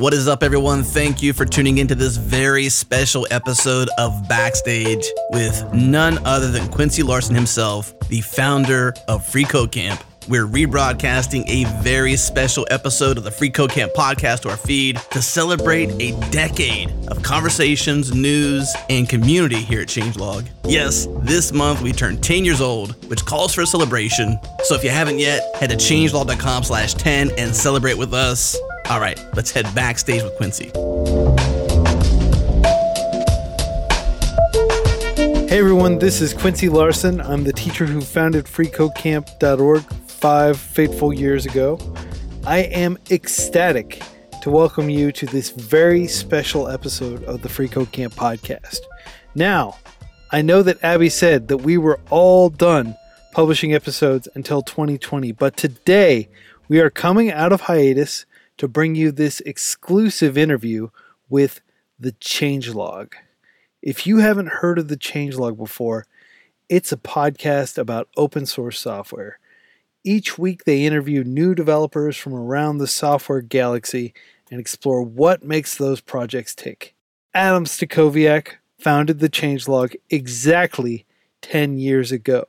What is up, everyone? Thank you for tuning into this very special episode of Backstage with none other than Quincy Larson himself, the founder of Free Code Camp. We're rebroadcasting a very special episode of the Free Code Camp podcast to our feed to celebrate a decade of conversations, news, and community here at Changelog. Yes, this month we turn 10 years old, which calls for a celebration. So if you haven't yet, head to changelog.com slash 10 and celebrate with us. All right, let's head backstage with Quincy. Hey everyone, this is Quincy Larson. I'm the teacher who founded freecodecamp.org five fateful years ago. I am ecstatic to welcome you to this very special episode of the Free Code Camp podcast. Now, I know that Abby said that we were all done publishing episodes until 2020, but today we are coming out of hiatus to bring you this exclusive interview with the Changelog. If you haven't heard of the Changelog before, it's a podcast about open source software. Each week, they interview new developers from around the software galaxy and explore what makes those projects tick. Adam Stacoviak founded the Changelog exactly 10 years ago,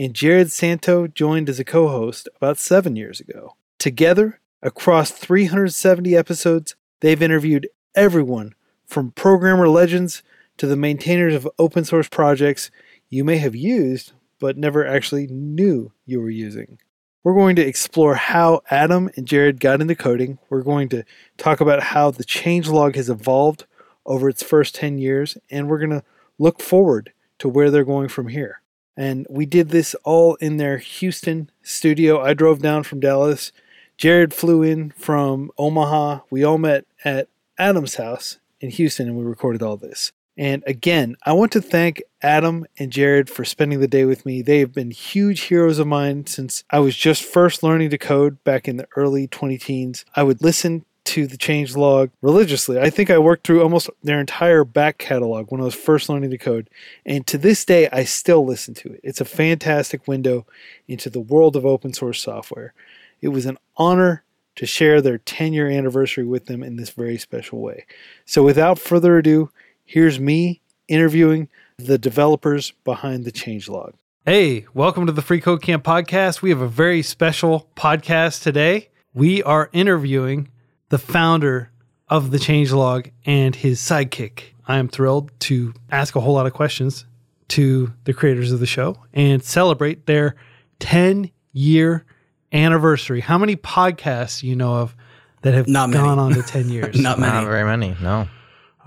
and Jerod Santo joined as a co host about seven years ago. Together, across 370 episodes, they've interviewed everyone from programmer legends to the maintainers of open source projects you may have used but never actually knew you were using. We're going to explore how Adam and Jerod got into coding. We're going to talk about how the changelog has evolved over its first 10 years, and we're going to look forward to where they're going from here. And we did this all in their Houston studio. I drove down from Dallas. Jerod flew in from Omaha. We all met at Adam's house in Houston and we recorded all this. And again, I want to thank Adam and Jerod for spending the day with me. They have been huge heroes of mine since I was just first learning to code back in the early 20 teens. I would listen to the change log religiously. I think I worked through almost their entire back catalog when I was first learning to code. And to this day, I still listen to it. It's a fantastic window into the world of open source software. It was an honor to share their 10 year anniversary with them in this very special way. So without further ado, Here's me interviewing the developers behind the changelog. Hey, welcome to the Free Code Camp podcast. We have a very special podcast today. We are interviewing the founder of the changelog and his sidekick. I am thrilled to ask a whole lot of questions to the creators of the show and celebrate their 10 year anniversary. How many podcasts you know of that have Not gone on to 10 years? Not many. Not very many. No.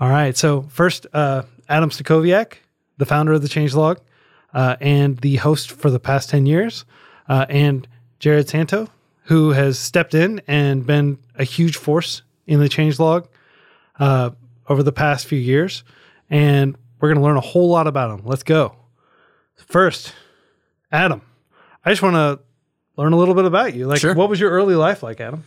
All right. So first, uh, Adam Stacoviak, the founder of the Changelog, uh, and the host for the past ten years, uh, and Jerod Santo, who has stepped in and been a huge force in the Changelog uh, over the past few years, and we're going to learn a whole lot about him. Let's go. First, Adam, I just want to learn a little bit about you. Like, Sure. what was your early life like, Adam?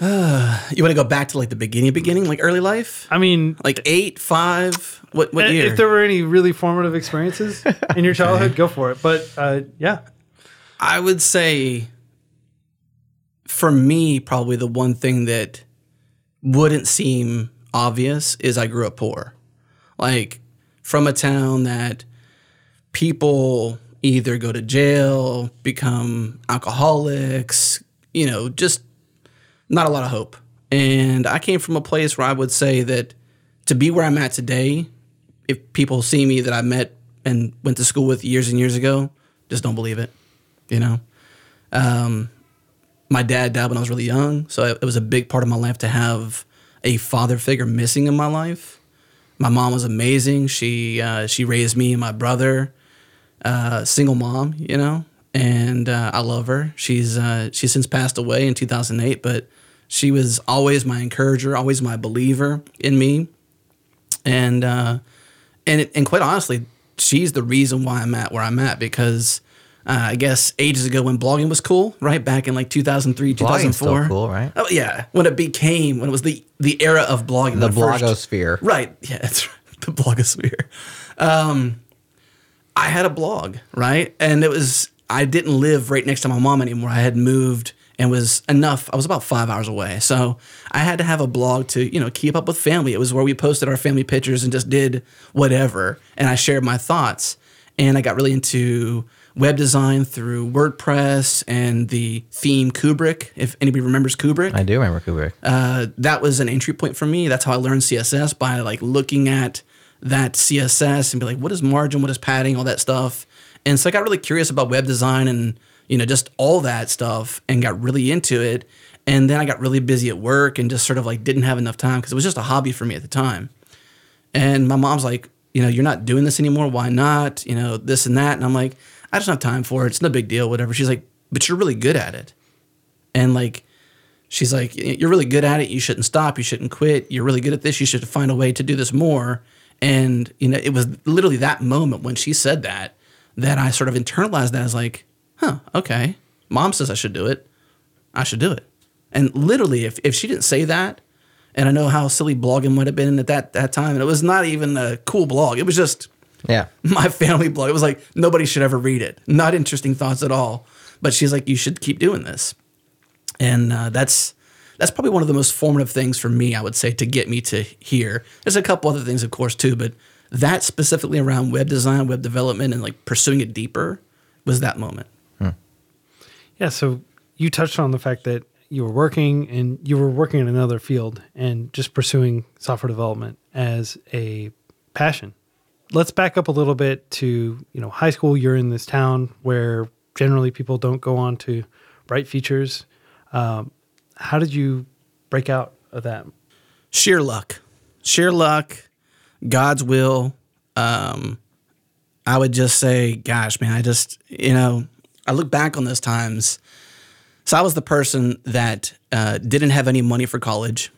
You want to go back to like the beginning, beginning, like early life? I mean, Like eight, five? What, what year? If there were any really formative experiences in your childhood, go for it. But uh, yeah, I would say for me, probably the one thing that wouldn't seem obvious is I grew up poor. Like from a town that people either go to jail, become alcoholics, you know, just not a lot of hope. And I came from a place where I would say that to be where I'm at today, if people see me that I met and went to school with years and years ago, just don't believe it. You know, um, my dad died when I was really young, so it, was a big part of my life to have a father figure missing in my life. My mom was amazing. She uh, she raised me and my brother, uh, single mom, you know, and uh, I love her. She's uh, she's since passed away in 2008, but she was always my encourager, always my believer in me, and uh, and and quite honestly, she's the reason why I'm at where I'm at because uh, I guess ages ago when blogging was cool, right back in like 2003, Blogging's 2004. still cool, right? Oh yeah, when it became when it was the the era of blogging, The first- blogosphere. Right. Yeah, that's right. The blogosphere. Um, I had a blog, right? And it was, I didn't live right next to my mom anymore. I had moved and was enough. I was about five hours away, so I had to have a blog to you know keep up with family. It was where we posted our family pictures and just did whatever, and I shared my thoughts. And I got really into web design through WordPress and the theme Kubrick. If anybody remembers Kubrick, I do remember Kubrick. uh, that was an entry point for me. That's how I learned CSS by like looking at that CSS and be like, what is margin, what is padding, all that stuff. And so I got really curious about web design and you know just all that stuff, and got really into it. And then I got really busy at work and just sort of like didn't have enough time because it was just a hobby for me at the time. And my mom's like, you know, you're not doing this anymore. Why not? You know, this and that. And I'm like, I just don't have time for it. It's no big deal, whatever. She's like, but you're really good at it. And like, she's like, you're really good at it. You shouldn't stop. You shouldn't quit. You're really good at this. You should find a way to do this more. And, you know, it was literally that moment when she said that, that I sort of internalized that as like, huh, okay. Mom says I should do it. I should do it. And literally, if, if she didn't say that, and I know how silly blogging might have been at that, that time, and it was not even a cool blog. It was just Yeah. my family blog. It was like nobody should ever read it. Not interesting thoughts at all. But she's like, you should keep doing this, and uh, that's that's probably one of the most formative things for me. I would say to get me to here. There's a couple other things, of course, too, but that specifically around web design, web development, and like pursuing it deeper was that moment. Yeah, so you touched on the fact that you were working and you were working in another field and just pursuing software development as a passion. Let's back up a little bit to, you know, high school, you're in this town where generally people don't go on to bright features. Um, how did you break out of that? sheer luck, sheer luck, God's will. Um, I would just say, gosh, man, I just, you know, I look back on those times. So I was the person that uh, didn't have any money for college,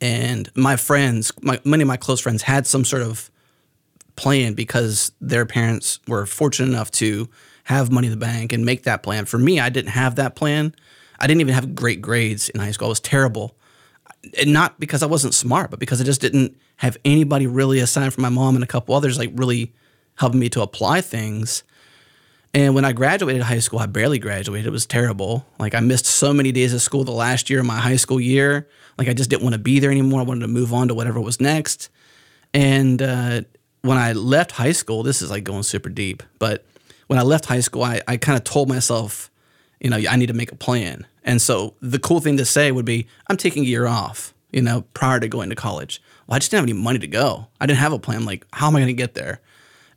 and my friends, my, many of my close friends, had some sort of plan because their parents were fortunate enough to have money in the bank and make that plan. For me, I didn't have that plan. I didn't even have great grades in high school. I was terrible and not because I wasn't smart, but because I just didn't have anybody really aside from my mom and a couple others like really helping me to apply things. And when I graduated high school, I barely graduated. It was terrible. Like I missed so many days of school the last year of my high school year. Like I just didn't want to be there anymore. I wanted to move on to whatever was next. And uh, when I left high school, this is like going super deep, but when I left high school, I, I kind of told myself, you know, I need to make a plan. And so the cool thing to say would be, I'm taking a year off, you know, prior to going to college. Well, I just didn't have any money to go. I didn't have a plan. Like, how am I going to get there?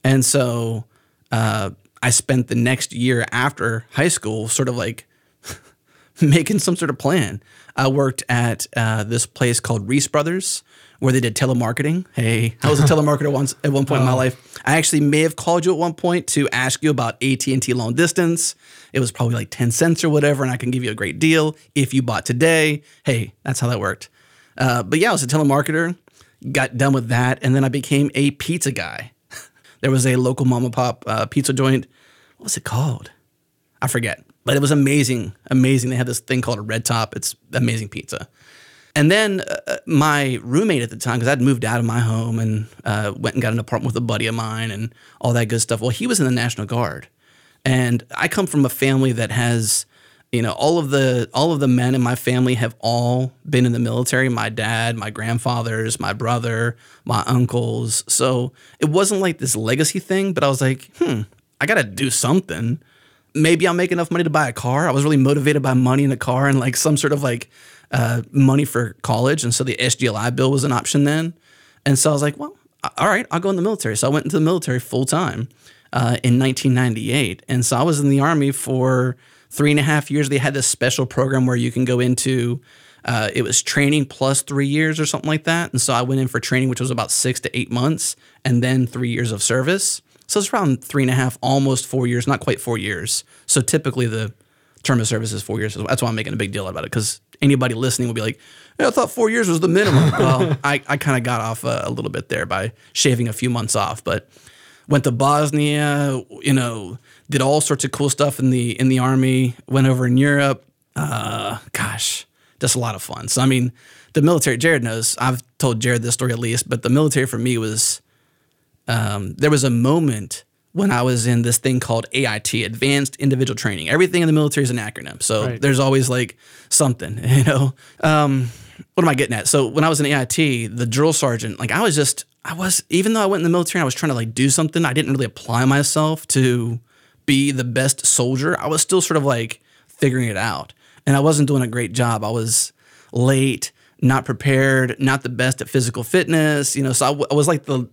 And so uh, I spent the next year after high school sort of like making some sort of plan. I worked at uh, this place called Reese Brothers, where they did telemarketing. Hey, I was a telemarketer once at one point in my life. I actually may have called you at one point to ask you about AT and T long distance. It was probably like ten cents or whatever, and I can give you a great deal if you bought today. Hey, that's how that worked. Uh, but yeah, I was a telemarketer. Got done with that, and then I became a pizza guy. there was a local mom and pop uh, pizza joint. What was it called? I forget, but it was amazing, amazing. They had this thing called a red top. It's amazing pizza. And then uh, my roommate at the time, because I'd moved out of my home and uh, went and got an apartment with a buddy of mine and all that good stuff. Well, he was in the National Guard, and I come from a family that has, you know, all of the all of the men in my family have all been in the military. My dad, my grandfathers, my brother, my uncles. So it wasn't like this legacy thing, but I was like, hmm, I got to do something maybe I'll make enough money to buy a car. I was really motivated by money in a car and like some sort of like uh, money for college. And so the GI bill was an option then. And so I was like, well, all right, I'll go in the military. So I went into the military full time uh, in 1998. And so I was in the Army for three and a half years. They had this special program where you can go into, uh, it was training plus three years or something like that. And so I went in for training, which was about six to eight months, and then three years of service. So it's around three and a half, almost four years, not quite four years. So typically the term of service is four years. That's why I'm making a big deal about it because anybody listening will be like, "Yeah, I thought four years was the minimum. well, I, I kind of got off a, a little bit there by shaving a few months off, but went to Bosnia, you know, did all sorts of cool stuff in the in the army, went over in Europe. Uh, gosh, just a lot of fun. So I mean, the military. Jerod knows. I've told Jerod this story at least, but the military for me was um, there was a moment when I was in this thing called AIT, Advanced Individual Training. Everything in the military is an acronym. So Right. there's always like something, you know. Um, what am I getting at? So when I was in AIT, the drill sergeant, like I was just, I was, even though I went in the military, and I was trying to like do something. I didn't really apply myself to be the best soldier. I was still sort of like figuring it out, and I wasn't doing a great job. I was late, not prepared, not the best at physical fitness. You know, so I, w- I was like the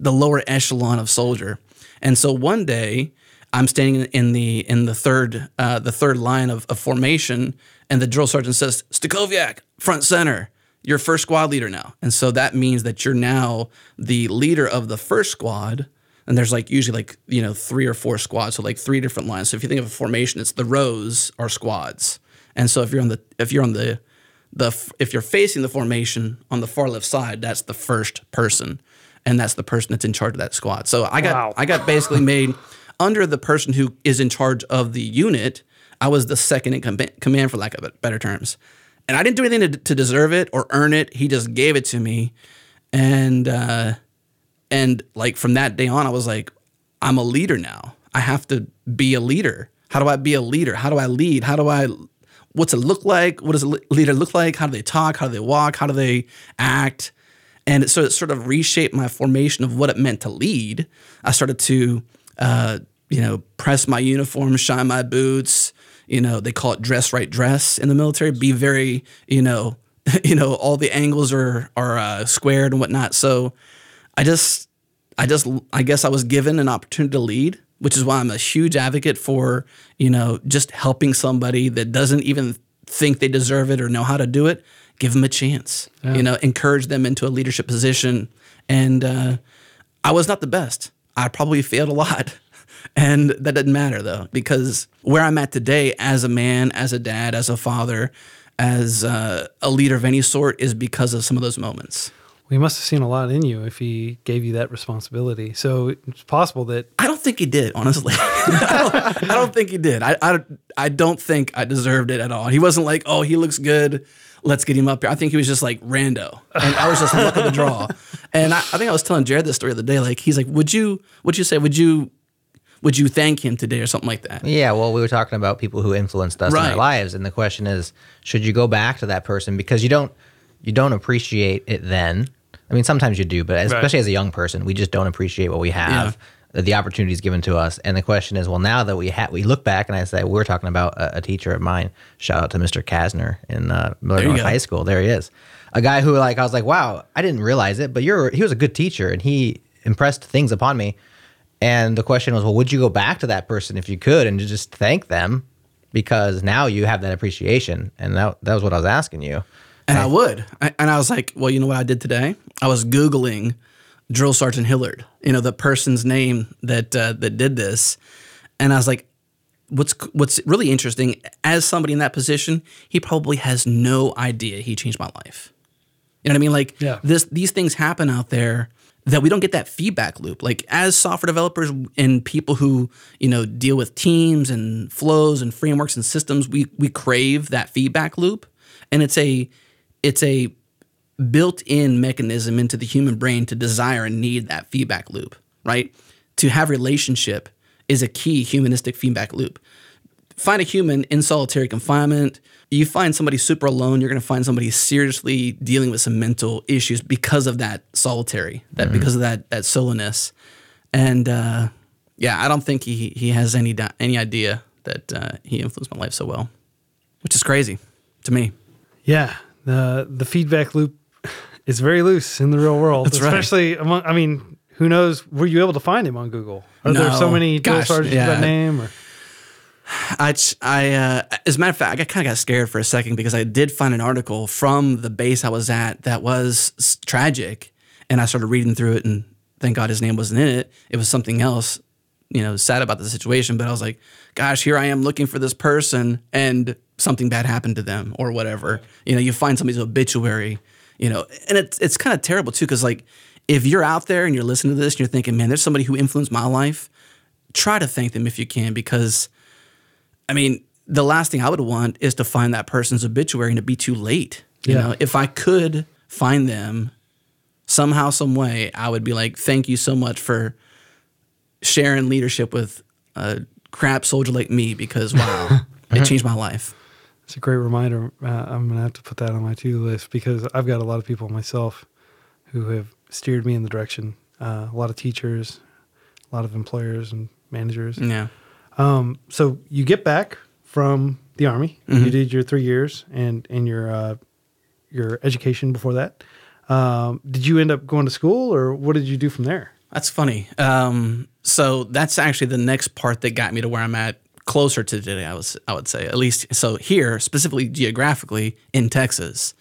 the lower echelon of soldier. And so one day I'm standing in the in the third uh, the third line of, of formation, and the drill sergeant says, "Stacoviak, front center, you're first squad leader now." And so that means that you're now the leader of the first squad. And there's like usually like you know three or four squads, so like three different lines. So if you think of a formation, it's the rows are squads. And so if you're on the if you're on the the if you're facing the formation on the far left side, that's the first person, and that's the person that's in charge of that squad. So I got Wow. I got basically made under the person who is in charge of the unit. I was the second in com- command, for lack of better terms, and I didn't do anything to, to deserve it or earn it. He just gave it to me, and uh, and like from that day on, I was like, I'm a leader now. I have to be a leader. How do I be a leader? How do I lead? How do I what's it look like? What does a leader look like? How do they talk? How do they walk? How do they act? And so it sort of reshaped my formation of what it meant to lead. I started to, uh, you know, press my uniform, shine my boots. You know, they call it dress right dress in the military. Be very, you know, you know, all the angles are are uh, squared and whatnot. So I just, I just, I guess I was given an opportunity to lead, which is why I'm a huge advocate for, you know, just helping somebody that doesn't even think they deserve it or know how to do it. Give them a chance, you know, encourage them into a leadership position. And uh, I was not the best. I probably failed a lot. And that doesn't matter though, because where I'm at today as a man, as a dad, as a father, as uh, a leader of any sort is because of some of those moments. We must have seen a lot in you if he gave you that responsibility. So it's possible that I don't think he did, honestly. I, don't, I don't think he did. I, I, I don't think I deserved it at all. He wasn't like, oh, he looks good. Let's get him up here. I think he was just like rando. And I was just luck of the draw. And I, I think I was telling Jerod this story the other day. Like, he's like, would you, would you say, would you, would you thank him today or something like that? Yeah, well, we were talking about people who influenced us in our lives, and the question is, should you go back to that person because you don't you don't appreciate it then? I mean, sometimes you do, but especially as a young person, we just don't appreciate what we have, the opportunities given to us. And the question is, well, now that we have, we look back, and I say, we we're talking about a, a teacher of mine. Shout out to Mr. Kasner in uh, Millard North. High School. There he is, a guy who like I was like, wow, I didn't realize it, but you're he was a good teacher, and he impressed things upon me. And the question was, well, would you go back to that person if you could and just thank them because now you have that appreciation? And that, that was what I was asking you. And I would. I, and I was like, well, you know what I did today? I was Googling Drill Sergeant Hillard, you know, the person's name that uh, that did this. And I was like, what's what's really interesting, as somebody in that position, he probably has no idea he changed my life. You know what I mean? Like Yeah. this these things happen out there that we don't get that feedback loop. Like as software developers and people who, you know, deal with teams and flows and frameworks and systems, we we crave that feedback loop. And it's a it's a built-in mechanism into the human brain to desire and need that feedback loop, right? To have relationship is a key humanistic feedback loop find a human in solitary confinement. You find somebody super alone, you're going to find somebody seriously dealing with some mental issues because of that solitary, that because of that that soloness. And uh, yeah, I don't think he he has any any idea that uh, he influenced my life so well, which is crazy to me. Yeah, the the feedback loop is very loose in the real world, That's right. especially among. I mean, who knows? Were you able to find him on Google? Are there so many Gosh, yeah. that name? Or I, I uh, as a matter of fact, I kind of got scared for a second because I did find an article from the base I was at that was tragic, and I started reading through it, and thank God his name wasn't in it. It was something else, you know, sad about the situation. But I was like, gosh, here I am looking for this person, and something bad happened to them or whatever. You know, you find somebody's obituary, you know, and it's it's kind of terrible too because like if you're out there and you're listening to this and you're thinking, man, there's somebody who influenced my life, try to thank them if you can because I mean, the last thing I would want is to find that person's obituary and to be too late. You Yeah. know, if I could find them somehow, some way, I would be like, thank you so much for sharing leadership with a crap soldier like me because wow, it changed my life. It's a great reminder. Uh, I'm gonna have to put that on my to-do list because I've got a lot of people myself who have steered me in the direction. Uh, a lot of teachers, a lot of employers and managers. Yeah. Um, so you get back from the army. Mm-hmm. You did your three years and and your uh, your education before that. Um, did you end up going to school, or what did you do from there? That's funny. Um, so that's actually the next part that got me to where I'm at closer to today. I was I would say at least so here specifically geographically in Texas.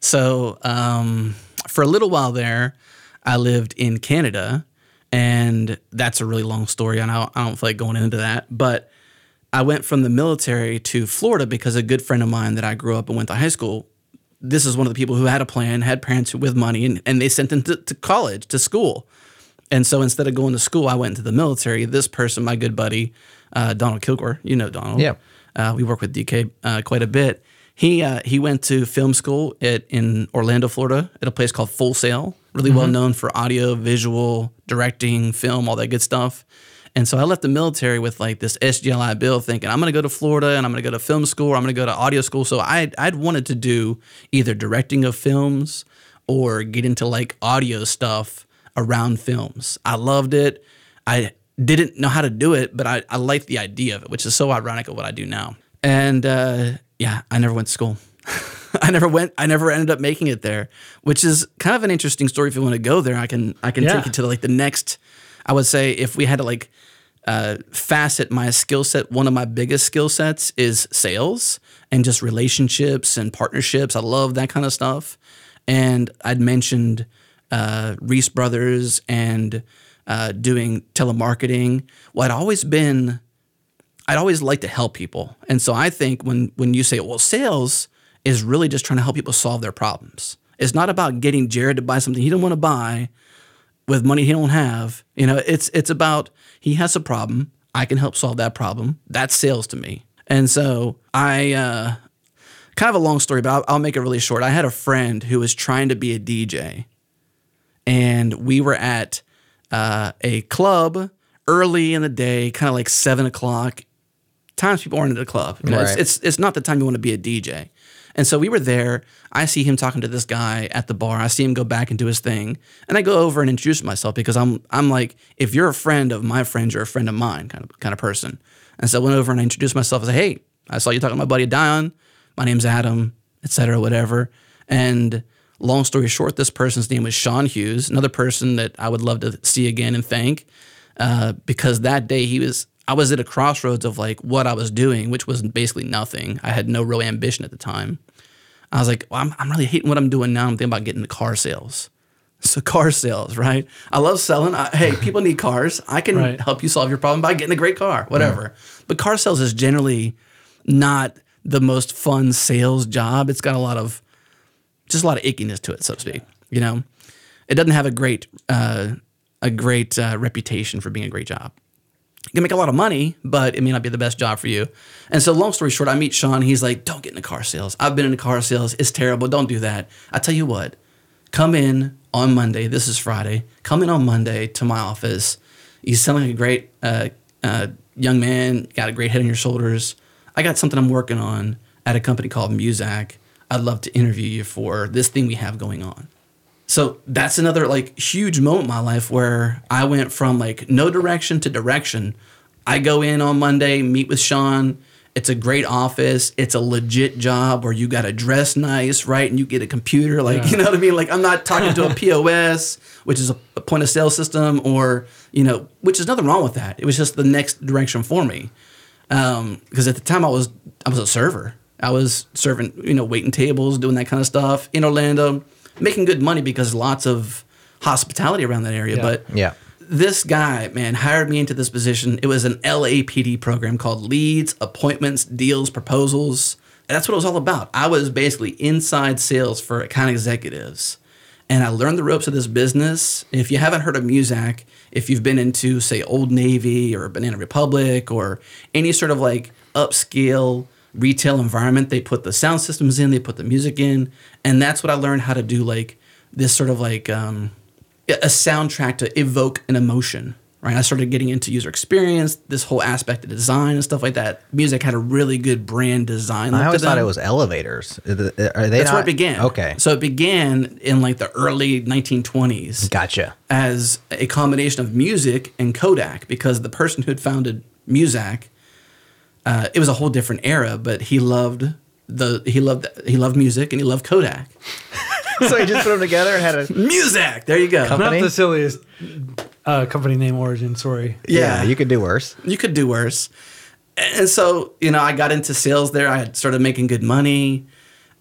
So um, for a little while there, I lived in Canada, and that's a really long story, and I don't, I don't feel like going into that. But I went from the military to Florida because a good friend of mine that I grew up and went to high school. This is one of the people who had a plan, had parents with money, and, and they sent them to, to college, to school. And so instead of going to school, I went into the military. This person, my good buddy, uh, Donald Kilgore, you know Donald. Yeah. Uh, we work with DK uh, quite a bit. He uh, he went to film school at in Orlando, Florida, at a place called Full Sail, really well known for audio, visual, directing, film, all that good stuff. And so I left the military with like this GI bill, thinking I'm going to go to Florida and I'm going to go to film school, or I'm going to go to audio school. So I I'd wanted to do either directing of films or get into like audio stuff around films. I loved it. I didn't know how to do it, but I, I liked the idea of it, which is so ironic of what I do now. And uh, yeah, I never went to school. I never went. I never ended up making it there, which is kind of an interesting story. If you want to go there, I can I can Yeah. take you to like the next. I would say if we had to like uh, facet my skill set, one of my biggest skill sets is sales and just relationships and partnerships. I love that kind of stuff. And I'd mentioned uh, Reese Brothers and uh, doing telemarketing. Well, I'd always been, I'd always liked to help people. And so I think when when you say, well, sales is really just trying to help people solve their problems. It's not about getting Jerod to buy something he don't want to buy with money he don't have. You know, it's it's about he has a problem. I can help solve that problem. That's sales to me. And so I uh, kind of a long story, but I'll, I'll make it really short. I had a friend who was trying to be a DJ, and we were at uh, a club early in the day, kind of like seven o'clock. Times people aren't at the club. You know, Right. it's, it's it's not the time you want to be a DJ. And so we were there. I see him talking to this guy at the bar. I see him go back and do his thing. And I go over and introduce myself because I'm I'm like, if you're a friend of my friend, you're a friend of mine kind of kind of person. And so I went over and I introduced myself. I said, hey, I saw you talking to my buddy Dion. My name's Adam, et cetera, whatever. And long story short, this person's name was Sean Hughes, another person that I would love to see again and thank. Uh, because that day he was I was at a crossroads of like what I was doing, which was basically nothing. I had no real ambition at the time. I was like, well, I'm, I'm really hating what I'm doing now. I'm thinking about getting into car sales. So car sales, right? I love selling. I, hey, people need cars. I can Right. help you solve your problem by getting a great car, whatever. But car sales is generally not the most fun sales job. It's got a lot of just a lot of ickiness to it, so to speak. You know, it doesn't have a great uh, a great uh, reputation for being a great job. You can make a lot of money, but it may not be the best job for you. And so, long story short, I meet Sean. He's like, "Don't get into car sales. I've been into car sales. It's terrible. Don't do that." I tell you what, come in on Monday. This is Friday. Come in on Monday to my office. You sound like a great uh, uh, young man. Got a great head on your shoulders. I got something I'm working on at a company called Muzak. I'd love to interview you for this thing we have going on. So that's another like huge moment in my life where I went from like no direction to direction. I go in on Monday, meet with Sean. It's a great office. It's a legit job where you got to dress nice, right? And you get a computer, like you know what I mean. Like I'm not talking to a POS, which is a, a point of sale system, or you know, which is nothing wrong with that. It was just the next direction for me um, because at the time I was I was a server. I was serving, you know, waiting tables, doing that kind of stuff in Orlando, making good money because lots of hospitality around that area. Yeah. But Yeah. this guy, man, hired me into this position. It was an LADP program called Leads, Appointments, Deals, Proposals. And that's what it was all about. I was basically inside sales for account executives. And I learned the ropes of this business. If you haven't heard of Muzak, if you've been into, say, Old Navy or Banana Republic or any sort of like upscale retail environment, they put the sound systems in, they put the music in. And that's what I learned how to do, like this sort of like um, a soundtrack to evoke an emotion. right? I started getting into user experience, this whole aspect of design and stuff like that. Muzak had a really good brand design. I always thought it was elevators. Are they That's not? where it began. Okay, So it began in like the early 1920s gotcha. as a combination of music and Kodak because the person who had founded Muzak, uh, it was a whole different era, but he loved the he loved he loved music and he loved Kodak. so he just put them together and had a music. there you go. Company? Not the silliest uh, company name origin. Sorry. yeah. You could do worse. you could do worse. And so, you know, I got into sales there. I had started making good money,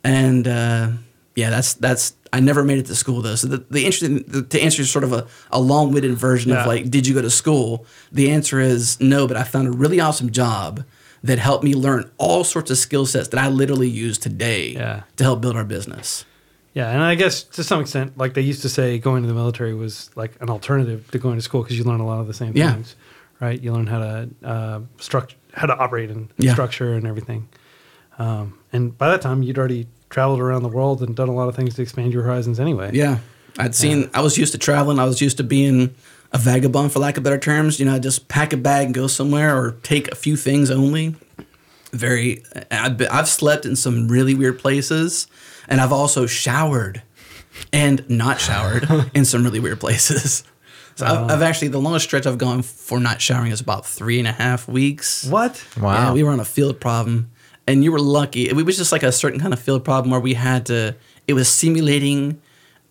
and uh, yeah, that's that's. I never made it to school though. So the, the interesting the, to answer sort of a, a long winded version Yeah. of like, did you go to school? The answer is no, but I found a really awesome job that helped me learn all sorts of skill sets that I literally use today Yeah. to help build our business. Yeah, and I guess to some extent, like they used to say, going to the military was like an alternative to going to school because you learn a lot of the same Yeah. things, right? You learn how to uh, structure, how to operate and Yeah. structure and everything. Um, and by that time, you'd already traveled around the world and done a lot of things to expand your horizons anyway. Yeah. I'd seen, I was used to traveling. I was used to being a vagabond, for lack of better terms. You know, I'd just pack a bag and go somewhere or take a few things only. Very, I've, been, I've slept in some really weird places and I've also showered and not showered in some really weird places. So I've, oh. I've actually, the longest stretch I've gone for not showering is about three and a half weeks. What? Wow. Yeah, we were on a field problem, and you were lucky. It was just like a certain kind of field problem where we had to. It was simulating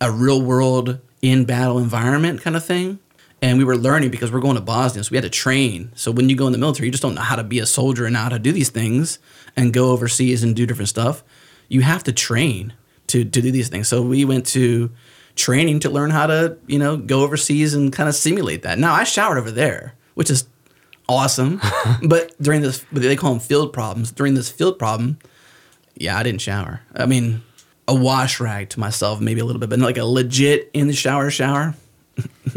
a real world in battle environment kind of thing, and we were learning because we're going to Bosnia, so we had to train. So when you go in the military, you just don't know how to be a soldier and how to do these things and go overseas and do different stuff. You have to train to to do these things. So we went to training to learn how to you know go overseas and kind of simulate that. Now I showered over there, which is awesome. but during this, but they call them field problems. During this field problem, yeah, I didn't shower. I mean, a wash rag to myself, maybe a little bit, but like a legit in the shower shower.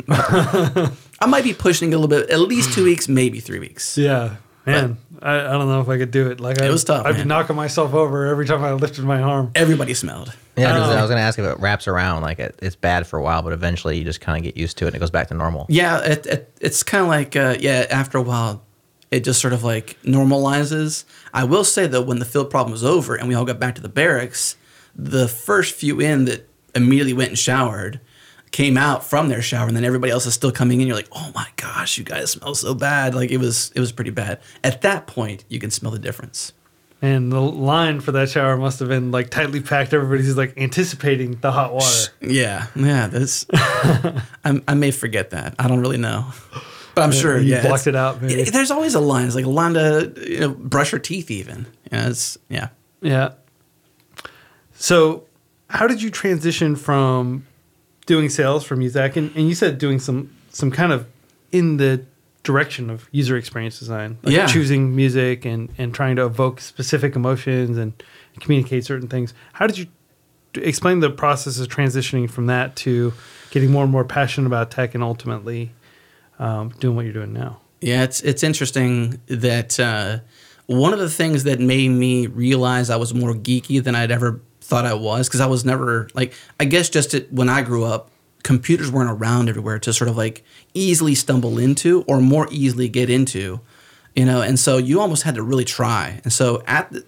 I might be pushing a little bit, at least two weeks, maybe three weeks. Yeah, man. I, I don't know if I could do it. Like I, It was tough, I'd be man. knocking myself over every time I lifted my arm. Everybody smelled. Yeah, 'cause Oh. I was gonna ask if it wraps around. Like it, it's bad for a while, but eventually you just kind of get used to it and it goes back to normal. Yeah, it, it, it's kind of like uh, yeah. After a while, it just sort of like normalizes. I will say though, when the field problem was over and we all got back to the barracks, the first few in that immediately went and showered came out from their shower, and then everybody else is still coming in. You're like, oh my gosh, you guys smell so bad. Like it was it was pretty bad. At that point, you can smell the difference. And the line for that shower must have been like tightly packed. Everybody's like anticipating the hot water. Yeah, yeah. That's I, I may forget that. I don't really know, but I'm sure. you yeah, blocked it out, maybe. Yeah, there's always a line. It's like a line to you know brush your teeth. Even yeah, it's yeah. Yeah. So, how did you transition from doing sales from Muzak, and, and you said doing some some kind of in the direction of user experience design, like Yeah. choosing music and and trying to evoke specific emotions and communicate certain things. How did you explain the process of transitioning from that to getting more and more passionate about tech and ultimately um, doing what you're doing now? Yeah, it's it's interesting that uh, one of the things that made me realize I was more geeky than I'd ever thought I was because I was never like I guess just it, when I grew up, computers weren't around everywhere to sort of like easily stumble into or more easily get into, you know, and so you almost had to really try. And so at the,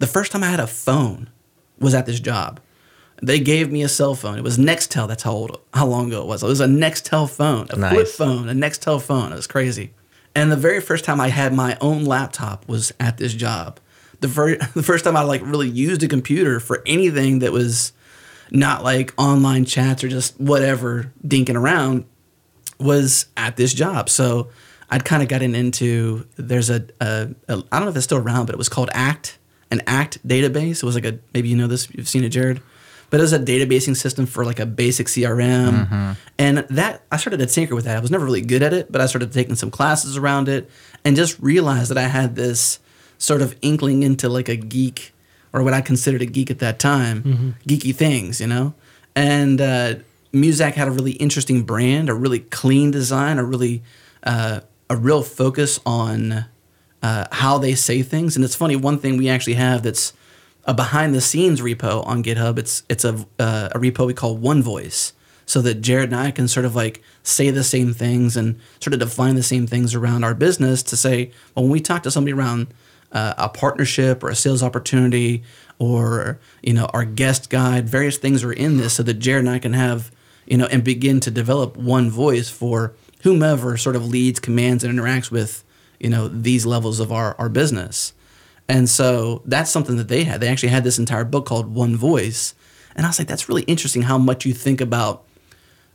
the first time I had a phone was at this job. They gave me a cell phone. It was Nextel. That's how old, how long ago it was. It was a Nextel phone, a flip phone, a Nextel phone. It was crazy. And the very first time I had my own laptop was at this job. The very the first time I like really used a computer for anything that was not like online chats or just whatever dinking around was at this job. So I'd kind of gotten into there's a, a, a I don't know if it's still around, but it was called Act, an Act database. It was like a maybe you know this, you've seen it, Jerod. But it was a databasing system for like a basic CRM, mm-hmm. and that I started to tinker with that. I was never really good at it, but I started taking some classes around it, and just realized that I had this sort of inkling into like a geek or what I considered a geek at that time, geeky things, you know. And uh, Muzak had a really interesting brand, a really clean design, a really uh, a real focus on uh, how they say things. And it's funny, one thing we actually have that's a behind the scenes repo on GitHub. It's it's a uh, a repo we call One Voice. so that Jerod and I can sort of like say the same things and sort of define the same things around our business to say, well, when we talk to somebody around uh, a partnership or a sales opportunity or, you know, our guest guide, various things are in this so that Jerod and I can have, you know, and begin to develop one voice for whomever sort of leads, commands, and interacts with, you know, these levels of our, our business. And so that's something that they had. They actually had this entire book called One Voice. And I was like, that's really interesting how much you think about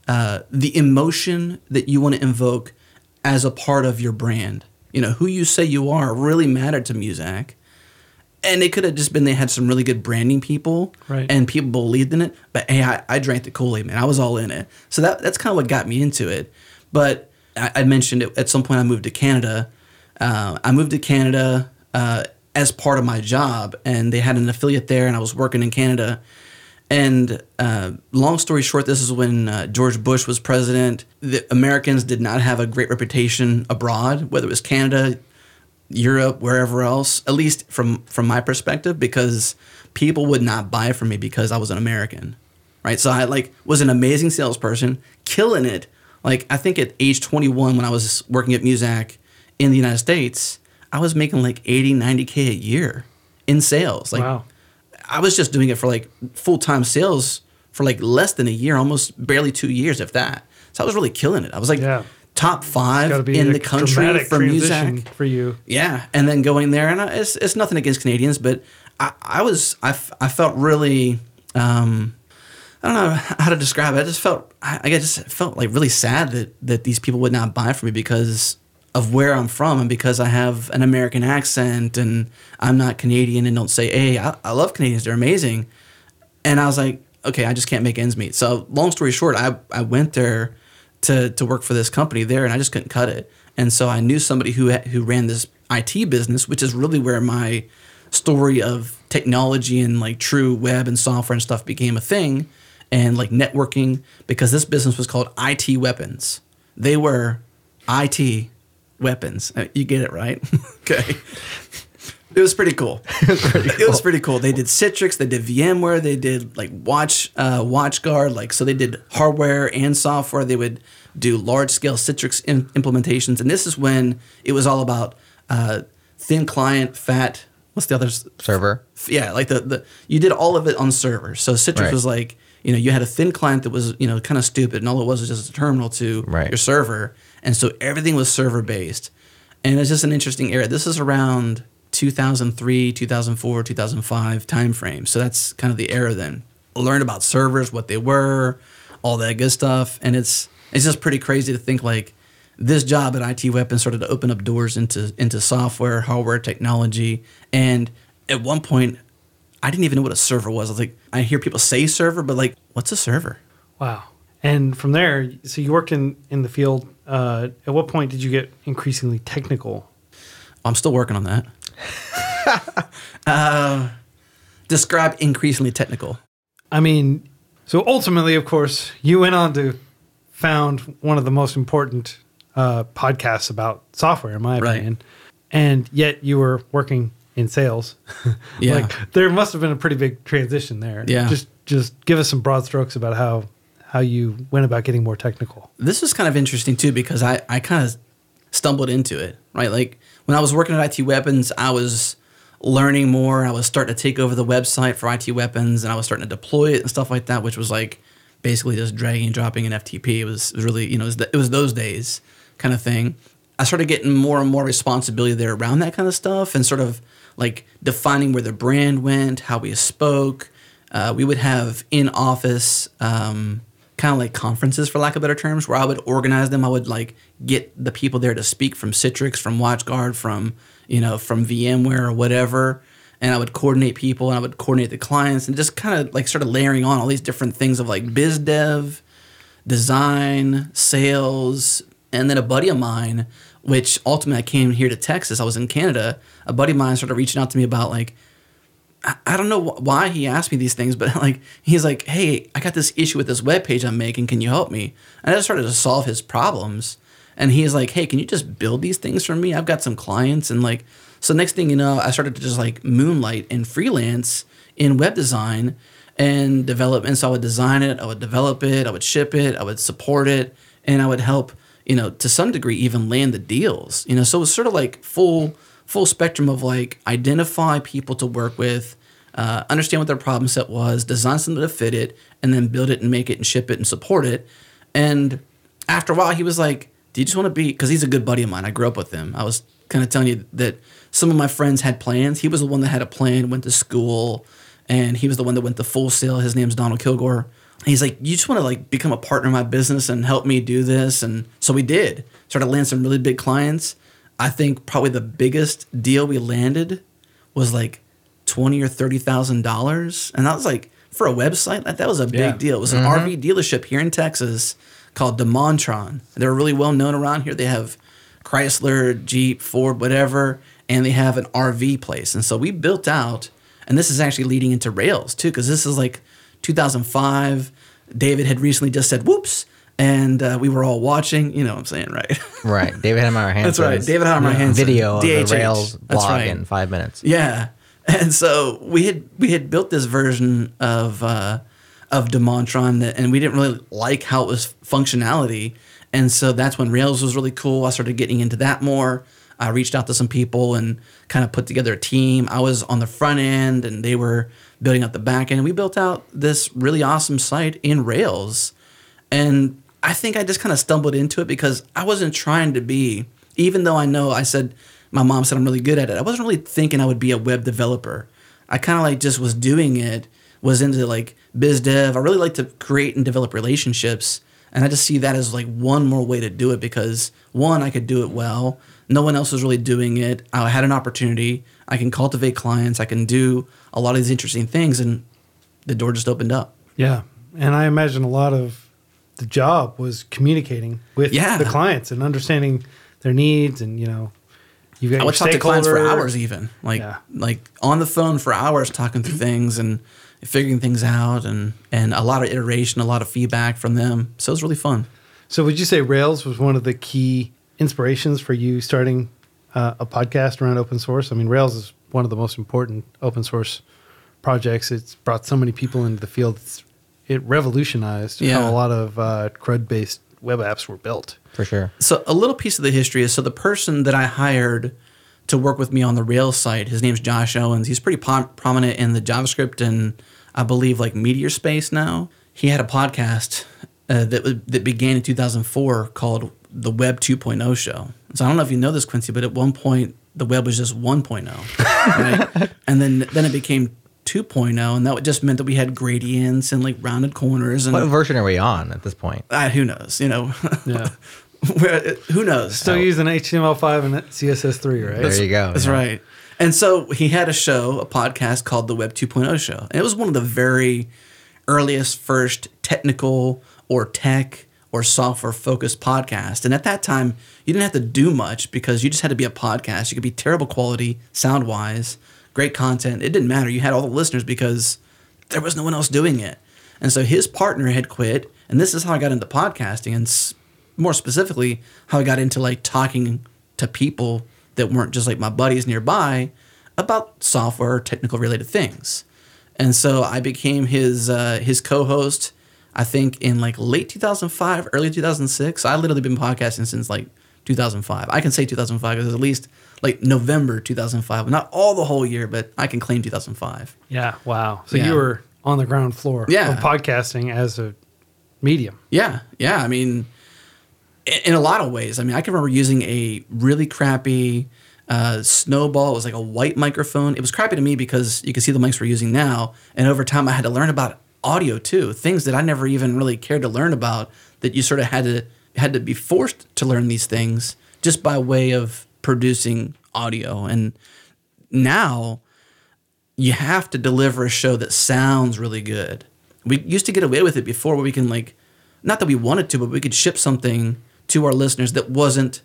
uh, the emotion that you want to invoke as a part of your brand. You know, who you say you are really mattered to Muzak. And it could have just been they had some really good branding people Right. and people believed in it. But hey, I, I drank the Kool Aid, man. I was all in it. So that, that's kind of what got me into it. But I, I mentioned it at some point I moved to Canada. Uh, I moved to Canada uh, as part of my job, and they had an affiliate there, and I was working in Canada. And uh, long story short, this is when uh, George Bush was president. The Americans did not have a great reputation abroad, whether it was Canada, Europe, wherever else. At least from from my perspective, because people would not buy from me because I was an American, right? So I like was an amazing salesperson, killing it. Like I think at age 21, when I was working at Muzak in the United States, I was making like 80, 90k a year in sales. Like wow. I was just doing it for like full time sales for like less than a year, almost barely two years, if that. So I was really killing it. I was like Yeah. top five in the country for Muzak. for you. Yeah, and then going there, and I, it's it's nothing against Canadians, but I, I was I, I felt really um, I don't know how to describe it. I just felt I, I just felt like really sad that that these people would not buy from me because of where I'm from and because I have an American accent and I'm not Canadian and don't say, hey, I, I love Canadians, they're amazing. And I was like, okay, I just can't make ends meet. So long story short, I, I went there to, to work for this company there and I just couldn't cut it. And so I knew somebody who, who ran this IT business, which is really where my story of technology and like true web and software and stuff became a thing and like networking because this business was called IT Weapons. They were IT weapons. Uh, You get it right? okay. It was pretty cool. It was pretty cool. They did Citrix, they did VMware, they did like Watch uh, WatchGuard, like so they did hardware and software. They would do large scale Citrix im- implementations, and this is when it was all about uh, thin client, fat. What's the other Server. yeah, like the, the you did all of it on servers. So Citrix Right. was like, you know, you had a thin client that was, you know, kind of stupid, and all it was was just a terminal to Right. your server, and so everything was server based, and it's just an interesting era. This is around 2003, 2004, 2005 timeframe. So that's kind of the era then. Learned about servers, what they were, all that good stuff, and it's it's just pretty crazy to think like this job at IT Weapons started to open up doors into into software, hardware, technology, and at one point, I didn't even know what a server was. I was like, I hear people say server, but like, what's a server? Wow. And from there, so you worked in in the field. Uh, at what point did you get increasingly technical? I'm still working on that. uh, describe increasingly technical. I mean, so ultimately, of course, you went on to found one of the most important uh, podcasts about software, in my Right. opinion. And yet, you were working in sales. Yeah. like there must have been a pretty big transition there. Yeah. Just just give us some broad strokes about how how you went about getting more technical. this was kind of interesting too because I, I kind of stumbled into it, right? Like when I was working at IT Weapons, I was learning more. I was starting to take over the website for IT Weapons and I was starting to deploy it and stuff like that, which was like basically just dragging and dropping an FTP. It was, it was really, you know, it was, the, it was those days kind of thing. I started getting more and more responsibility there around that kind of stuff and sort of like defining where the brand went, how we spoke. Uh, we would have in office um, kind of like conferences, for lack of better terms, where I would organize them. I would like get the people there to speak from Citrix, from WatchGuard, from you know from VMware or whatever, and I would coordinate people and I would coordinate the clients and just kind of like started layering on all these different things of like biz dev, design, sales, and then a buddy of mine, which ultimately I came here to Texas. I was in Canada. A buddy of mine started reaching out to me about like I- don't know why he asked me these things, but like he's like, "Hey, I got this issue with this web page I'm making. Can you help me?" And I just started to solve his problems. And he's like, "Hey, can you just build these things for me? I've got some clients." And like, so next thing you know, I started to just like moonlight and freelance in web design. and development. So I would design it, I would develop it, I would ship it, I would support it, and I would help, you know, to some degree even land the deals. You know, so it was sort of like full full spectrum of like identify people to work with, uh, understand what their problem set was, design something to fit it, and then build it and make it and ship it and support it. And after a while, he was like, "Do you just want to be?" Because he's a good buddy of mine. I grew up with him. I was kind of telling you that some of my friends had plans. He was the one that had a plan, went to school, and he was the one that went to Full Sail. His name's Donald Kilgore. He's like, you just want to like become a partner in my business and help me do this, and so we did. Started to land some really big clients. I think probably the biggest deal we landed was like twenty or thirty thousand dollars, and that was like for a website. That, that was a big Yeah. deal. It was an mm-hmm. RV dealership here in Texas called Demontrond. They're really well known around here. They have Chrysler, Jeep, Ford, whatever, and they have an RV place. And so we built out, and this is actually leading into Rails too, because this is like 2005. David had recently just said, "Whoops." And uh, we were all watching, you know what I'm saying, right? Right. David Heinemeier Hansson. That's right. David Heinemeier Hansson. Video of the DHH. Rails That's blog right. in five minutes. Yeah, and so we had we had built this version of uh, of Demontrond, that, and we didn't really like how it was functionality, and so that's when Rails was really cool. I started getting into that more. I reached out to some people and kind of put together a team. I was on the front end, and they were building out the back end. We built out this really awesome site in Rails, and I think I just kind of stumbled into it because I wasn't trying to be, even though I know I said, my mom said I'm really good at it. I wasn't really thinking I would be a web developer. I kind of like just was doing it, was into like biz dev. I really like to create and develop relationships. And I just see that as like one more way to do it because one, I could do it well. No one else was really doing it. I had an opportunity. I can cultivate clients. I can do a lot of these interesting things. And the door just opened up. Yeah. And I imagine a lot of the job was communicating with Yeah. the clients and understanding their needs and, you know, you got I would talk to clients for hours, even like Yeah. like on the phone for hours, talking through things and figuring things out, and and a lot of iteration, a lot of feedback from them. So it was really fun. So would you say Rails was one of the key inspirations for you starting uh, a podcast around open source? I mean, Rails is one of the most important open source projects. It's brought so many people into the field. It's, it revolutionized Yeah. how a lot of uh, CRUD based web apps were built. For sure. So a little piece of the history is so the person that I hired to work with me on the Rails site, his name's Josh Owens. He's pretty pom- prominent in the JavaScript and I believe like Meteor space now. He had a podcast uh, that was, that began in 2004 called the Web 2.0 Show. So I don't know if you know this, Quincy, but at one point the web was just 1.0, right? and then then it became 2.0, and that just meant that we had gradients and like rounded corners and What version are we on at this point? uh, who knows, you know. Yeah. Who knows? Still using HTML5 and CSS3, right? There you go. That's yeah. right. And so he had a show, a podcast called the Web 2.0 Show. And it was one of the very earliest, first technical or tech or software focused podcast. And at that time, you didn't have to do much because you just had to be a podcast. You could be terrible quality, sound wise, great content. It didn't matter. You had all the listeners because there was no one else doing it. And so his partner had quit. And this is how I got into podcasting. And more specifically, how I got into like talking to people that weren't just like my buddies nearby about software or technical related things. And so I became his uh, his co-host. I think in like late 2005, early 2006. I literally been podcasting since like 2005. I can say 2005 because at least like November 2005. Not all the whole year, but I can claim 2005. Yeah. Wow. So Yeah. you were on the ground floor Yeah. of podcasting as a medium. Yeah, yeah. I mean, in, in a lot of ways. I mean, I can remember using a really crappy uh, snowball. It was like a white microphone. It was crappy to me because you can see the mics we're using now. And over time, I had to learn about audio too, things that I never even really cared to learn about. That you sort of had to had to be forced to learn these things just by way of producing audio. And now you have to deliver a show that sounds really good. We used to get away with it before where we can like not that we wanted to, but we could ship something to our listeners that wasn't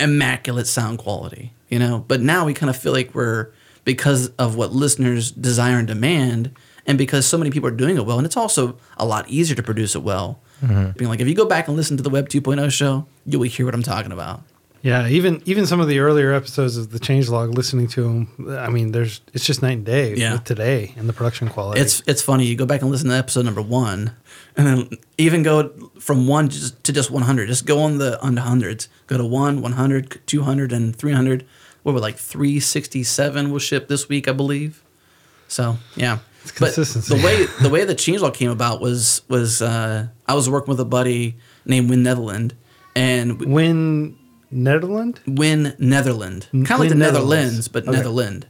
immaculate sound quality, you know? But now we kind of feel like we're because of what listeners desire and demand and because so many people are doing it well and it's also a lot easier to produce it well. Mm-hmm. Being like if you go back and listen to the Web 2.0 show, you will hear what I'm talking about. Yeah, even even some of the earlier episodes of the changelog, listening to them, I mean, there's it's just night and day Yeah. with today and the production quality. It's it's funny. You go back and listen to episode number one, and then even go from one just to just 100. Just go on the on the hundreds. Go to one, 100, 200, and 300. What were like 367 will ship this week, I believe. So yeah, but consistency. the way the way the changelog came about was was uh, I was working with a buddy named Wynn Netherland, and Wynn Netherland. Wynn Netherland, kind of like the Netherlands. Netherlands, but Okay. Netherland.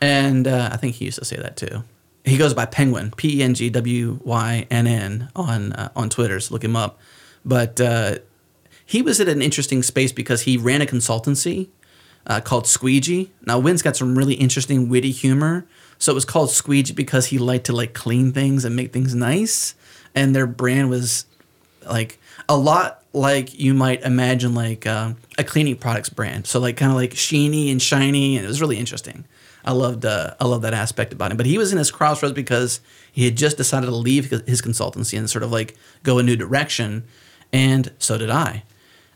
And uh, I think he used to say that too. He goes by pengwynn, P E N G W Y N N on uh, on Twitter. So look him up. But uh, he was at an interesting space because he ran a consultancy uh, called Squeejee. Now Wynn's got some really interesting, witty humor. So it was called Squeejee because he liked to like clean things and make things nice. And their brand was like a lot like you might imagine like um, a cleaning products brand. So like kind of like sheeny and shiny, and it was really interesting. I loved uh, I love that aspect about him. But he was in his crossroads because he had just decided to leave his- consultancy and sort of like go a new direction, and so did I.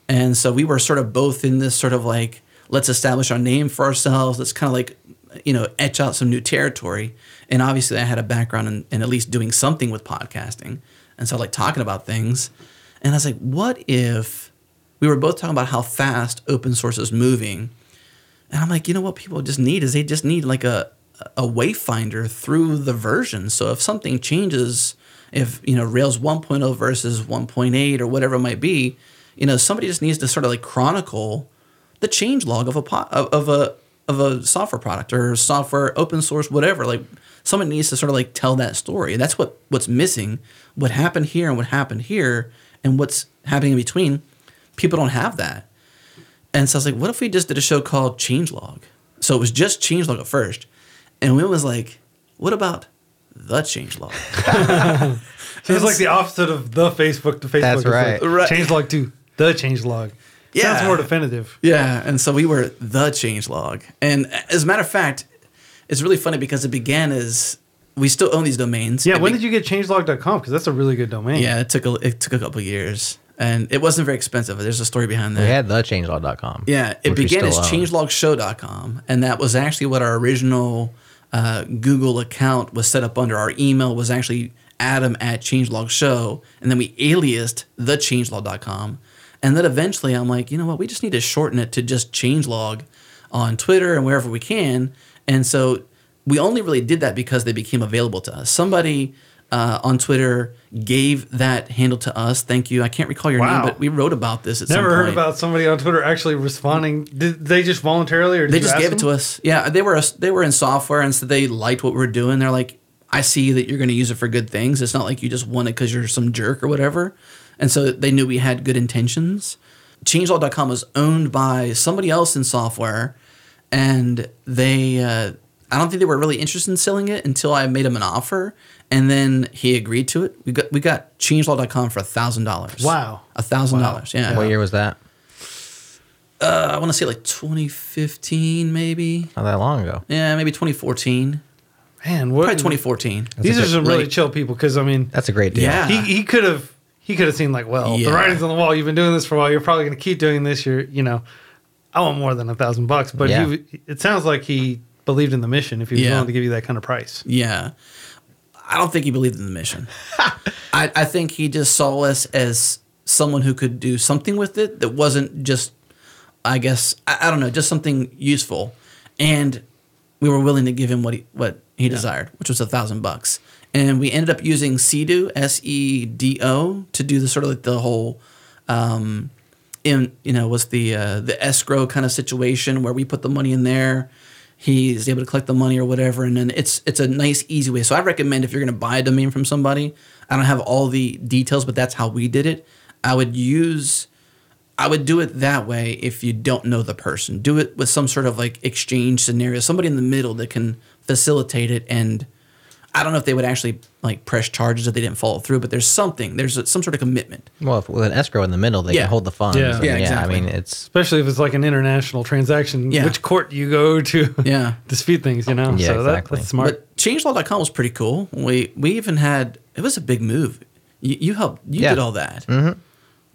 And so we were sort of both in this sort of like let's establish our name for ourselves. Let's kind of like you know etch out some new territory. And obviously, I had a background in, in at least doing something with podcasting, and so like talking about things. And I was like, what if we were both talking about how fast open source is moving? And I'm like, you know what people just need is they just need like a a wayfinder through the version. So if something changes, if you know Rails 1.0 versus 1.8 or whatever it might be, you know somebody just needs to sort of like chronicle the change log of a po- of of a of a software product or software open source whatever. Like someone needs to sort of like tell that story. That's what what's missing. What happened here and what happened here and what's happening in between. People don't have that. And so I was like, what if we just did a show called Changelog? So it was just Changelog at first. And Will was like, what about the Changelog? So it's like the opposite of the Facebook to Facebook. That's right. Right. Changelog to the changelog. Yeah. Sounds more definitive. yeah. And so we were the Changelog. And as a matter of fact, it's really funny because it began as we still own these domains. Yeah, It when be- did you get changelog.com? Because that's a really good domain. Yeah, it took a it took a couple of years. And it wasn't very expensive. There's a story behind that. We had the changelog.com. Yeah, it began as still own. changelogshow.com, and that was actually what our original uh, Google account was set up under. Our email was actually adam at changelogshow, and then we aliased the changelog.com. And then eventually I'm like, you know what, we just need to shorten it to just changelog on Twitter and wherever we can. And so we only really did that because they became available to us. Somebody uh, on Twitter gave that handle to us. Thank you. I can't recall your Wow. name, but we wrote about this at Never heard about somebody on Twitter actually responding. Did they just voluntarily or did They just gave it to us. Yeah, they were they were in software, and so they liked what we were doing. They're like, I see that you're going to use it for good things. It's not like you just want it because you're some jerk or whatever. And so they knew we had good intentions. Changelog.com was owned by somebody else in software, and they. Uh, I don't think they were really interested in selling it until I made him an offer, and then he agreed to it. We got we got Changelog.com for a thousand dollars. Wow. a thousand dollars. Yeah, What year was that? uh, I want to say like 2015, maybe. Not that long ago. Yeah, maybe 2014. Man, what, Probably 2014. These are some really late. chill people because I mean, That's a great deal. Yeah. he he could have he could have seen like, well, Yeah. the writing's on the wall. You've been doing this for a while. You're probably going to keep doing this. You're, you know, I want more than a thousand bucks. But Yeah. he, it sounds like he believed in the mission. If he was Yeah. willing to give you that kind of price, Yeah. I don't think he believed in the mission. I, I think he just saw us as someone who could do something with it that wasn't just, I guess, I, I don't know, just something useful. And we were willing to give him what he, what he desired, which was a thousand bucks. And we ended up using Sedo, S E D O, to do the sort of like the whole um, in you know was the uh, the escrow kind of situation where we put the money in there he's able to collect the money or whatever and then it's it's a nice easy way. So i recommend if you're going to buy a domain from somebody i don't have all the details but that's how we did it i would use i would do it that way if you don't know the person. Do it with some sort of like exchange scenario somebody in the middle that can facilitate it and i don't know if they would actually like press charges if they didn't follow through but there's something there's a, some sort of commitment Well, if, with an escrow in the middle, they Yeah. can hold the funds. Yeah. and Yeah, exactly. I mean, it's especially if it's like an international transaction, Yeah. which court you go to Yeah. dispute things, you know? Yeah, so that, exactly. that's smart. But changelog.com was pretty cool. We we even had it was a big move. You, you helped you Yeah. did all that. Mm-hmm.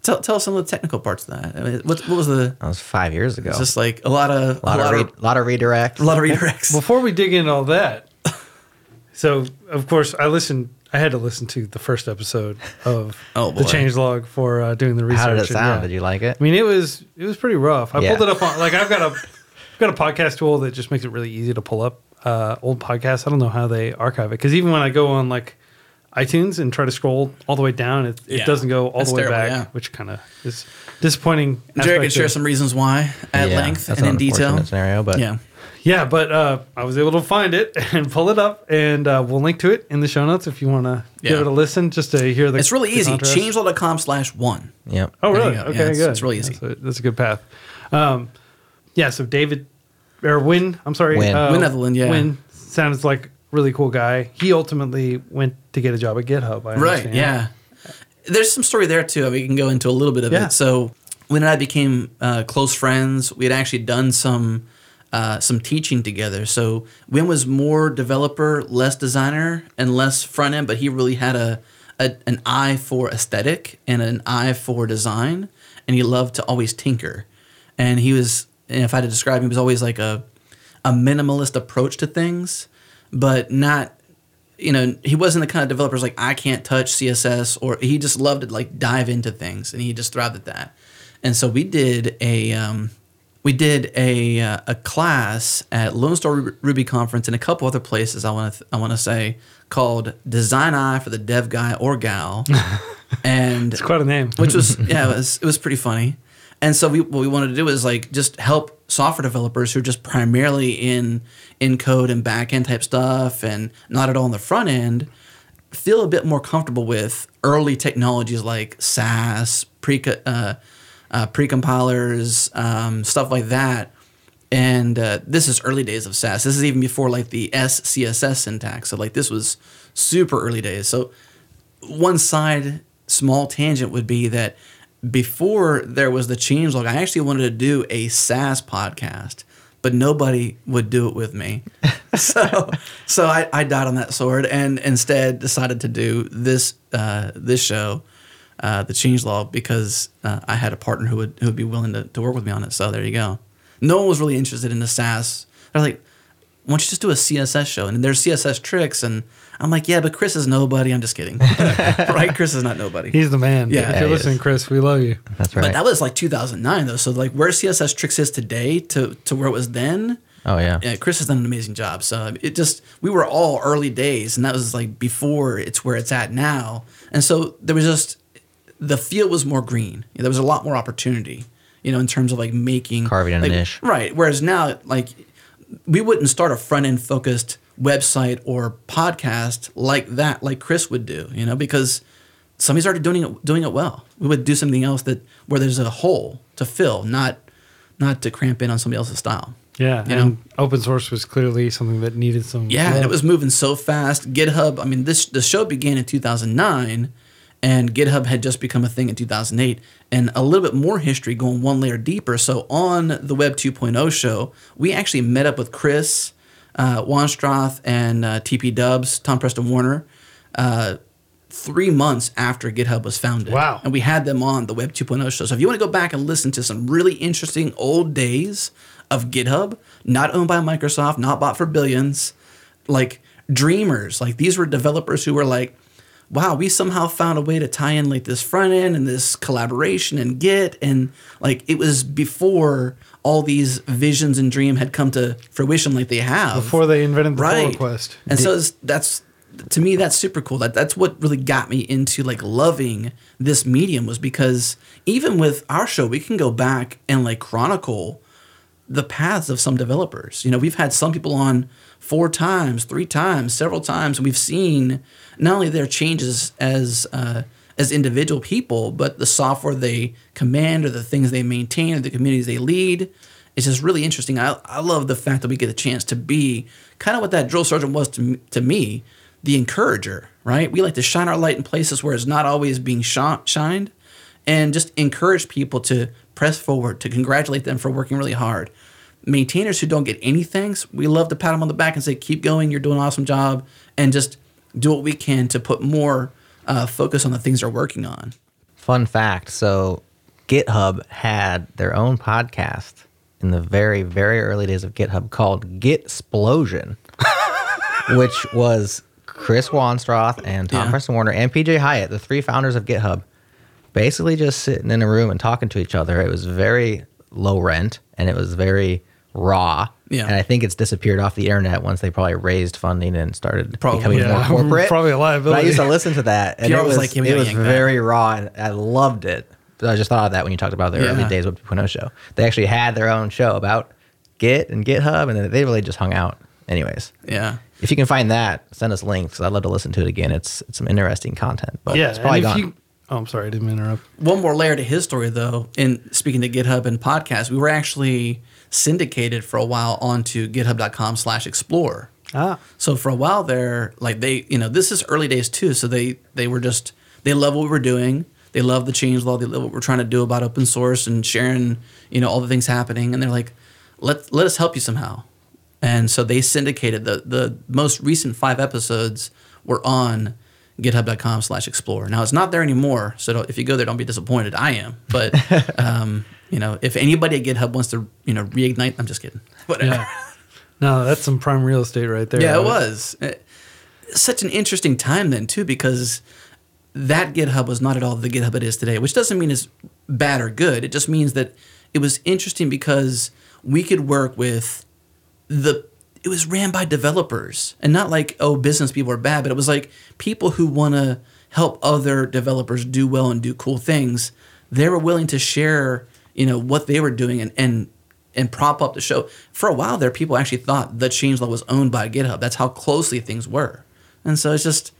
Tell, tell us some of the technical parts of that. I mean, what, what was the? That was five years ago. It's just like a lot of a lot, of, re- lot of redirects. a lot of redirects. Before we dig into all that, so of course I listened. I had to listen to the first episode of Oh, the boy. change log for uh, doing the research. How did it and, sound? yeah. Did you like it? I mean, it was it was pretty rough. I Yeah. pulled it up on like I've got a I've got a podcast tool that just makes it really easy to pull up uh, old podcasts. I don't know how they archive it because even when I go on like iTunes and try to scroll all the way down, it, it Yeah. doesn't go all That's the way terrible, back, yeah. which kind of is disappointing. Jerod can aspect share some reasons why at Yeah, length that's and in detail. Scenario, but Yeah. Yeah, but uh, I was able to find it and pull it up, and uh, we'll link to it in the show notes if you want to give it a listen, just to hear the. It's really the easy. contrast. Changelog.com slash one. Yeah. Oh, really? go. Okay, Yeah, it's- good. it's really easy. That's a, that's a good path. Um, yeah. So David or Wynn, I'm sorry, Wynn. uh, Wynn Evelyn, yeah. Wynn sounds like really cool guy. He ultimately went to get a job at GitHub. I Right. understand. Yeah. There's some story there too. We can go into a little bit of Yeah. it. So Wynn and I became uh, close friends, we had actually done some uh, some teaching together. So Wynn was more developer, less designer, and less front end, but he really had a, a an eye for aesthetic and an eye for design, and he loved to always tinker. And he was, and if I had to describe him, he was always like a a minimalist approach to things, but not you know, he wasn't the kind of developer like, I can't touch CSS, or he just loved to like dive into things, and he just thrived at that. And so we did a um, we did a uh, a class at Lone Star Ruby- conference and a couple other places. I want to I want to say called Design Eye for the Dev Guy or Gal, and It's quite a name. which was yeah, it was it was pretty funny. And so we what we wanted to do is like just help software developers who are just primarily in in code and back end type stuff and not at all on the front end feel a bit more comfortable with early technologies like Sass, pre uh, uh, precompilers, um, stuff like that. And uh, this is early days of Sass. This is even before like the SCSS syntax. So like this was super early days. So one side small tangent would be that before there was the changelog, I actually wanted to do a Sass podcast, but nobody would do it with me. so so I, I died on that sword and instead decided to do this uh, this show, uh, the law because uh, I had a partner who would who would be willing to, to work with me on it. So there you go. No one was really interested in the Sass. They're like, why don't you just do a CSS show? And there's CSS tricks. And I'm like, yeah, but Chris is nobody. I'm just kidding. right? Chris is not nobody. He's the man. Yeah, if you're is. Chris, we love you. That's right. But that was like 2009 though. So like where CSS tricks is today to, to where it was then, oh yeah. yeah, Chris has done an amazing job. So it just, we were all early days and that was like before it's where it's at now. And so there was just, the field was more green. There was a lot more opportunity, you know, in terms of like making Carving a niche. Right. Whereas now, like, we wouldn't start a front end focused website or podcast like that, like Chris would do, you know, because somebody's already doing it doing it well. We would do something else that where there's a hole to fill, not not to cramp in on somebody else's style. Yeah, You and open source was clearly something that needed some. Yeah, and it was moving so fast. GitHub, I mean, this the show began in 2009, and GitHub had just become a thing in 2008. And a little bit more history going one layer deeper. So on the Web 2.0 show, we actually met up with Chris uh, Wanstrath and uh, TP Dubs, Tom Preston Werner, uh, three months after GitHub was founded. Wow. And we had them on the Web 2.0 show. So if you want to go back and listen to some really interesting old days of GitHub, not owned by Microsoft, not bought for billions, like dreamers, like these were developers who were like, wow, we somehow found a way to tie in like this front end and this collaboration and Git. And like it was before all these visions and dream had come to fruition like they have before they invented the pull right. request. And so it's, that's to me that's super cool. That that's what really got me into like loving this medium was because even with our show, we can go back and like chronicle the paths of some developers. You know, we've had some people on four times, three times, several times, we've seen not only their changes as uh, as individual people, but the software they command or the things they maintain or the communities they lead. It's just really interesting. I, I love the fact that we get a chance to be kind of what that drill sergeant was to, to me, the encourager, right? We like to shine our light in places where it's not always being sh- shined and just encourage people to press forward, to congratulate them for working really hard. Maintainers who don't get any thanks, we love to pat them on the back and say, keep going, you're doing an awesome job, and just do what we can to put more uh, focus on the things they're working on. Fun fact. So, GitHub had their own podcast in the very, very early days of GitHub called Gitsplosion, which was Chris Wanstrath and Tom Yeah. Preston Werner and PJ Hyett, the three founders of GitHub, basically just sitting in a room and talking to each other. It was very low rent and it was very raw. Yeah. And I think it's disappeared off the internet once they probably raised funding and started Probably. becoming Yeah, more corporate. probably a But I used to listen to that, and it was was, like, "Yeah, we it was yank that." very raw, and I loved it. But I just thought of that when you talked about the early Yeah. days of 2.0 show. They actually had their own show about Git and GitHub, and they really just hung out. Anyways, Yeah. if you can find that, send us links. 'cause I'd love to listen to it again. It's it's some interesting content, but yeah, it's probably gone. you, oh, I'm sorry, I didn't to interrupt. One more layer to his story, though. In speaking to GitHub and podcasts, we were actually syndicated for a while onto github.com slash explore. Ah, So for a while there, like they, you know, this is early days too. So they they were just they love what we were doing. They love the changelog. They love what we're trying to do about open source and sharing, you know, all the things happening. And they're like, let let us help you somehow. And so they syndicated the the most recent five episodes were on github.com slash explore. Now it's not there anymore. So don't, if you go there, don't be disappointed. I am. But, um, you know, if anybody at GitHub wants to, you know, reignite, I'm just kidding. Whatever. yeah. No, that's some prime real estate right there. Yeah, it was. Uh, Such an interesting time then too, because that GitHub was not at all the GitHub it is today. Which doesn't mean it's bad or good. It just means that it was interesting because we could work with the. It was ran by developers, and not like oh business people are bad, but it was like people who want to help other developers do well and do cool things. They were willing to share, you know, what they were doing and and and prop up the show. For a while there, people actually thought the changelog was owned by GitHub. That's how closely things were. And so it's just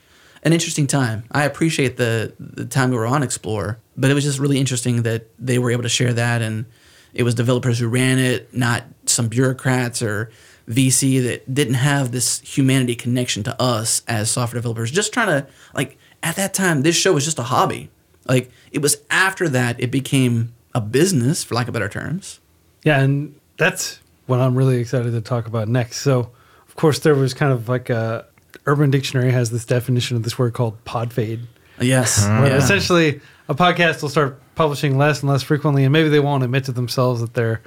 an interesting time. I appreciate the the time we were on Explore, but it was just really interesting that they were able to share that and it was developers who ran it, not some bureaucrats or VC that didn't have this humanity connection to us as software developers. Just trying to like at that time, this show was just a hobby. Like it was after that it became a business, for lack of better terms. Yeah, and that's what I'm really excited to talk about next. So, of course, there was kind of like a Urban Dictionary has this definition of this word called pod fade, Yes. Uh-huh. where Yeah. essentially a podcast will start publishing less and less frequently, and maybe they won't admit to themselves that they're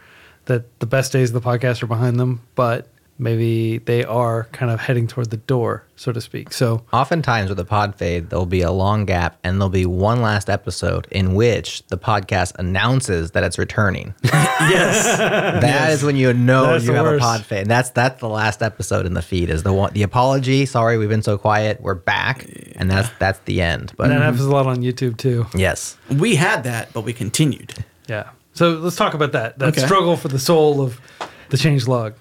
that the best days of the podcast are behind them, but maybe they are kind of heading toward the door, so to speak. So, Oftentimes with a pod fade, there'll be a long gap and there'll be one last episode in which the podcast announces that it's returning. yes. That is when you know That's you the have worst. a pod fade. That's that's the last episode in the feed is the one the apology. Sorry, we've been so quiet. We're back, and that's that's the end. But and that happens a lot on YouTube too. yes, We had that, but we continued. Yeah. So let's talk about that. That Okay. struggle for the soul of the change log.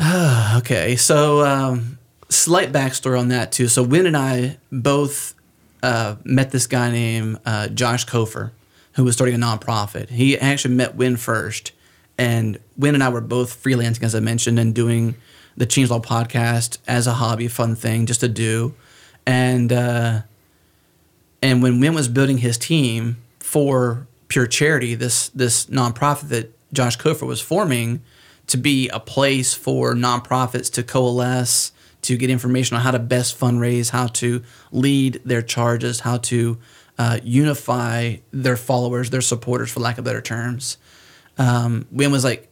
Okay, so um, slight backstory on that too. So Wynn and I both uh, met this guy named uh, Josh Kofer, who was starting a nonprofit. He actually met Wynn first, and Wynn and I were both freelancing, as I mentioned, and doing the Changelog podcast as a hobby, fun thing just to do. And uh, and when Wynn was building his team for Pure Charity, this this nonprofit that Josh Kofer was forming to be a place for nonprofits to coalesce, to get information on how to best fundraise, how to lead their charges, how to uh, unify their followers, their supporters, for lack of better terms. Um, Wynn was like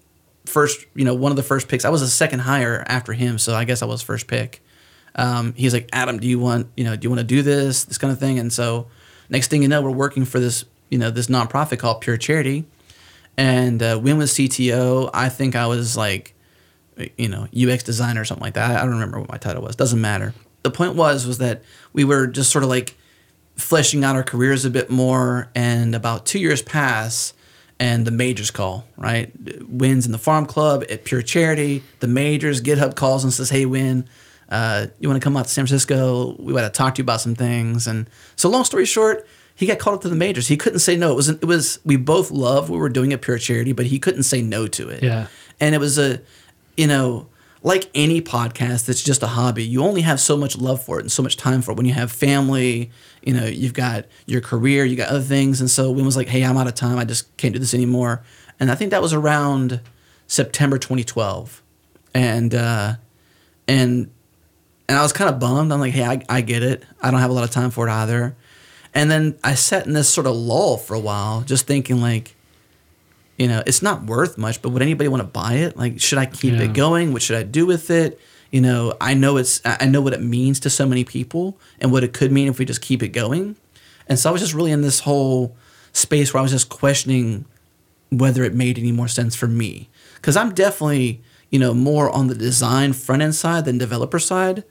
first, you know, one of the first picks. I was a second hire after him, so I guess I was first pick. Um, he's like, Adam, do you want, you know, do you want to do this, this kind of thing? And so, next thing you know, we're working for this, you know, this nonprofit called Pure Charity, and uh, Wynn was CTO. I think I was like, you know, UX designer or something like that. I don't remember what my title was. Doesn't matter. The point was was that we were just sort of like fleshing out our careers a bit more. And about two years pass, and the majors call. Right, wins in the farm club at Pure Charity. The majors GitHub calls and says, "Hey, Wynn." Uh, you want to come out to San Francisco? We want to talk to you about some things. And so, long story short, he got called up to the majors. He couldn't say no. It was it was we both loved what we were doing at Pure Charity, but he couldn't say no to it. Yeah. And it was a, you know, like any podcast that's just a hobby, you only have so much love for it and so much time for it. When you have family, you know, you've got your career, you got other things. And so Wynn was like, hey, I'm out of time. I just can't do this anymore. And I think that was around September 2012. And, uh, and, and I was kind of bummed. I'm like, hey, I, I get it. I don't have a lot of time for it either. And then I sat in this sort of lull for a while, just thinking like, you know, it's not worth much, but would anybody want to buy it? Like, should I keep Yeah. it going? What should I do with it? You know, I know it's I I know what it means to so many people and what it could mean if we just keep it going. And so I was just really in this whole space where I was just questioning whether it made any more sense for me. Because I'm definitely, you know, more on the design front end side than developer side.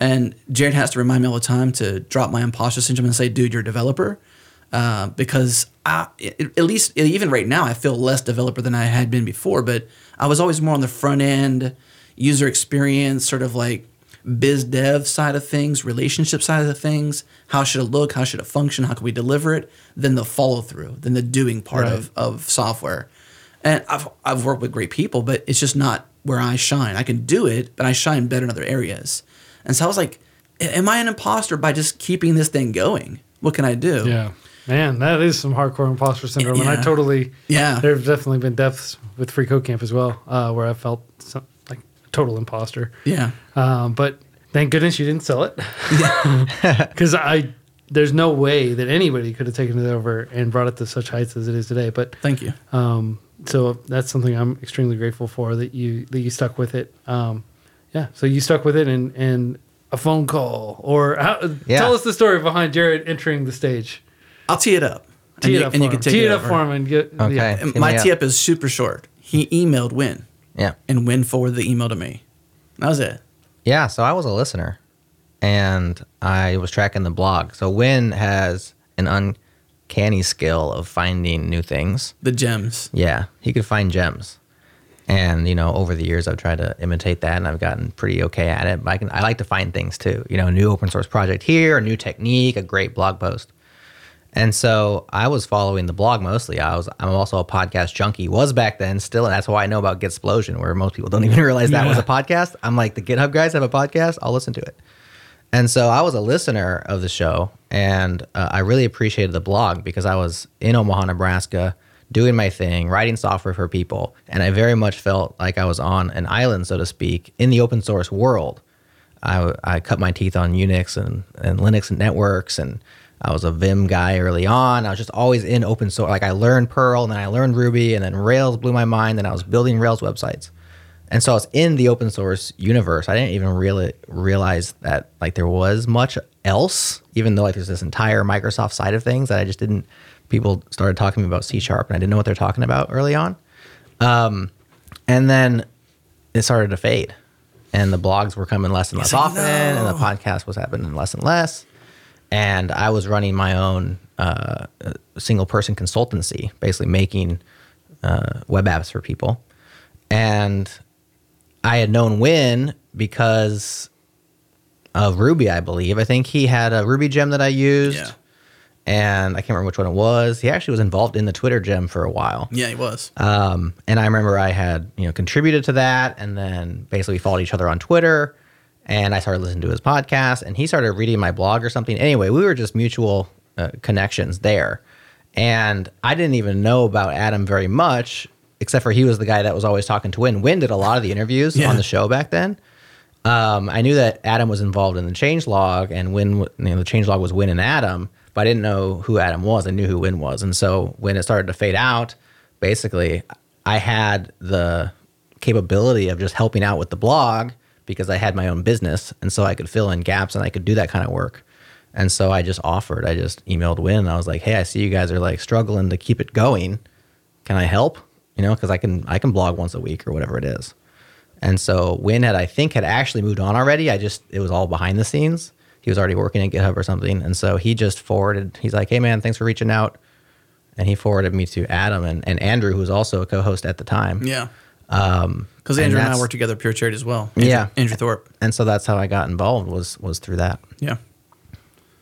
And Jerod has to remind me all the time to drop my imposter syndrome and say, dude, you're a developer. Uh, because I, at least even right now, I feel less developer than I had been before. But I was always more on the front end, user experience, sort of like biz dev side of things, relationship side of things. How should it look? How should it function? How can we deliver it? Then the follow through, then the doing part Right. of, of software. And I've, I've worked with great people, but it's just not where I shine. I can do it, but I shine better in other areas. And so I was like, am I an imposter by just keeping this thing going? What can I do? Yeah. Man, that is some hardcore imposter syndrome. And I totally, Yeah. there have definitely been depths with Free Code Camp as well, uh, where I felt some, like total imposter. Yeah. Um, but thank goodness you didn't sell it. Because I, there's no way that anybody could have taken it over and brought it to such heights as it is today. But Thank you. um, so that's something I'm extremely grateful for that you that you stuck with it. Um, yeah, so you stuck with it and and a phone call or how, Yeah. tell us the story behind Jerod entering the stage. I'll tee it up. Tee and it up and for you can him. take Tee it, it up for him and get Okay. yeah. And my tee up. up is super short. He emailed Wynn, Yeah. and Wynn forwarded the email to me. That was it. Yeah, so I was a listener and I was tracking the blog. So Wynn has an uncanny skill of finding new things. The gems. Yeah, he could find gems. And you know, over the years, I've tried to imitate that, and I've gotten pretty okay at it. But I can, I like to find things too. You know, new open source project here, a new technique, a great blog post. And so I was following the blog mostly. I was, I'm also a podcast junkie. Was back then still, and that's why I know about Gitsplosion, where most people don't even realize that was a podcast. I'm like, the GitHub guys have a podcast. I'll listen to it. And so I was a listener of the show, and uh, I really appreciated the blog because I was in Omaha, Nebraska, doing my thing, writing software for people, and I very much felt like I was on an island, so to speak, in the open source world. I, I cut my teeth on Unix and, and Linux and networks, and I was a Vim guy early on. I was just always in open source. Like I learned Perl, and then I learned Ruby, and then Rails blew my mind, and I was building Rails websites. And so I was in the open source universe. I didn't even really realize that like there was much else, even though like there's this entire Microsoft side of things that I just didn't. People started talking to me about C sharp, and I didn't know what they're talking about early on. Um, and then it started to fade, and the blogs were coming less and less like, often, and the podcast was happening less and less. And I was running my own uh, single person consultancy, basically making uh, web apps for people. And I had known Wynn because of Ruby, I believe. I think he had a Ruby gem that I used. Yeah. And I can't remember which one it was. He actually was involved in the Twitter gem for a while. Yeah, he was. Um, and I remember I had, you know, contributed to that and then basically we followed each other on Twitter and I started listening to his podcast and he started reading my blog or something. Anyway, we were just mutual uh, connections there. And I didn't even know about Adam very much, except for he was the guy that was always talking to Wynn. Wynn did a lot of the interviews Yeah. on the show back then. Um, I knew that Adam was involved in the changelog, and Wynn, you know, the changelog was Win and Adam, but I didn't know who Adam was. I knew who Wynn was, and so when it started to fade out, basically, I had the capability of just helping out with the blog because I had my own business, and so I could fill in gaps and I could do that kind of work. And so I just offered. I just emailed Wynn. I was like, "Hey, I see you guys are like struggling to keep it going. Can I help? You know, because I can I can blog once a week or whatever it is." And so Wynn had, I think, had actually moved on already. I just, it was all behind the scenes. He was already working at GitHub or something. And so he just forwarded, he's like, hey, man, thanks for reaching out. And he forwarded me to Adam and, and Andrew, who was also a co host at the time. Yeah. Um, Because and Andrew and, I worked together at Pure Charity as well. Andrew, Yeah. Andrew Thorpe. And so that's how I got involved was, was through that. Yeah.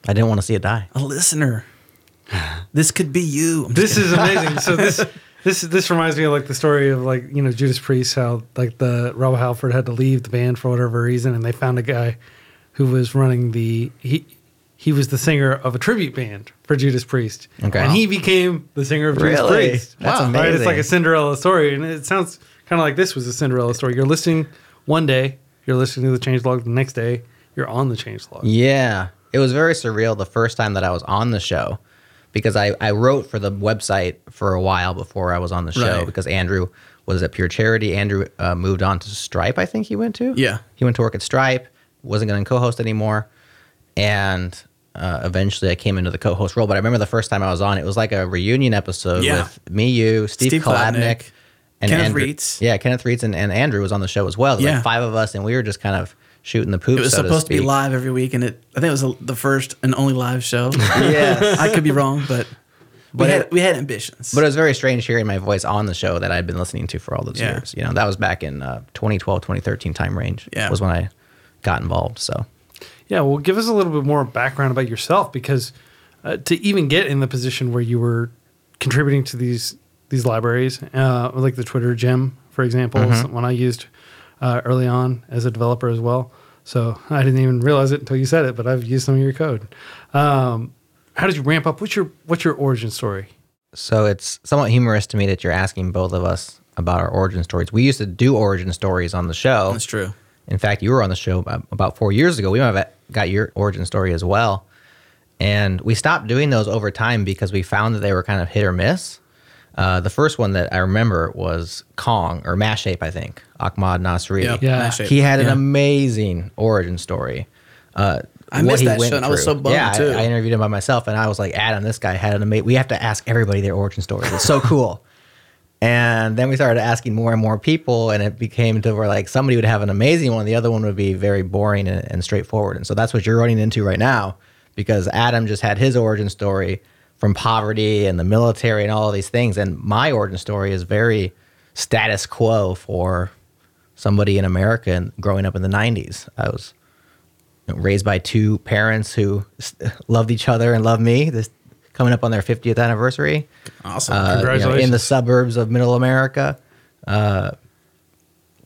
I didn't want to see it die. A listener. This could be you. I'm This is amazing. So this this this reminds me of like the story of like you know Judas Priest, how like the Rob Halford had to leave the band for whatever reason, and they found a guy who was running the he he was the singer of a tribute band for Judas Priest, Okay. and he became the singer of Judas Really? Priest. That's Right? It's like a Cinderella story, and it sounds kind of like this was a Cinderella story. You're listening one day, you're listening to the changelog the next day, you're on the changelog. Yeah. it was very surreal the first time that I was on the show because I, I wrote for the website for a while before I was on the show Right. because Andrew was at Pure Charity. Andrew uh, moved on to Stripe, I think he went to. Yeah. He went to work at Stripe, wasn't going to co host anymore. And uh, eventually I came into the co host role. But I remember the first time I was on, it was like a reunion episode Yeah. with me, you, Steve, Steve Klabnik, and Kenneth Andrew, Reitz. Yeah, Kenneth Reitz and, and Andrew was on the show as well. Yeah. like five of us, and we were just kind of shooting the poop. It was so supposed to, be live every week, and it I think it was the first and only live show. Yes. I could be wrong, but we had it- we had ambitions. But it was very strange hearing my voice on the show that I'd been listening to for all those Yeah. years. You know, that was back in uh, 2012, 2013 time range. Yeah. Was when I got involved. So, Yeah, well, give us a little bit more background about yourself because uh, to even get in the position where you were contributing to these these libraries, uh, like the Twitter gem, for example, is one I used uh, early on as a developer as well. So I didn't even realize it until you said it, but I've used some of your code. Um, how did you ramp up? What's your what's your origin story? so it's somewhat humorous to me that you're asking both of us about our origin stories. We used to do origin stories on the show. that's true. In fact, you were on the show about, about four years ago. We might have got your origin story as well. And we stopped doing those over time because we found that they were kind of hit or miss. Uh, the first one that I remember was Kong or Mashape, I think, Ahmad Nassri. Yep, Yeah. Mashape. He had an Yeah. amazing origin story. Uh, I missed that show, and I was so bummed, yeah, I- too. I, interviewed him by myself, and I was like, Adam, this guy had an amazing. We have to ask everybody their origin story. It's so cool. And then we started asking more and more people, and it became to where like somebody would have an amazing one, the other one would be very boring and, and straightforward. And so that's what you're running into right now, because Adam just had his origin story from poverty and the military and all of these things, and my origin story is very status quo for somebody in America and growing up in the '90s. I was raised by two parents who loved each other and loved me. This coming up on their 50th anniversary Awesome. uh, you know, in the suburbs of Middle America. Uh,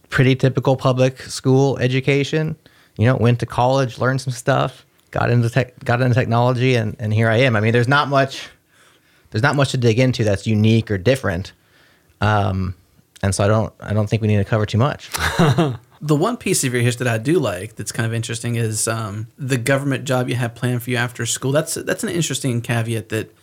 pretty typical public school education. You know, went to college, learned some stuff, got into tech, got into technology, and and here I am. I mean, there's not much, there's not much to dig into that's unique or different. Um, and so I don't, I don't think we need to cover too much. The one piece of your history that I do like that's kind of interesting is um, the government job you had planned for you after school. That's that's an interesting caveat that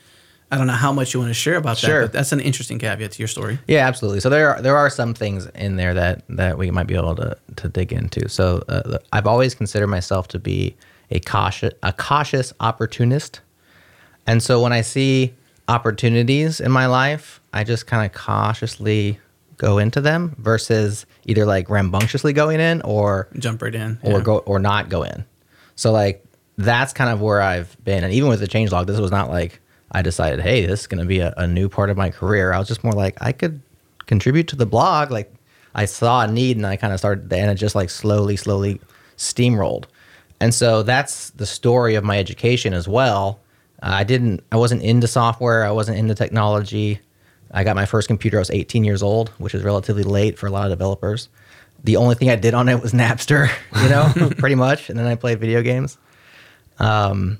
I don't know how much you want to share about Sure. that, but that's an interesting caveat to your story. Yeah, absolutely. So there are there are some things in there that that we might be able to to dig into. So uh, I've always considered myself to be a cautious a cautious opportunist, and so when I see opportunities in my life, I just kind of cautiously go into them versus either like rambunctiously going in or Jump right in. or yeah. go or not go in. So like that's kind of where I've been. And even with the change log, this was not like I decided, hey, this is going to be a, a new part of my career. I was just more like I could contribute to the blog. Like I saw a need and I kind of started, and it just like slowly, slowly steamrolled. And so that's the story of my education as well. Uh, I didn't, I wasn't into software. I wasn't into technology. I got my first computer. I was 18 years old, which is relatively late for a lot of developers. The only thing I did on it was Napster, you know, pretty much. And then I played video games. Um,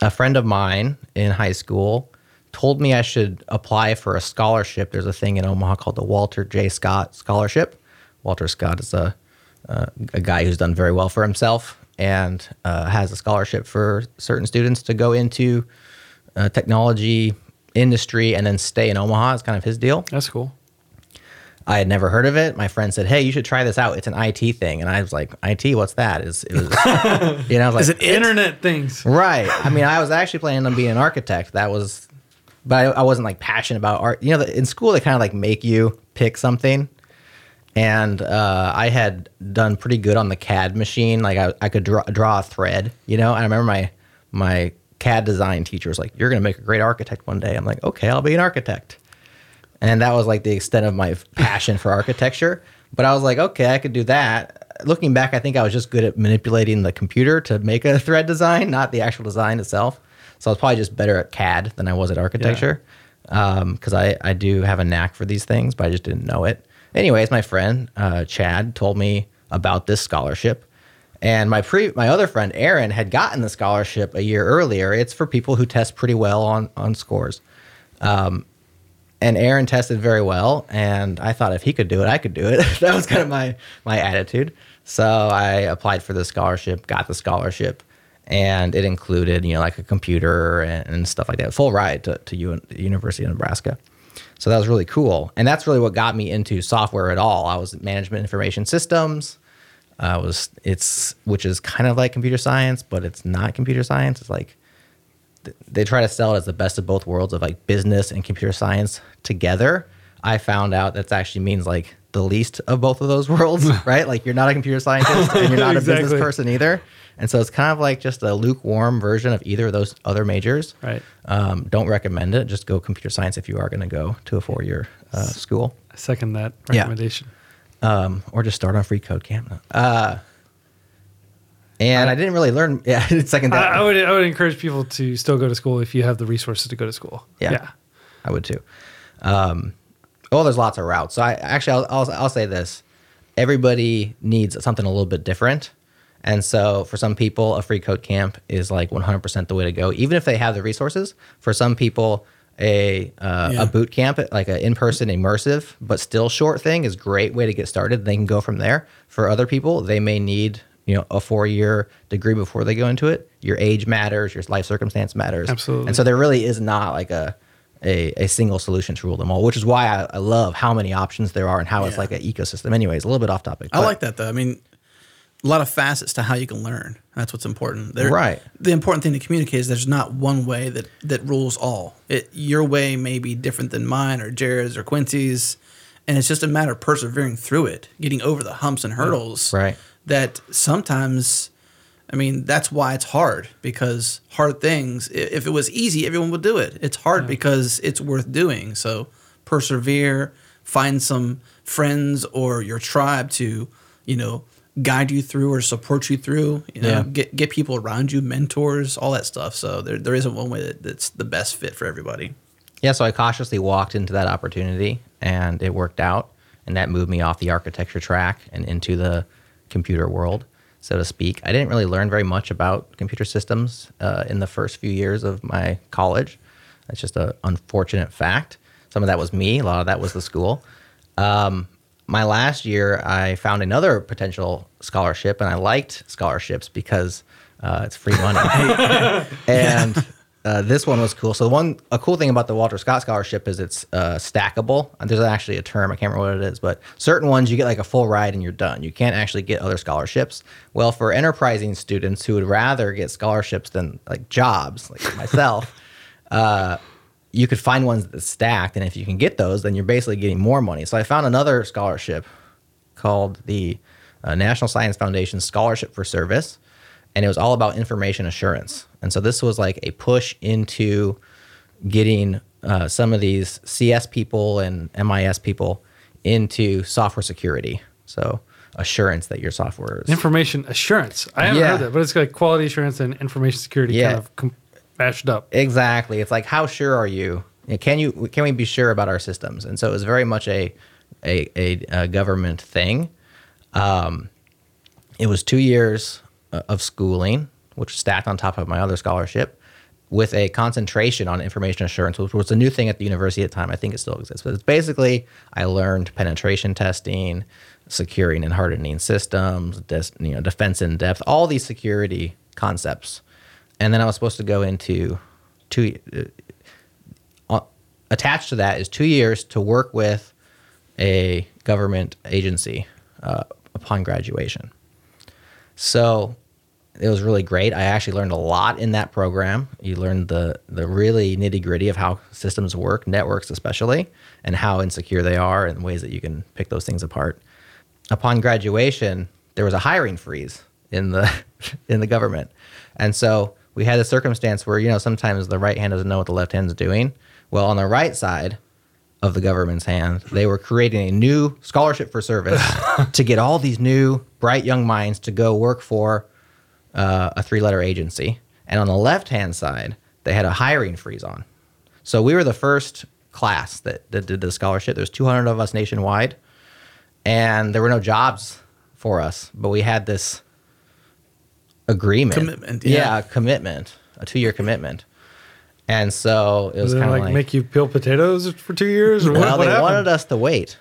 a friend of mine in high school told me I should apply for a scholarship. There's a thing in Omaha called the Walter J. Scott Scholarship. Walter Scott is a uh, a guy who's done very well for himself and uh, has a scholarship for certain students to go into uh, technology industry and then stay in Omaha. It's kind of his deal. That's cool. I had never heard of it. My friend said, "Hey, you should try this out. It's an IT thing." And I was like, "IT? What's that?" Is it was, you know, I was like, Is it? Internet things. Right. I mean, I was actually planning on being an architect. That was, but I, I wasn't like passionate about art. You know, in school they kind of like make you pick something, and uh, I had done pretty good on the CAD machine. Like I, I could draw, draw a thread. You know, and I remember my my CAD design teacher was like, "You're going to make a great architect one day." I'm like, "Okay, I'll be an architect." And that was like the extent of my passion for architecture. But I was like, okay, I could do that. Looking back, I think I was just good at manipulating the computer to make a thread design, not the actual design itself. So I was probably just better at CAD than I was at architecture. Because I, I do have a knack for these things, but I just didn't know it. Anyways, my friend uh, Chad told me about this scholarship. And my pre my other friend Aaron had gotten the scholarship a year earlier. It's for people who test pretty well on on scores um, and Aaron tested very well, and I thought if he could do it, I could do it. that was kind of my my attitude. So I applied for the scholarship, got the scholarship, and it included you know like a computer and, and stuff like that, full ride to to University of Nebraska. So that was really cool, and that's really what got me into software at all. I was management information systems. Was it's which is kind of like computer science, but it's not computer science. It's like they try to sell it as the best of both worlds of like business and computer science together. I found out that actually means like the least of both of those worlds, right? Like you're not a computer scientist and you're not exactly. a business person either. And so it's kind of like just a lukewarm version of either of those other majors. Right. Um, don't recommend it. Just go computer science if you are going to go to a four year uh, school. I second that recommendation. Yeah. Um, or just start on freeCodeCamp. Uh, and I, I, didn't really learn. Yeah, second that. I, I, would I would encourage people to still go to school if you have the resources to go to school. Yeah, yeah. I would too. Um, oh, there's lots of routes. So I actually I'll, I'll, I'll say this: everybody needs something a little bit different. And so for some people, a freeCodeCamp is like 100% the way to go, even if they have the resources. For some people, a uh, yeah. a boot camp, like an in person immersive but still short thing, is a great way to get started. They can go from there. For other people, they may need you know a four year degree before they go into it. Your age matters, your life circumstance matters, absolutely. And so there really is not like a a, a single solution to rule them all, which is why I, I love how many options there are and how yeah. it's like an ecosystem. Anyways, a little bit off topic. I like that though. I mean, a lot of facets to how you can learn. That's what's important. There, right. The important thing to communicate is there's not one way that that rules all. It your way may be different than mine or Jerod's or Quincy's, and it's just a matter of persevering through it, getting over the humps and hurdles. Right. That sometimes, I mean, that's why it's hard because hard things. If it was easy, everyone would do it. It's hard yeah. because it's worth doing. So persevere. Find some friends or your tribe to, you know guide you through or support you through. You know, yeah. get get people around you, mentors, all that stuff. So there there isn't one way that, that's the best fit for everybody. Yeah, so I cautiously walked into that opportunity and it worked out and that moved me off the architecture track and into the computer world, so to speak. I didn't really learn very much about computer systems uh, in the first few years of my college. That's just an unfortunate fact. Some of that was me, a lot of that was the school. Um, my last year, I found another potential scholarship, and I liked scholarships because uh, it's free money. and uh, this one was cool. So one a cool thing about the Walter Scott Scholarship is it's uh, stackable. There's actually a term I can't remember what it is, but certain ones you get like a full ride and you're done. You can't actually get other scholarships. Well, for enterprising students who would rather get scholarships than like jobs, like myself. You could find ones that stacked, and if you can get those, then you're basically getting more money. So I found another scholarship called the uh, National Science Foundation Scholarship for Service, and it was all about information assurance. And so this was like a push into getting uh, some of these CS people and MIS people into software security. So assurance that your software is information assurance. I haven't yeah. heard that, but it's like quality assurance and information security yeah. kind of com- mashed up. Exactly. It's like how sure are you? Can you can we be sure about our systems? And so it was very much a a, a, a government thing. Um, it was two years uh, of schooling, which stacked on top of my other scholarship, with a concentration on information assurance, which was a new thing at the university at the time. I think it still exists, but it's basically I learned penetration testing, securing and hardening systems, des, you know, defense in depth, all these security concepts and then I was supposed to go into two. Uh, uh, attached to that is two years to work with a government agency uh, upon graduation. So it was really great. I actually learned a lot in that program. You learned the the really nitty gritty of how systems work, networks especially, and how insecure they are, and ways that you can pick those things apart. Upon graduation, there was a hiring freeze in the in the government, and so we had a circumstance where you know sometimes the right hand doesn't know what the left hand is doing. Well, on the right side of the government's hand, they were creating a new scholarship for service to get all these new bright young minds to go work for uh, a three-letter agency. And on the left-hand side, they had a hiring freeze on. So we were the first class that, that did the scholarship. There's 200 of us nationwide, and there were no jobs for us, but we had this agreement. Commitment. Yeah, yeah commitment. A two year commitment. And so it was kind of like, like, make you peel potatoes for two years, or what? Well, what they happened? wanted us to wait,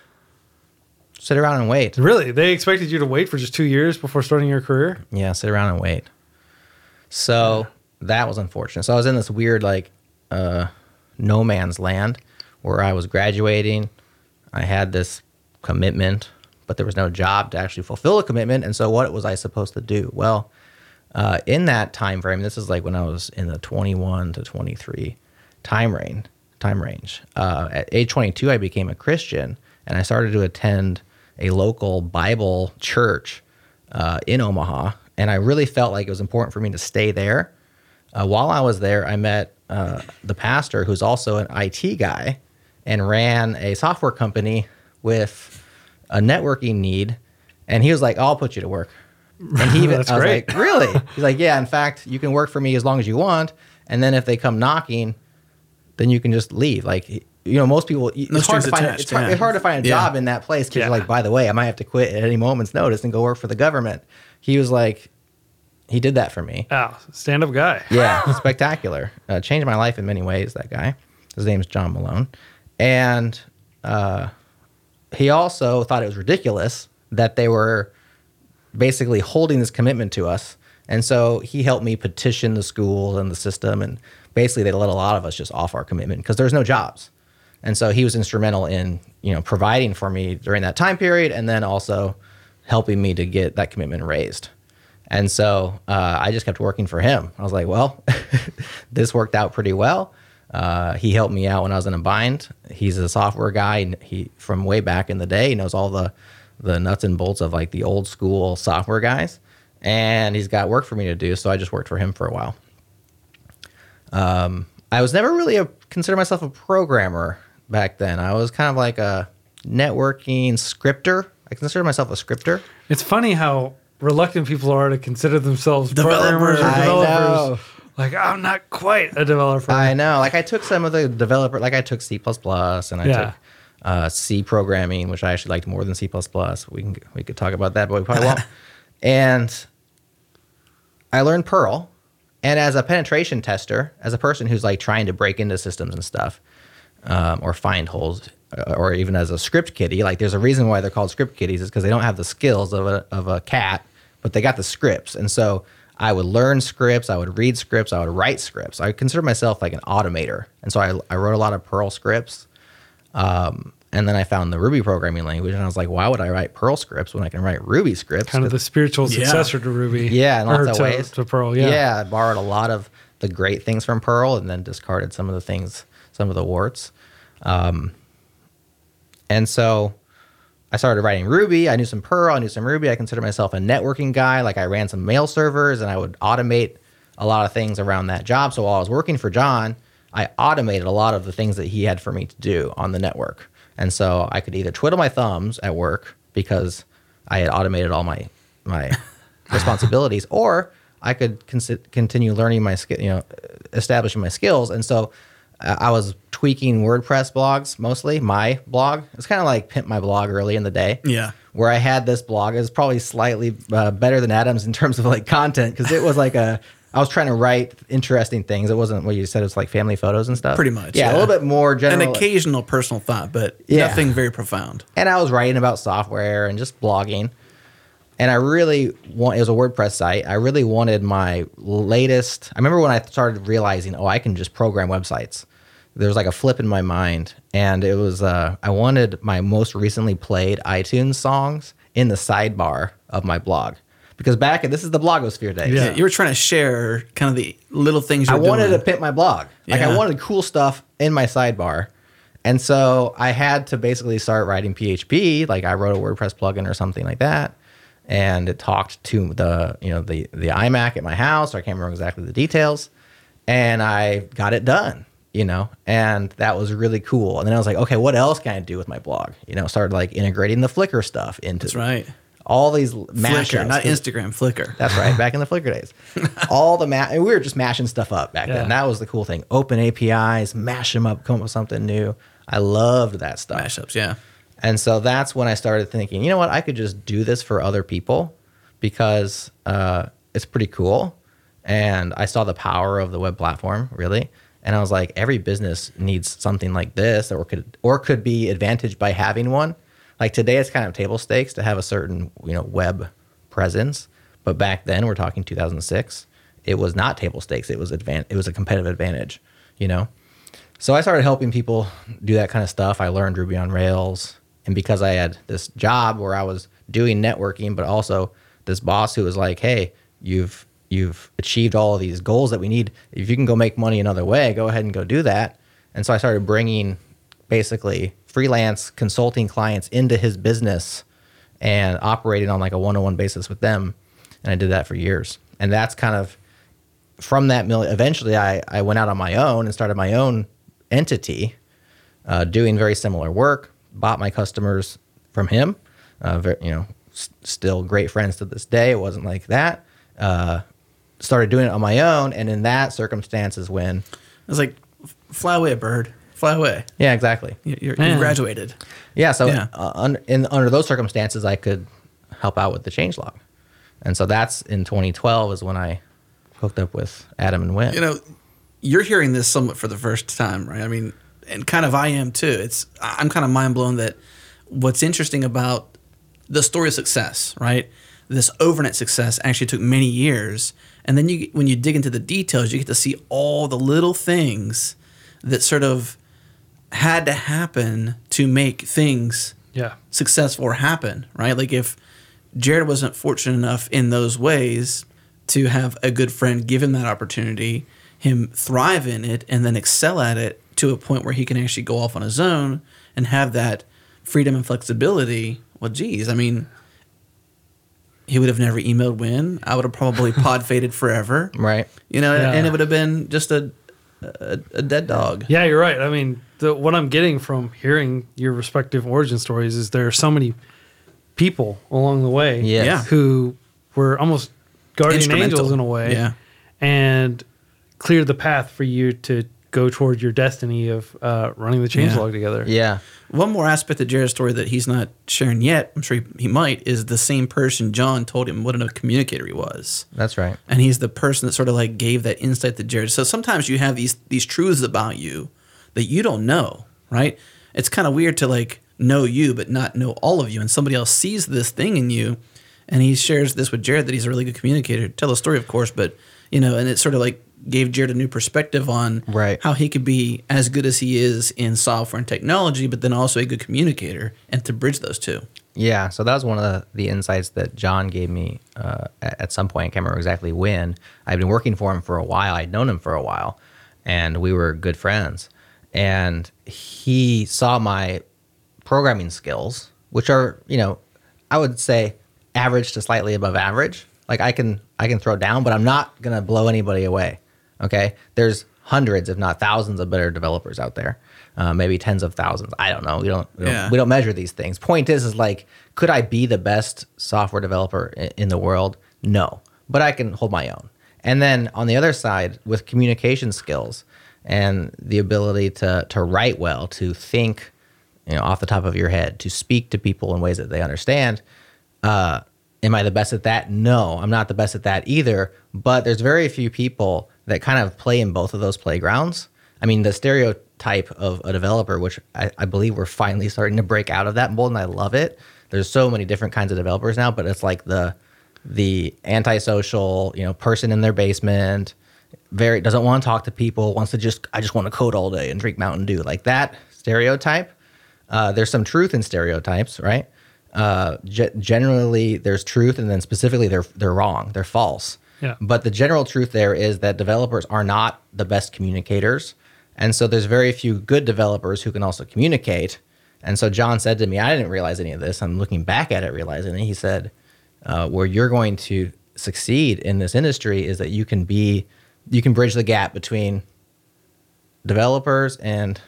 sit around and wait. Really, they expected you to wait for just two years before starting your career. Yeah, sit around and wait. So that was unfortunate. So I was in this weird like uh, no man's land where I was graduating. I had this commitment, but there was no job to actually fulfill a commitment. And so what was I supposed to do? Well, uh, in that time frame, this is like when I was in the 21 to 23 time range. Time range. Uh, at age 22, I became a Christian, and I started to attend a local Bible church uh, in Omaha. And I really felt like it was important for me to stay there. Uh, while I was there, I met uh, the pastor, who's also an IT guy, and ran a software company with a networking need. And he was like, "I'll put you to work." And he even, That's I was great. like, "Really?" He's like, "Yeah. In fact, you can work for me as long as you want, and then if they come knocking, then you can just leave." Like, you know, most people it's hard to find attached, it's hard, yeah. it's hard to find a Yeah. job in that place because Yeah. you're like, by the way, I might have to quit at any moment's notice and go work for the government. He was like, he did that for me. Oh, stand up guy. Yeah, spectacular. Uh, changed my life in many ways. That guy. His name's John Malone, and uh, he also thought it was ridiculous that they were basically holding this commitment to us. And so he helped me petition the school and the system, and basically they let a lot of us just off our commitment because there's no jobs. And so he was instrumental in you know providing for me during that time period, and then also helping me to get that commitment raised. And so uh, I just kept working for him. I was like, well, this worked out pretty well. Uh, he helped me out when I was in a bind. He's a software guy. He from way back in the day. He knows all the the nuts and bolts of like the old school software guys. And he's got work for me to do. So I just worked for him for a while. Um, I was never really a consider myself a programmer back then. I was kind of like a networking scripter. I consider myself a scripter. It's funny how reluctant people are to consider themselves Developers. programmers or I developers. know. Like I'm not quite a developer. I know. Like I took some of the developer, like I took C and I Yeah. took uh, C programming, which I actually liked more than C We can we could talk about that, but we probably won't. and I learned Perl, and as a penetration tester, as a person who's like trying to break into systems and stuff, um, or find holes, uh, or even as a script kiddie, like there's a reason why they're called script kiddies is because they don't have the skills of a of a cat, but they got the scripts, and so. I would learn scripts, I would read scripts, I would write scripts. I consider myself like an automator. And so I, I wrote a lot of Perl scripts. Um, and then I found the Ruby programming language, and I was like, why would I write Perl scripts when I can write Ruby scripts? kind of the spiritual Yeah. successor to Ruby. Yeah, in or lots of to, ways. To Perl, yeah. Yeah, I borrowed a lot of the great things from Perl and then discarded some of the things, some of the warts. Um, and so I started writing Ruby. I knew some Perl, I knew some Ruby. I consider myself a networking guy. Like I ran some mail servers and I would automate a lot of things around that job. So while I was working for John, I automated a lot of the things that he had for me to do on the network. And so I could either twiddle my thumbs at work because I had automated all my my responsibilities, or I could continue learning my skill, you know, establishing my skills. And so uh, I was tweaking WordPress blogs mostly. My blog it's kind of like pimp my blog early in the day Yeah. where I had this blog. is probably slightly uh, better than Adam's in terms of like content because it was like a. I was trying to write interesting things. It wasn't what you said. It was like family photos and stuff. Pretty much, Yeah, yeah. a little bit more general. An occasional personal thought, but Yeah. nothing very profound. and I was writing about software and just blogging. And I really want it was a WordPress site. I really wanted my latest. I remember when I started realizing, oh, I can just program websites. There was like a flip in my mind, and it was uh, I wanted my most recently played iTunes songs in the sidebar of my blog because back in this is the blogosphere days. Yeah. Yeah, you were trying to share kind of the little things I you're wanted doing. to pimp my blog. Like I wanted cool stuff in my sidebar. And so I had to basically start writing PHP. Like I wrote a WordPress plugin or something like that. And it talked to the, you know, the the iMac at my house. I can't remember exactly the details. And I got it done, you know, and that was really cool. And then I was like, okay, what else can I do with my blog? You know, started like integrating the Flickr stuff into That's right. All these Flickr, mashups. not Instagram, Flickr. That's right, back in the Flickr days. All the ma- and we were just mashing stuff up back Yeah. then. That was the cool thing. Open APIs, mash them up, come up with something new. I loved that stuff. Mashups, yeah. And so that's when I started thinking, you know what, I could just do this for other people because uh, it's pretty cool. And I saw the power of the web platform, really. And I was like, every business needs something like this, or could or could be advantaged by having one. Like today, it's kind of table stakes to have a certain you know web presence, but back then, we're talking 2006. it was not table stakes. It was advan- It was a competitive advantage, you know. So I started helping people do that kind of stuff. I learned Ruby on Rails, and because I had this job where I was doing networking, but also this boss who was like, "Hey, you've you've achieved all of these goals that we need. If you can go make money another way, go ahead and go do that." And so I started bringing basically freelance consulting clients into his business and operating on like a one-on-one basis with them. And I did that for years. And that's kind of from that mill. Eventually, I I went out on my own and started my own entity, uh, doing very similar work. Bought my customers from him. Uh, very, you know, s- still great friends to this day. It wasn't like that. Uh, started doing it on my own, and in that circumstance is when, was like, fly away, a bird, fly away. yeah, exactly. You- You're, Yeah. you graduated. Yeah. So Yeah. Uh, under, in, under those circumstances, I could help out with the changelog. And so that's in 2012 is when I hooked up with Adam and Wynn. You know, you're hearing this somewhat for the first time, right? I mean, and kind of I am too. It's I'm kind of mind blown that what's interesting about the story of success, right? This overnight success actually took many years, and then you when you dig into the details, you get to see all the little things that sort of had to happen to make things Yeah. successful or happen, right? Like if Jerod wasn't fortunate enough in those ways to have a good friend give him that opportunity, him thrive in it, and then excel at it to a point where he can actually go off on his own and have that freedom and flexibility. Well, geez, I mean, he would have never emailed Wynn. I would have probably pod faded forever, Right. you know, Yeah. and it would have been just a, a, a dead dog. Yeah, you're right. I mean, the, what I'm getting from hearing your respective origin stories is there are so many people along the way Yes. Yeah. who were almost guardian angels in a way Yeah. and cleared the path for you to go toward your destiny of uh, running the changelog together. Yeah. One more aspect of Jerod's story that he's not sharing yet, I'm sure he, he might, is the same person John told him what a communicator he was. That's right. And he's the person that sort of like gave that insight to Jerod. So sometimes you have these these truths about you that you don't know, right? It's kind of weird to like know you but not know all of you. And somebody else sees this thing in you and he shares this with Jerod that he's a really good communicator. Tell a story, of course, but you know, and it sort of like gave Jerod a new perspective on Right. how he could be as good as he is in software and technology, but then also a good communicator and to bridge those two. Yeah, so that was one of the, the insights that John gave me uh, at, some point. I can't remember exactly when. I'd been working for him for a while. I'd known him for a while, and we were good friends. And he saw my programming skills, which are, you know, I would say average to slightly above average. Like I can I can throw down, but I'm not gonna blow anybody away. Okay, there's hundreds, if not thousands, of better developers out there. Uh, maybe tens of thousands. I don't know. We don't we, Yeah. don't we don't measure these things. Point is, is like, could I be the best software developer in, in the world? No, but I can hold my own. And then on the other side, with communication skills and the ability to to write well, to think, you know, off the top of your head, to speak to people in ways that they understand. Uh, am I the best at that? No, I'm not the best at that either. But there's very few people that kind of play in both of those playgrounds. I mean, the stereotype of a developer, which I, I believe we're finally starting to break out of that mold, and I love it. There's so many different kinds of developers now, but it's like the the antisocial, you know, person in their basement, very doesn't want to talk to people, wants to just I just want to code all day and drink Mountain Dew, like that stereotype. Uh, there's some truth in stereotypes, right? Uh, ge- generally, there's truth, and then specifically, they're they're wrong, they're false. Yeah. But the general truth there is that developers are not the best communicators, and so there's very few good developers who can also communicate. And so John said to me, I didn't realize any of this. I'm looking back at it, realizing it. He said, uh, "Where you're going to succeed in this industry is that you can be, you can bridge the gap between developers and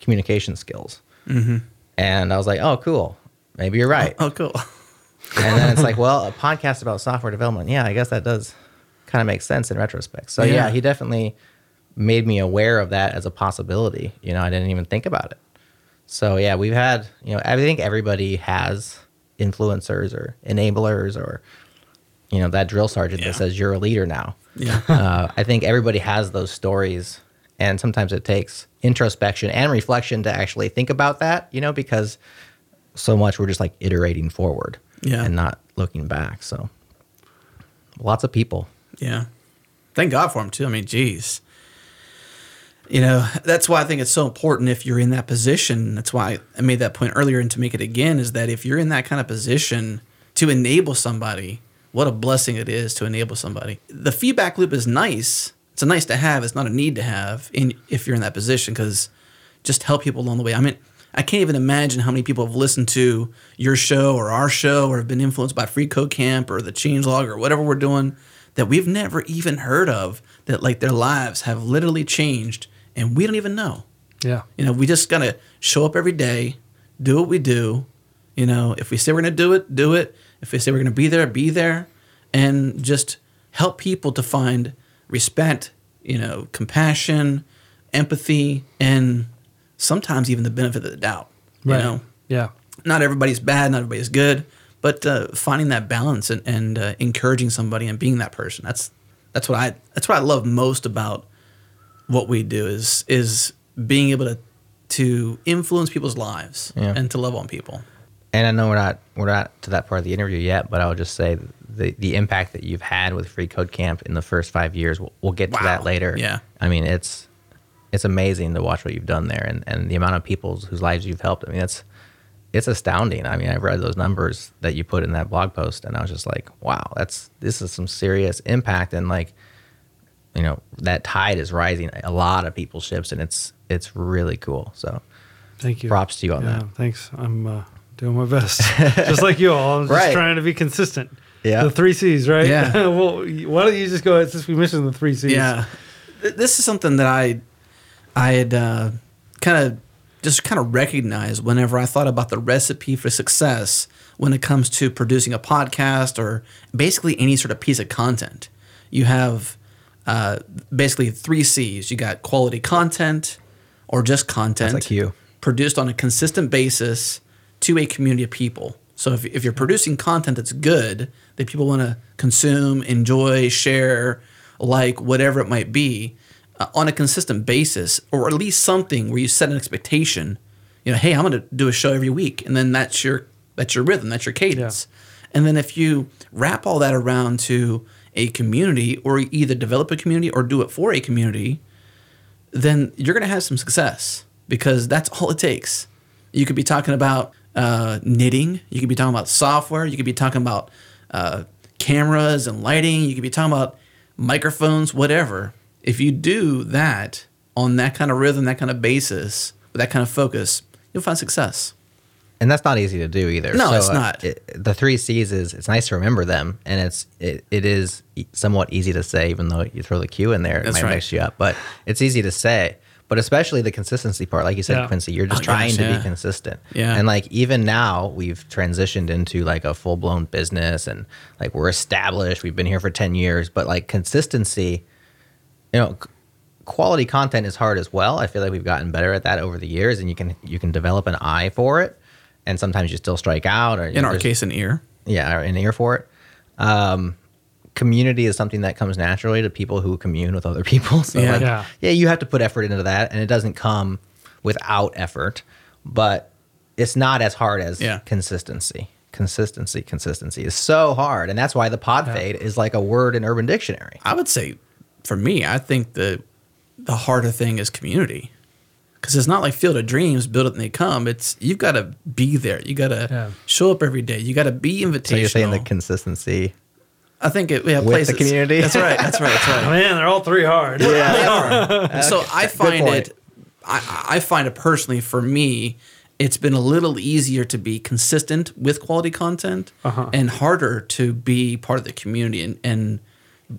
communication skills." Mm-hmm. And I was like, "Oh, cool. Maybe you're right." Oh, cool. and then it's like, well, a podcast about software development. Yeah, I guess that does kind of make sense in retrospect. So yeah. Yeah. he definitely made me aware of that as a possibility. You know, I didn't even think about it. So yeah, we've had, you know, I think everybody has influencers or enablers or, you know, that drill sergeant Yeah. that says you're a leader now. Yeah. uh, I think everybody has those stories, and sometimes it takes introspection and reflection to actually think about that. You know, because so much we're just like iterating forward Yeah. and not looking back. So lots of people. Yeah. thank God for them too. I mean, geez. You know, that's why I think it's so important if you're in that position. That's why I made that point earlier and to make it again is that if you're in that kind of position to enable somebody, what a blessing it is to enable somebody. The feedback loop is nice. It's a nice to have. It's not a need to have in if you're in that position because just help people along the way. I mean, I can't even imagine how many people have listened to your show or our show or have been influenced by freeCodeCamp or the Changelog or whatever we're doing that we've never even heard of that like their lives have literally changed and we don't even know. Yeah. You know, we just gotta show up every day, do what we do. You know, if we say we're gonna do it, do it. If they say we're gonna be there, be there, and just help people to find respect, you know, compassion, empathy, and sometimes even the benefit of the doubt. You Right. know, Yeah. not everybody's bad, not everybody's good, but uh, finding that balance and, and uh, encouraging somebody and being that person. That's that's what I that's what I love most about what we do is is being able to to influence people's lives Yeah. and to love on people. And I know we're not we're not to that part of the interview yet, but I'll just say the the impact that you've had with freeCodeCamp in the first five years. We'll, we'll get to that later. Yeah. I mean it's it's amazing to watch what you've done there and, and the amount of people whose lives you've helped. I mean it's it's astounding. I mean I read those numbers that you put in that blog post and I was just like, wow, that's this is some serious impact and like you know that tide is rising a lot of people's ships and it's it's really cool. So Thank you. Props to you on yeah, that. Thanks. I'm uh, doing my best. just like you all. I'm just Right. trying to be consistent. Yeah. The three C's, right? Yeah. well, why don't you just go ahead since we mentioned the three C's? Yeah, this is something that I I had uh, kind of just kind of recognized whenever I thought about the recipe for success when it comes to producing a podcast or basically any sort of piece of content. You have uh, basically three C's. You got quality content or just content like you. produced on a consistent basis to a community of people. So if, if you're producing content that's good, that people want to consume, enjoy, share, like, whatever it might be, uh, on a consistent basis, or at least something where you set an expectation, you know, hey, I'm going to do a show every week, and then that's your that's your rhythm, that's your cadence. And then if you wrap all that around to a community, or either develop a community or do it for a community, then you're going to have some success because that's all it takes. You could be talking about uh, knitting, you could be talking about software, you could be talking about uh, cameras and lighting, you could be talking about microphones, whatever. If you do that on that kind of rhythm, that kind of basis, with that kind of focus, you'll find success. and that's not easy to do either. No, it's not. It, the three C's is it's nice to remember them, and it's it, it is somewhat easy to say, even though you throw the Q in there, it That's might right. mix you up. But it's easy to say. But especially the consistency part, like you said, Yeah. Quincy, you're just Oh, trying gosh, to yeah. be consistent. Yeah. And like even now, we've transitioned into like a full blown business, and like we're established. We've been here for ten years, but like consistency, you know. Quality content is hard as well. I feel like we've gotten better at that over the years, and you can you can develop an eye for it, and sometimes you still strike out. Or In our case, an ear. yeah, or an ear for it. Um, community is something that comes naturally to people who commune with other people. So Yeah. like, Yeah. yeah, you have to put effort into that, and it doesn't come without effort, but it's not as hard as Yeah. consistency. Consistency, consistency is so hard, and that's why the pod fade is like a word in Urban Dictionary. I would say, for me, I think the the harder thing is community, because it's not like Field of Dreams, build it and they come. It's you've got to be there. You got to Yeah. show up every day. You got to be invitational. So you're saying the consistency. I think it yeah, With places. the community? That's right. That's right. That's right. Man, they're all three hard. Yeah, they are. so I find it. I, I find it personally for me, it's been a little easier to be consistent with quality content Uh-huh. and harder to be part of the community and, and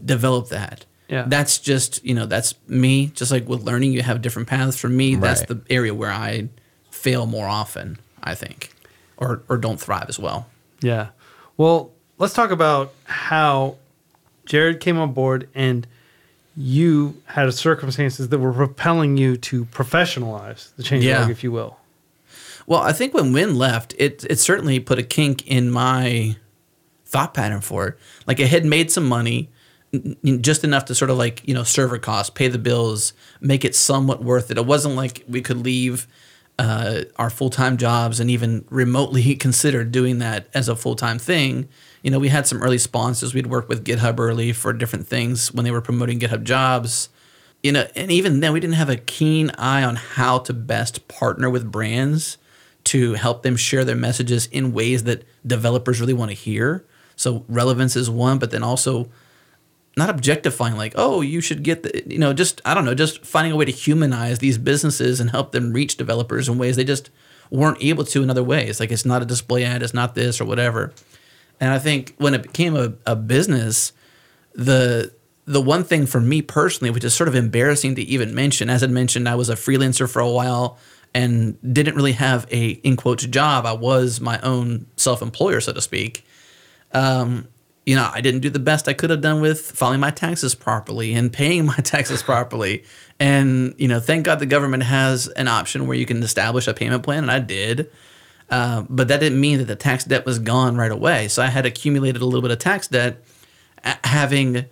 develop that. Yeah. That's just you know that's me. Just like with learning, you have different paths. For me, that's the area where I fail more often. I think, or or don't thrive as well. Yeah. Well, let's talk about how Jerod came on board and you had circumstances that were propelling you to professionalize the change Yeah. log, if you will. Well, I think when Wynn left, it it certainly put a kink in my thought pattern for it. Like it had made some money, just enough to sort of like you know server costs, pay the bills, make it somewhat worth it. It wasn't like we could leave uh, our full time jobs and even remotely consider doing that as a full time thing. You know, we had some early sponsors. We'd work with GitHub early for different things when they were promoting GitHub jobs. You know, and even then, we didn't have a keen eye on how to best partner with brands to help them share their messages in ways that developers really want to hear. So relevance is one, but then also not objectifying like, oh, you should get the, you know, just I don't know, just finding a way to humanize these businesses and help them reach developers in ways they just weren't able to in other ways. Like it's not a display ad, it's not this or whatever. And I think when it became a, a business, the the one thing for me personally, which is sort of embarrassing to even mention, as I mentioned, I was a freelancer for a while and didn't really have a in quotes job. I was my own self employer, so to speak. Um, you know, I didn't do the best I could have done with filing my taxes properly and paying my taxes properly. And, you know, thank God the government has an option where you can establish a payment plan, and I did. Uh, but that didn't mean that the tax debt was gone right away. So I had accumulated a little bit of tax debt, having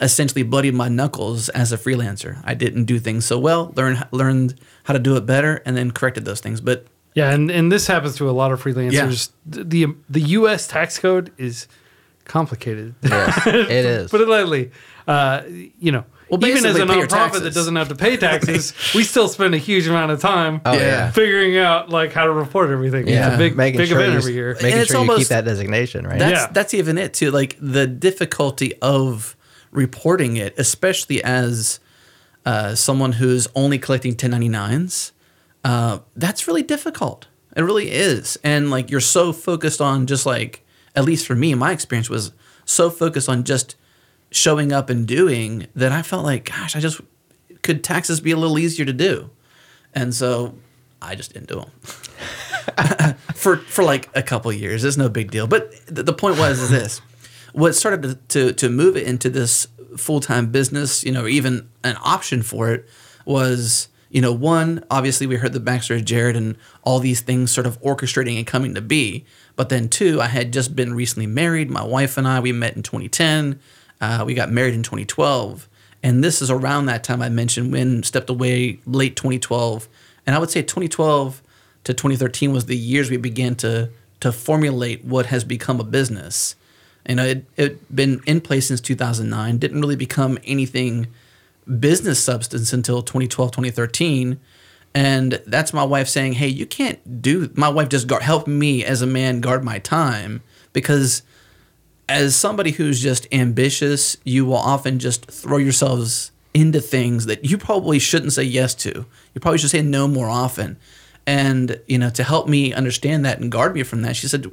essentially bloodied my knuckles as a freelancer. I didn't do things so well, learned learned how to do it better, and then corrected those things. But yeah, and, and this happens to a lot of freelancers. Yeah. The the U.S. tax code is complicated. Yes, it is. Put it lightly. Uh, you know, well, even as a nonprofit that doesn't have to pay taxes, we still spend a huge amount of time oh, yeah. figuring out like how to report everything. Yeah. It's a big, making big sure event you, every year. Making sure almost, you keep that designation, right? That's, yeah. that's even it too. Like the difficulty of reporting it, especially as uh, someone who's only collecting 1099s, uh, that's really difficult. It really is. And like you're so focused on just like, at least for me, my experience was so focused on just showing up and doing that I felt like, gosh, I just could taxes be a little easier to do, and so I just didn't do them for for like a couple years. It's no big deal. But th- the point was is this: what started to, to to move it into this full time business, you know, even an option for it was. You know, one, obviously, we heard the backstory of Jerod and all these things sort of orchestrating and coming to be. But then, two, I had just been recently married. My wife and I, we met in 2010. Uh, we got married in 2012. And this is around that time I mentioned when stepped away late 2012. And I would say 2012 to 2013 was the years we began to to formulate what has become a business. Know, it it been in place since 2009. Didn't really become anything business substance until 2012, 2013. And that's my wife saying, "Hey, you can't do." My wife just guard, helped me as a man guard my time because as somebody who's just ambitious, you will often just throw yourselves into things that you probably shouldn't say yes to. You probably should say no more often. And, you know, to help me understand that and guard me from that, she said,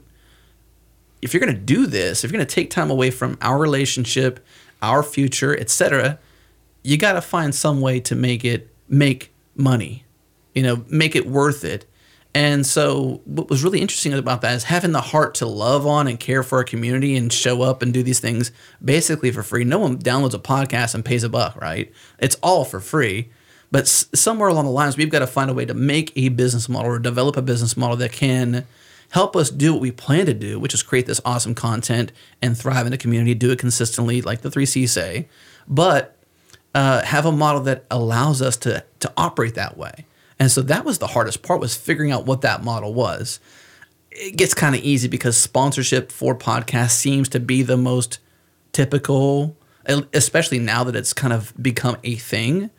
if you're going to do this, if you're going to take time away from our relationship, our future, etc., you got to find some way to make it make money. You know, make it worth it. And so, what was really interesting about that is having the heart to love on and care for a community and show up and do these things basically for free. No one downloads a podcast and pays a buck, right? It's all for free. But somewhere along the lines, we've got to find a way to make a business model or develop a business model that can help us do what we plan to do, which is create this awesome content and thrive in the community, do it consistently, like the three C's say, but uh, have a model that allows us to to operate that way. And so that was the hardest part was figuring out what that model was. It gets kind of easy because sponsorship for podcasts seems to be the most typical, especially now that it's kind of become a thing.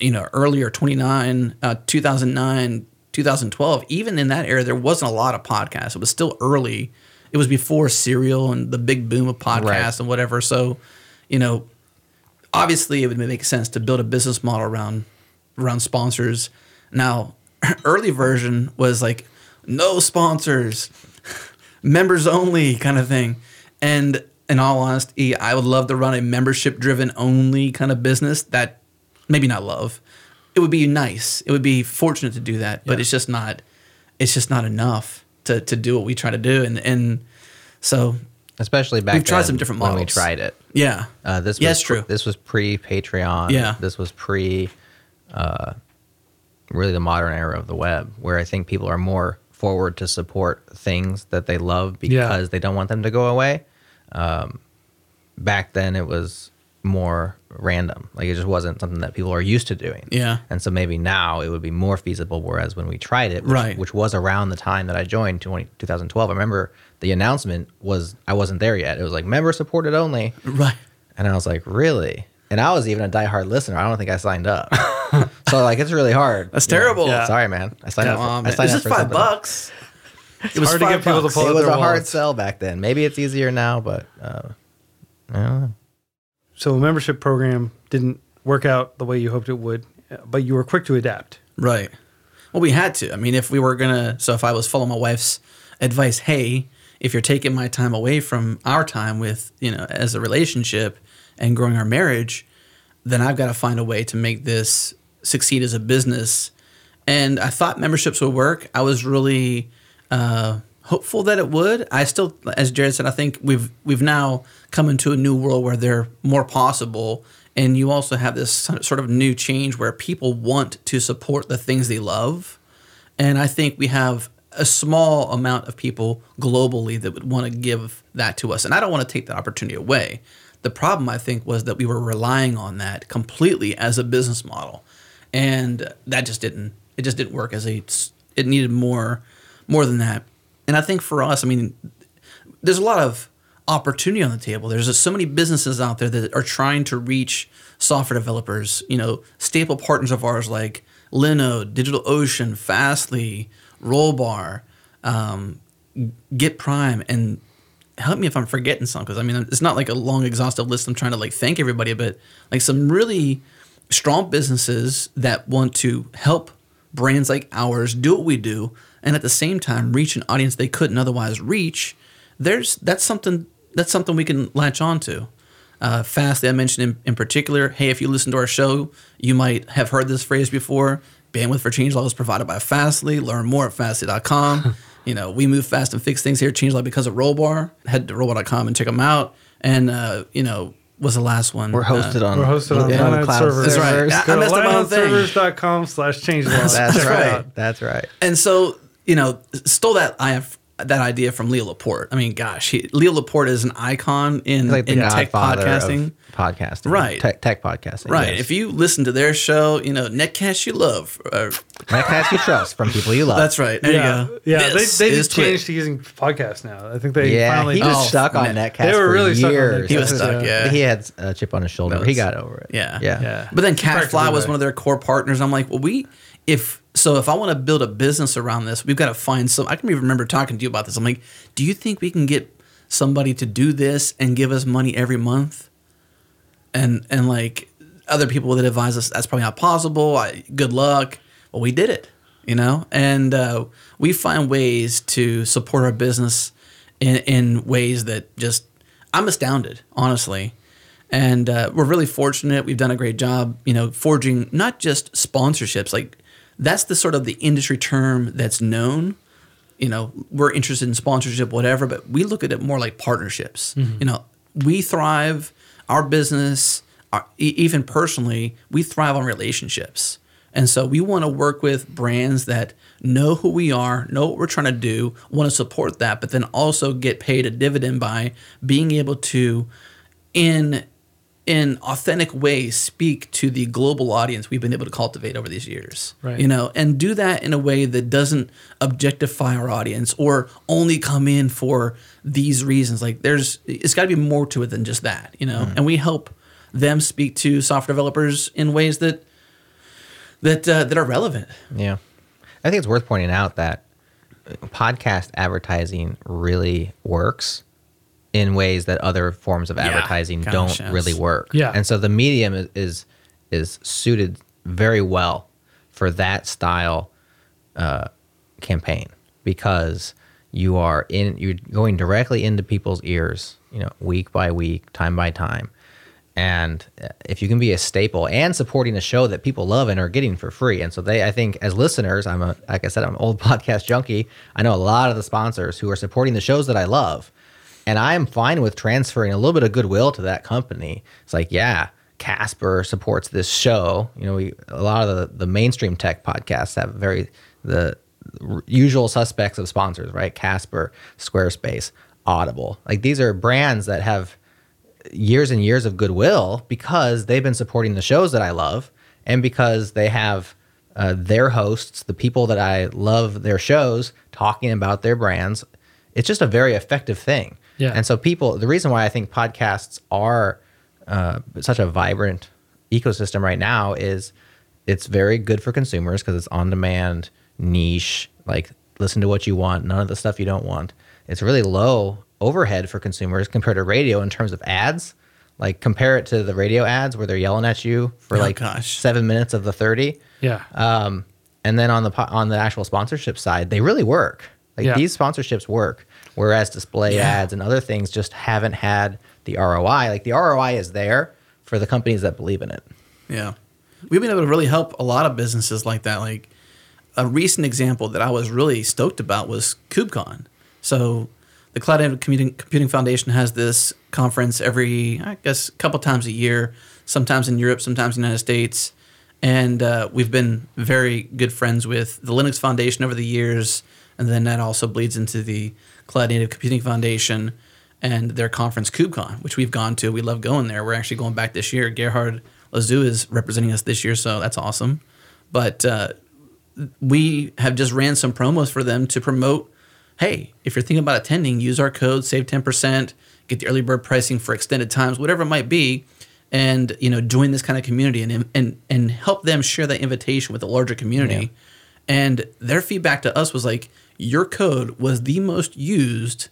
You know, earlier 29, uh, 2009, 2012, even in that era, there wasn't a lot of podcasts. It was still early. It was before Serial and the big boom of podcasts right. and whatever. So, you know, obviously it would make sense to build a business model around around sponsors now, early version was like no sponsors, members only kind of thing. And in all honesty, I would love to run a membership driven only kind of business that maybe not love. It would be nice. It would be fortunate to do that, but yeah. it's just not it's just not enough to to do what we try to do and and so especially back we've tried some different models when we tried it. Yeah. Uh, this was true. This was pre Patreon. Yeah. This was pre uh, really the modern era of the web, where I think people are more forward to support things that they love because yeah. they don't want them to go away. Um, back then, it was more random. Like it just wasn't something that people are used to doing. Yeah. And so maybe now it would be more feasible. Whereas when we tried it, which, Right. which was around the time that I joined 20, 2012, I remember the announcement was I wasn't there yet. It was like member supported only. Right. And I was like, really? And I was even a diehard listener. I don't think I signed up. so like it's really hard. That's terrible. Yeah. Sorry, man. I signed up. For, on, I signed It's up just for five something. bucks. It was hard to get people to bucks. pull It was their a hard sell back then. Maybe it's easier now, but uh, I don't know. So a membership program didn't work out the way you hoped it would, uh, but you were quick to adapt. Right. Well, we had to. I mean, if we were gonna, so if I was following my wife's advice, hey, if you're taking my time away from our time with, you know, as a relationship and growing our marriage, then I've got to find a way to make this succeed as a business. And I thought memberships would work. I was really uh, hopeful that it would. I still, as Jerod said, I think we've we've now come into a new world where they're more possible, and you also have this sort of new change where people want to support the things they love, and I think we have a small amount of people globally that would want to give that to us, and I don't want to take that opportunity away. The problem I think was that we were relying on that completely as a business model, and that just didn't it just didn't work as a it needed more more than that. And I think for us, I mean, there's a lot of opportunity on the table. There's just so many businesses out there that are trying to reach software developers. You know, staple partners of ours like Linode, DigitalOcean, Fastly, Rollbar, um, Get Prime, and help me if I'm forgetting some because I mean it's not like a long exhaustive list. I'm trying to like thank everybody, but like some really strong businesses that want to help brands like ours do what we do, and at the same time reach an audience they couldn't otherwise reach. There's that's something that's something we can latch on to. Uh, Fastly, I mentioned in, in particular. Hey, if you listen to our show, you might have heard this phrase before. Bandwidth for changelog is provided by Fastly. Learn more at fastly.com. you know, we move fast and fix things here at Changelog because of Rollbar. Head to rollbar.com and check them out. And, uh, you know, was the last one. We're hosted Uh, on. We're hosted on yeah, Linode cloud servers. That's right. servers. I- I messed up my own thing. lineoutservers.com slash changelog. That's Check it right. That's right. And so, you know, stole that I have that idea from Leo Laporte. I mean, gosh, he, Leo Laporte is an icon in, like the in tech podcasting. podcasting. Right. Tech, tech podcasting. Right. yes. If you listen to their show, you know, Netcast you love. Uh, Netcast you trust from people you love. that's right. There yeah, you go. yeah. This they they just changed TWiT. to using podcasts now. I think they yeah, finally. he was Oh, stuck on man. Netcast They were for really stuck on years. He was stuck, yeah. He had a chip on his shoulder. That he got over it. Yeah. Yeah. Yeah. But then Practical Catfly was one of their core partners. I'm like, well, we if so if I want to build a business around this, we've got to find some. I can even remember talking to you about this. I'm like, do you think we can get somebody to do this and give us money every month? And and like other people that advise us, that's probably not possible. I, good luck. Well, we did it, you know, and uh, we find ways to support our business in in ways that just I'm astounded, honestly and uh, we're really fortunate. We've done a great job, you know, forging not just sponsorships. Like that's the sort of the industry term that's known. You know, we're interested in sponsorship, whatever, but we look at it more like partnerships. Mm-hmm. You know, we thrive. Our business, our, e- even personally, we thrive on relationships. And so we want to work with brands that know who we are, know what we're trying to do, want to support that, but then also get paid a dividend by being able to, in in authentic ways speak to the global audience we've been able to cultivate over these years. Right. You know, and do that in a way that doesn't objectify our audience or only come in for these reasons. Like there's it's got to be more to it than just that, you know. And we help them speak to software developers in ways that that uh, that are relevant. Yeah. I think it's worth pointing out that podcast advertising really works in ways that other forms of advertising gosh, don't yes. really work. Yeah. And so the medium is, is is suited very well for that style uh, campaign because you are in you're going directly into people's ears, you know, week by week, time by time. And uh, if you can be a staple and supporting a show that people love and are getting for free, and so they, I think, as listeners, I'm a, like I said, I'm an old podcast junkie. I know a lot of the sponsors who are supporting the shows that I love, and I'm fine with transferring a little bit of goodwill to that company. It's like, yeah, Casper supports this show. You know, we, a lot of the, the mainstream tech podcasts have very the usual suspects of sponsors, right? Casper, Squarespace, Audible. Like these are brands that have years and years of goodwill because they've been supporting the shows that I love and because they have uh, their hosts, the people that I love their shows, talking about their brands. It's just a very effective thing. Yeah. And so people, the reason why I think podcasts are uh, such a vibrant ecosystem right now is it's very good for consumers because it's on demand, niche, like listen to what you want, none of the stuff you don't want. It's really low overhead for consumers compared to radio in terms of ads. Like compare it to the radio ads where they're yelling at you for Oh, like gosh. seven minutes of the thirty. Yeah. Um, and then on the po- on the actual sponsorship side, they really work. Like Yeah. these sponsorships work, whereas display Yeah. ads and other things just haven't had the ROI. Like the ROI is there for the companies that believe in it. Yeah. We've been able to really help a lot of businesses like that. Like a recent example that I was really stoked about was KubeCon. So the Cloud Native Computing, Computing Foundation has this conference every, I guess, a couple times a year, sometimes in Europe, sometimes in the United States. And uh, we've been very good friends with the Linux Foundation over the years. And then that also bleeds into the Cloud Native Computing Foundation and their conference KubeCon, which we've gone to. We love going there. We're actually going back this year. Gerhard Lazu is representing us this year, so that's awesome. But uh, we have just ran some promos for them to promote hey, if you're thinking about attending, use our code, save 10%, get the early bird pricing for extended times, whatever it might be, and you know, join this kind of community and and and help them share that invitation with a larger community. And their feedback to us was like, your code was the most used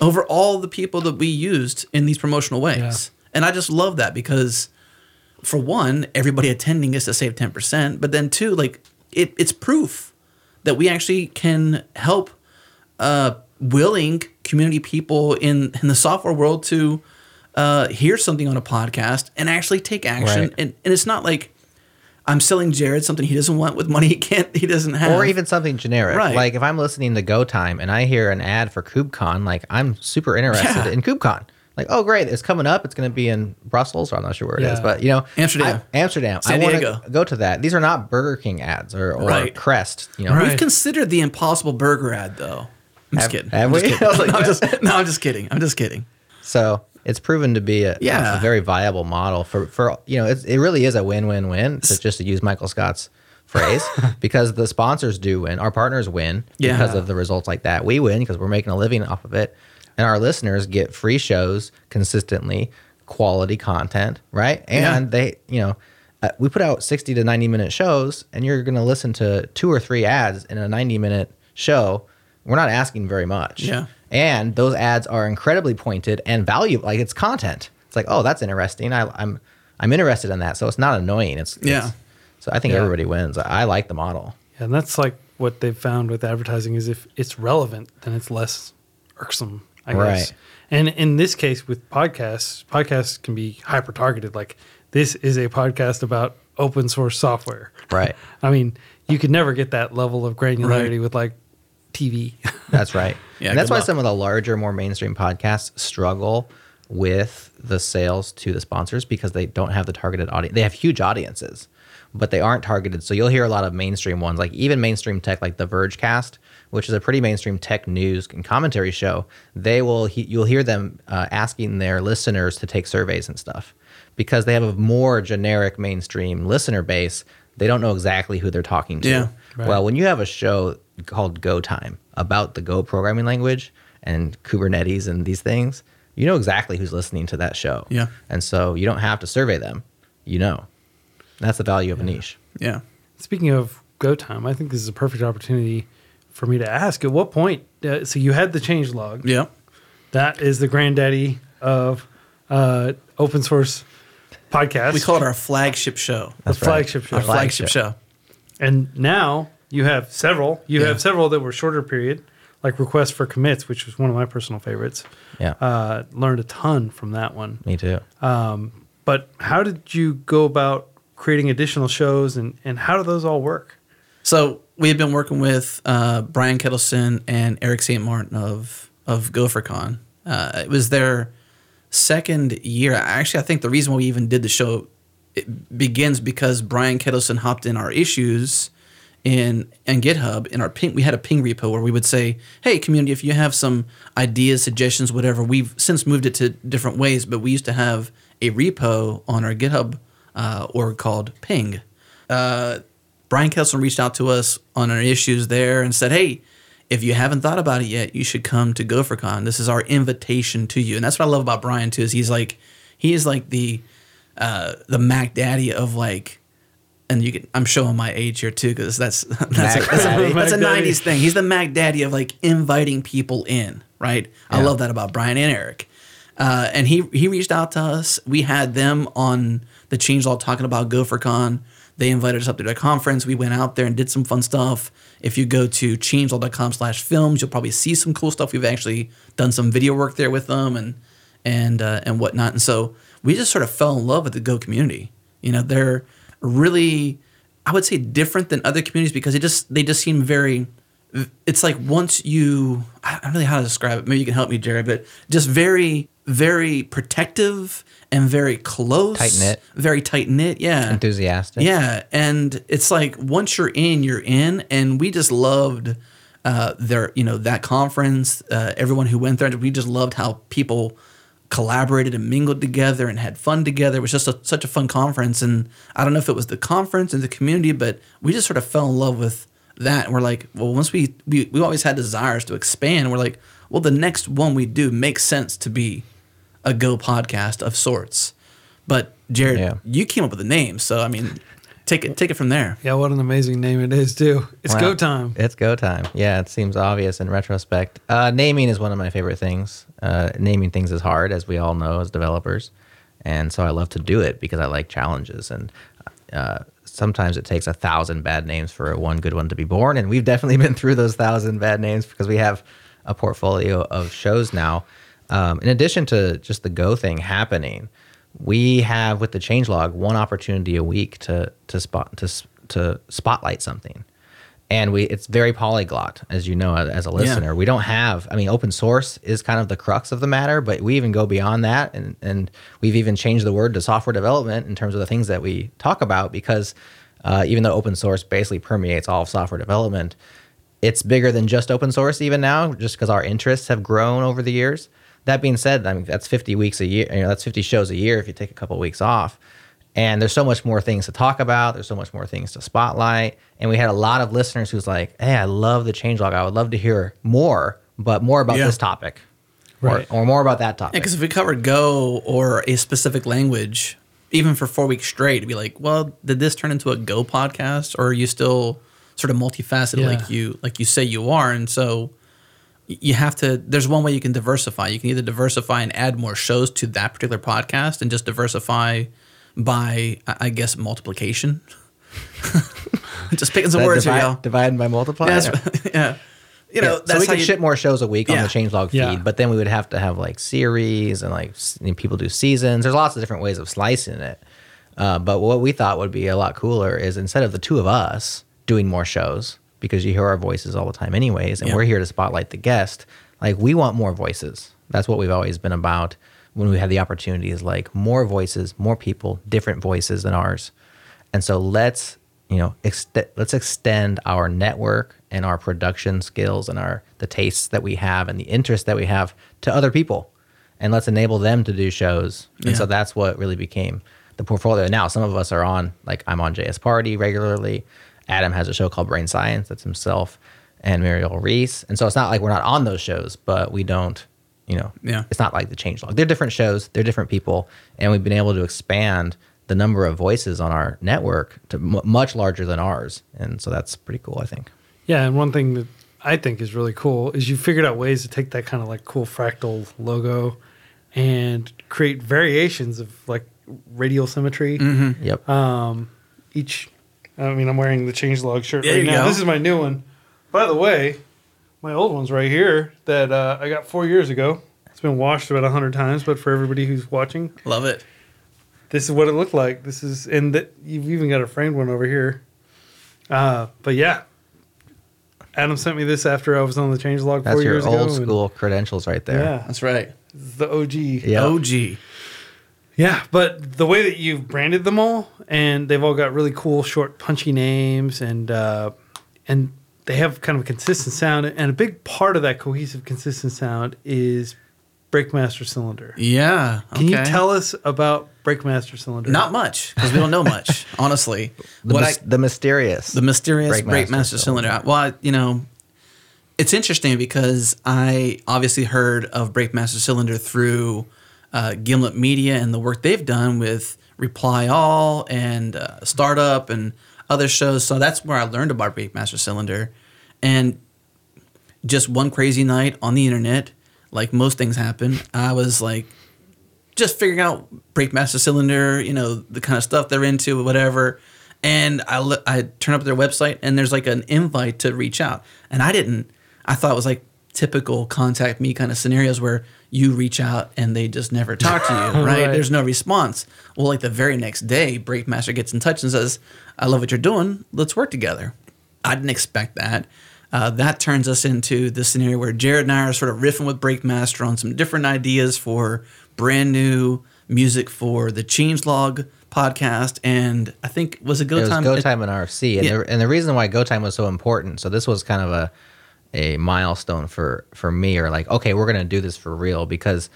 over all the people that we used in these promotional ways. Yeah. And I just love that because for one, everybody attending gets to save 10%, but then two, like it, it's proof that we actually can help uh, willing community people in, in the software world to uh, hear something on a podcast and actually take action. Right. And, and it's not like I'm selling Jerod something he doesn't want with money he can't, he doesn't have. or even something generic. Right. Like if I'm listening to Go Time and I hear an ad for KubeCon, like I'm super interested Yeah. in KubeCon. Like, oh great, it's coming up. It's going to be in Brussels, or I'm not sure where it is, Yeah. but you know, Amsterdam. I- Amsterdam. San I want to go to that. These are not Burger King ads or, or Right. Crest. You know, Right. We've considered the Impossible Burger ad though. I'm just kidding. have I'm just we? kidding. Like, no, I'm just, no, I'm just kidding. I'm just kidding. So it's proven to be a, Yeah. a very viable model for, for you know, it's, it really is a win-win-win to just to use Michael Scott's phrase because the sponsors do win. Our partners win Yeah. because of the results like that. We win because we're making a living off of it. And our listeners get free shows consistently, quality content, right? And Yeah. they, you know, uh, we put out 60 to 90 minute shows and you're going to listen to two or three ads in a 90 minute show. We're not asking very much. Yeah. And those ads are incredibly pointed and valuable. Like it's content. It's like, oh, that's interesting. I, I'm I'm interested in that. So it's not annoying. It's, it's- Yeah. so I think Yeah. everybody wins. I, I like the model. Yeah, And that's like what they've found with advertising is if it's relevant, then it's less irksome, I guess. Right. And in this case with podcasts, podcasts can be hyper targeted. Like this is a podcast about open source software. Right. I mean, you could never get that level of granularity Right. with like TV. That's right. Yeah, and that's why luck. some of the larger, more mainstream podcasts struggle with the sales to the sponsors because they don't have the targeted audience. They have huge audiences, but they aren't targeted. So you'll hear a lot of mainstream ones, like even mainstream tech, like the Vergecast, which is a pretty mainstream tech news and commentary show. They will he, you'll hear them uh, asking their listeners to take surveys and stuff because they have a more generic mainstream listener base. They don't know exactly who they're talking to. Yeah. Right. Well, when you have a show called Go Time about the Go programming language and Kubernetes and these things, you know exactly who's listening to that show. Yeah. And so you don't have to survey them. You know. That's the value of a niche. Yeah. Speaking of go time, I think this is a perfect opportunity for me to ask at what point. Uh, so you had the change log. Yeah. That is the granddaddy of uh, open source podcasts. We call it our flagship show. the That's right. flagship show. Our flagship show. And now you have several. You Yeah. have several that were shorter period, like requests for commits, which was one of my personal favorites. Yeah. Uh, learned a ton from that one. Me too. But how did you go about creating additional shows, and and how do those all work? So we have been working with uh, Brian Ketelsen and Erik St. Martin of of GopherCon. Uh, it was their second year. Actually, I think the reason why we even did the show it begins because Brian Ketelsen hopped in our issues in and GitHub in our ping we had a ping repo where we would say, "Hey community, if you have some ideas, suggestions, whatever." We've since moved it to different ways, but we used to have a repo on our GitHub uh, org called Ping. Uh, Brian Kelson reached out to us on our issues there and said, "Hey, if you haven't thought about it yet, you should come to GopherCon. This is our invitation to you." And that's what I love about Brian too. Is he's like he is like the uh, the Mac Daddy of like, and you can I'm showing my age here too because that's that's a, that's, a, that's a Mac Daddy. '90s thing. He's the Mac Daddy of like inviting people in. Right. I love that about Brian and Erik. Uh, and he he reached out to us. We had them on the Change Changelog talking about GopherCon. They invited us up to their conference. We went out there and did some fun stuff. If you go to changelog.com slash films, you'll probably see some cool stuff. We've actually done some video work there with them and and uh, and whatnot. And so we just sort of fell in love with the Go community. You know, they're really, I would say, different than other communities because they just they just seem very. It's like once you, I don't really know how to describe it. Maybe you can help me, Jerod. But just very, very protective and very close, Tight-knit. very tight knit. Yeah, Enthusiastic. yeah, and it's like once you're in, you're in, and we just loved uh, their, you know, that conference. Uh, everyone who went there, we just loved how people collaborated and mingled together and had fun together. It was just a, such a fun conference, and I don't know if it was the conference and the community, but we just sort of fell in love with that. And we're like, well, once we we we always had desires to expand. We're like, well, the next one we do makes sense to be a Go podcast of sorts. But Jerod, Yeah. you came up with the name, so I mean, take it take it from there. Yeah, what an amazing name it is too. It's Wow. go time. It's go time. Yeah, it seems obvious in retrospect. Uh, naming is one of my favorite things. Uh, naming things is hard, as we all know as developers, and so I love to do it because I like challenges. And uh, sometimes it takes a thousand bad names for one good one to be born, and we've definitely been through those thousand bad names because we have a portfolio of shows now. Um, in addition to just the Go thing happening, we have with the changelog one opportunity a week to to spot to to spotlight something and we it's very polyglot as you know as a listener. We don't have i mean open source is kind of the crux of the matter but we even go beyond that and and we've even changed the word to software development in terms of the things that we talk about because uh, even though open source basically permeates all of software development it's bigger than just open source even now just because our interests have grown over the years. That being said i mean that's 50 weeks a year you know that's 50 shows a year if you take a couple weeks off and there's so much more things to talk about there's so much more things to spotlight and we had a lot of listeners who's like hey i love the changelog i would love to hear more but more about Yeah. this topic Right. or, or more about that topic Because if we covered Go or a specific language, even for four weeks straight, it'd be like, well, did this turn into a Go podcast, or are you still sort of multifaceted Yeah. like you like you say you are? And so you have to. There's one way you can diversify. You can either diversify and add more shows to that particular podcast, and just diversify by, I I guess, multiplication. just picking some That words divide, here, y'all. divide by multiply Yeah, Yeah. You know, Yeah, so that's we how could you, ship more shows a week on the changelog feed, Yeah. but then we would have to have like series and like you know, people do seasons. There's lots of different ways of slicing it. Uh, but what we thought would be a lot cooler is instead of the two of us doing more shows because you hear our voices all the time anyways, and Yeah. we're here to spotlight the guest. Like we want more voices. That's what we've always been about. When we have the opportunity is like more voices, more people, different voices than ours. And so let's, you know, ext- let's extend our network and our production skills and our the tastes that we have and the interest that we have to other people. And let's enable them to do shows. And so that's what really became the portfolio. Now some of us are on like I'm on JS Party regularly. Adam has a show called Brain Science that's himself and Mireille Reece. And so it's not like we're not on those shows, but we don't, you know, Yeah. it's not like the changelog. They're different shows, they're different people, and we've been able to expand the number of voices on our network to m- much larger than ours, and so that's pretty cool. I think. Yeah, and one thing that I think is really cool is you figured out ways to take that kind of like cool fractal logo and create variations of like radial symmetry. Yep. Um, each, I mean, I'm wearing the changelog shirt There right you now. go. This is my new one. By the way, my old one's right here that uh, I got four years ago. It's been washed about a hundred times, but for everybody who's watching, love it. this is what it looked like. This is, and that you've even got a framed one over here. Uh, but yeah, Adam sent me this after I was on the changelog That's four your years old ago. and- school credentials right there. Yeah, That's right. this is the OG. Yep. OG. Yeah, but the way that you've branded them all, and they've all got really cool, short, punchy names, and uh, and they have kind of a consistent sound. And a big part of that cohesive, consistent sound is Breakmaster Cylinder. Yeah. Can you tell us about Breakmaster Cylinder? Not much because we don't know much, honestly. The, what mys- I, the mysterious. the mysterious Breakmaster Breakmaster, cylinder. Well, I- you know, it's interesting because I obviously heard of Breakmaster Cylinder through uh, Gimlet Media and the work they've done with Reply All and uh, Startup and other shows. So that's where I learned about Breakmaster Cylinder. And just one crazy night on the internet, like most things happen, I was like just figuring out Breakmaster Cylinder, you know, the kind of stuff they're into, whatever. And I I turn up their website and there's like an invite to reach out, and I didn't. I thought it was like typical contact me kind of scenarios where you reach out and they just never talk to you, right? Right. There's no response. Well, like the very next day, Breakmaster gets in touch and says, "I love what you're doing. Let's work together." I didn't expect that. Uh, that turns us into the scenario where Jerod and I are sort of riffing with Breakmaster on some different ideas for brand new music for the Changelog podcast, and I think was it Go it was Time? Go Time and RFC, and, Yeah. the, and the reason why Go Time was so important. So this was kind of a a milestone for for me, or like, okay, we're gonna do this for real because